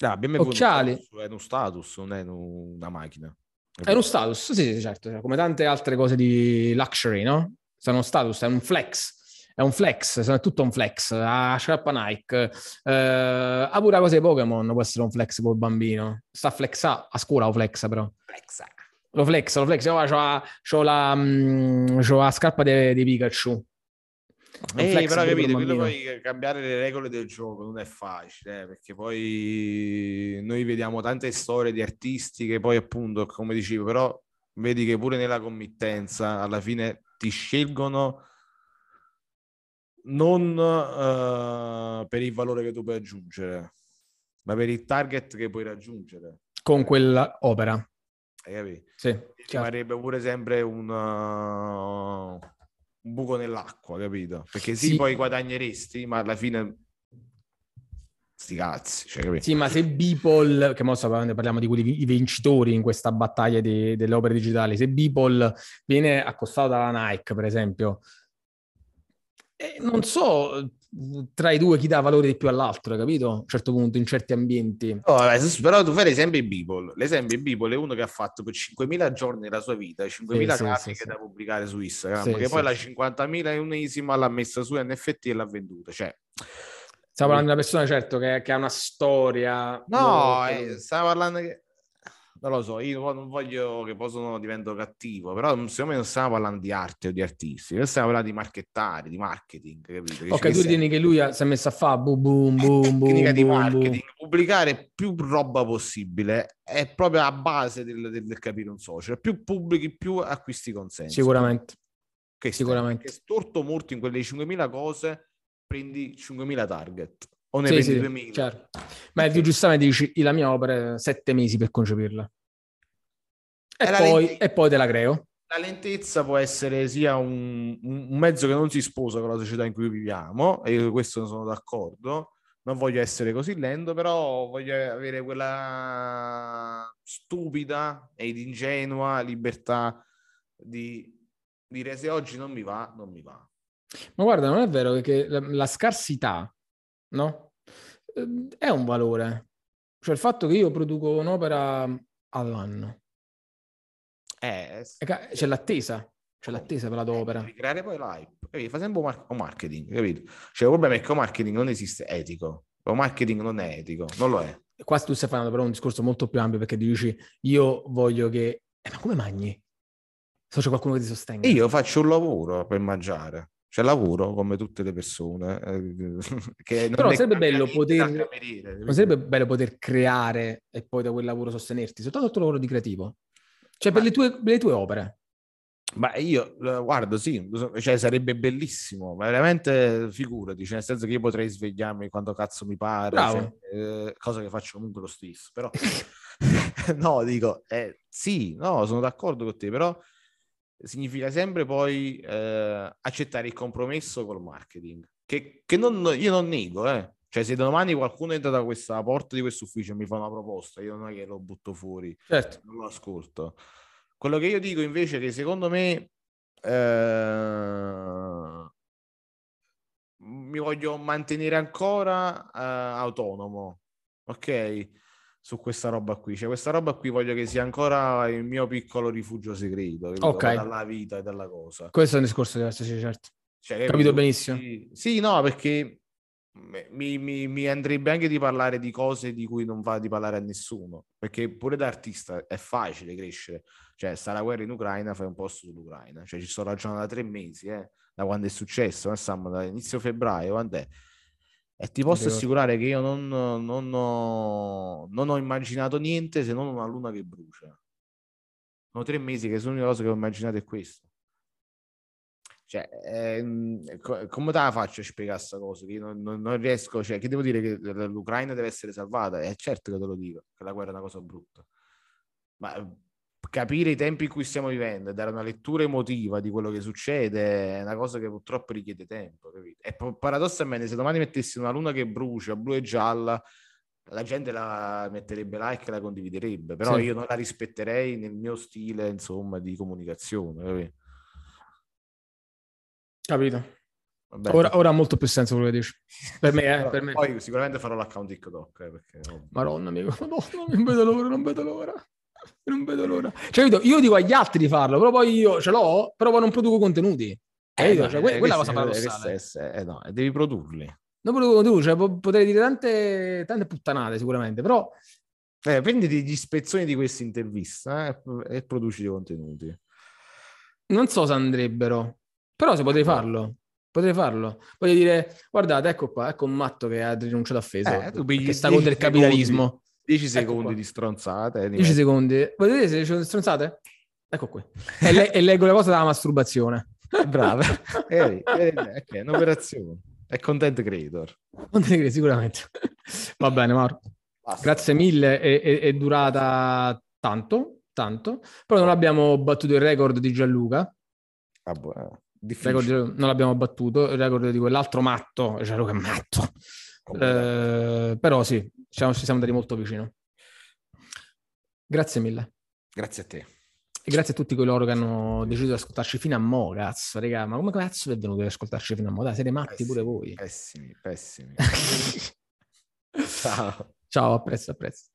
Ah, Occhiali. È uno status, non è una macchina. È uno status, sì, sì, certo, cioè, come tante altre cose di luxury, no? Sono uno status, è un flex, è un flex, è tutto un flex, a sciarpa Nike, eh, ha pure la cosa di Pokémon, può essere un flex per il bambino, sta flexa, a scuola lo flexa però. Flexa. Lo flex, lo flex, io c'ho, c'ho, la, mm, c'ho la scarpa di, di Pikachu, eh, però capite, quello poi cambiare le regole del gioco non è facile, eh, perché poi noi vediamo tante storie di artisti che poi appunto, come dicevo, però vedi che pure nella committenza alla fine ti scelgono non uh, per il valore che tu puoi aggiungere, ma per il target che puoi raggiungere. Con quell'opera. Hai capito? Sì. Ci certo. pure sempre un... Uh un buco nell'acqua, capito? Perché sì, sì, poi guadagneresti, ma alla fine sti cazzi. Cioè, sì, ma se Beeple, che mo parliamo di quelli i vincitori in questa battaglia di, delle opere digitali, se Beeple viene accostato dalla Nike, per esempio, eh, non so tra i due chi dà valore di più all'altro, capito? A un certo punto, in certi ambienti. Oh, però tu fai l'esempio di Beeple. L'esempio di Beeple è uno che ha fatto per 5.000 giorni della sua vita, 5.000 sì, grafiche sì, da pubblicare su Instagram, sì, che poi la 50.000 e unesima l'ha messa su NFT e l'ha venduta. Cioè, Stiamo parlando di una persona, certo, che, che ha una storia. No, eh, stavo parlando che non lo so, io non voglio che poi sono, divento cattivo, però secondo me non stiamo parlando di arte o di artisti, noi stiamo parlando di marchettari, di marketing, capito? Che ok, tu ritieni che lui si è messo a fare boom boom boom boom di marketing, boom. pubblicare più roba possibile è proprio a base del, del, del capire un social, più pubblichi più acquisti consenso. Sicuramente. Che Sicuramente. Che storto molto in quelle 5.000 cose prendi 5.000 target o ne sì, prendi sì, certo. Ma tu giustamente dici, la mia opera sette mesi per concepirla. E, poi, lente... e poi te la creo. La lentezza può essere sia un, un, mezzo che non si sposa con la società in cui viviamo, e io questo sono d'accordo. Non voglio essere così lento, però voglio avere quella stupida ed ingenua libertà di dire se oggi non mi va, non mi va. Ma guarda, non è vero che la, la scarsità no? Ehm, è un valore. Cioè il fatto che io produco un'opera all'anno. Eh, c'è l'attesa, c'è l'attesa per la tua opera. Devi creare poi l'hype, fa sempre un marketing, capito? Cioè il problema è che il marketing non esiste etico, il marketing non è etico, non lo è. Qua tu stai facendo però un discorso molto più ampio perché dici io voglio che... Eh, ma come mangi? Se c'è qualcuno che ti sostenga. Io faccio un lavoro per mangiare c'è lavoro come tutte le persone. Eh, Però sarebbe bello, poter, non sarebbe bello poter creare e poi da quel lavoro sostenerti, soltanto il tuo lavoro di creativo. Cioè Ma... per, le tue, per le tue opere. Ma io, guardo, sì, cioè sarebbe bellissimo, veramente figurati, cioè nel senso che io potrei svegliarmi quando cazzo mi pare, cioè, eh, cosa che faccio comunque lo stesso, però no, dico, eh, sì, no, sono d'accordo con te, però significa sempre poi eh, accettare il compromesso col marketing, che, che non, io non nego, eh. Cioè, se domani qualcuno entra da questa porta di questo ufficio e mi fa una proposta, io non è che lo butto fuori, certo. non lo ascolto. Quello che io dico invece è che secondo me eh, mi voglio mantenere ancora eh, autonomo, ok? Su questa roba qui. Cioè, questa roba qui voglio che sia ancora il mio piccolo rifugio segreto, ok? Dalla vita e dalla cosa. Questo è un discorso diverso, sì, certo. Cioè, capito benissimo. Sì, sì, no, perché mi, mi, mi, andrebbe anche di parlare di cose di cui non va di parlare a nessuno, perché pure da artista è facile crescere, cioè sta la guerra in Ucraina, fai un posto sull'Ucraina, cioè ci sto ragionando da tre mesi, eh, da quando è successo, eh, Sam, da inizio febbraio, quando è? E ti posso assicurare che io non, non, ho, non ho immaginato niente se non una luna che brucia. Sono tre mesi che l'unica cosa che ho immaginato è questo. Cioè, ehm, come te la faccio a spiegare questa cosa? Che non, non, riesco, cioè, che devo dire che l'Ucraina deve essere salvata? È certo che te lo dico, che la guerra è una cosa brutta. Ma capire i tempi in cui stiamo vivendo e dare una lettura emotiva di quello che succede è una cosa che purtroppo richiede tempo. Capito? E paradossalmente, se domani mettessi una luna che brucia, blu e gialla, la gente la metterebbe like e la condividerebbe, però sì. io non la rispetterei nel mio stile, insomma, di comunicazione. Capito? Capito? ora, ora, ha molto più senso quello che dici. Per me, eh, per me. Poi sicuramente farò l'account TikTok. Eh, perché... Madonna, amico, Madonna, non vedo l'ora, non vedo l'ora. Non vedo l'ora. Cioè, io dico agli altri di farlo, però poi io ce l'ho, però poi non produco contenuti. Eh, no, cioè, eh, quella è la cosa paradossale. Eh, no, devi produrli. Non produco contenuti, cioè, potrei dire tante, tante puttanate sicuramente, però... Eh, prenditi gli spezzoni di questa intervista eh, e produci dei contenuti. Non so se andrebbero, però se potrei farlo, potrei farlo. Voglio dire, guardate, ecco qua, ecco un matto che ha rinunciato a Facebook, eh, che sta contro il capitalismo. 10 secondi ecco di stronzate. 10 secondi. Volete vedere se riesco stronzate? Ecco qui. E, le- e, leggo la cosa della masturbazione. Brava. eh, eh, okay, è un'operazione. È content creator. Content creator, sicuramente. Va bene, Mauro. Basta. Grazie mille. È, è, è, durata tanto, tanto. Però non abbiamo battuto il record di Gianluca. Ah, buono. Record, non l'abbiamo battuto, il record di quell'altro matto, cioè che è matto. Eh, però sì, diciamo, ci siamo andati molto vicino. Grazie mille. Grazie a te. E grazie a tutti coloro che hanno deciso di ascoltarci fino a mo', cazzo, raga. Ma come cazzo è venuto ad ascoltarci fino a mo'? Dai, siete matti pessimi, pure voi. Pessimi, pessimi. Ciao. Ciao, a presto, a presto.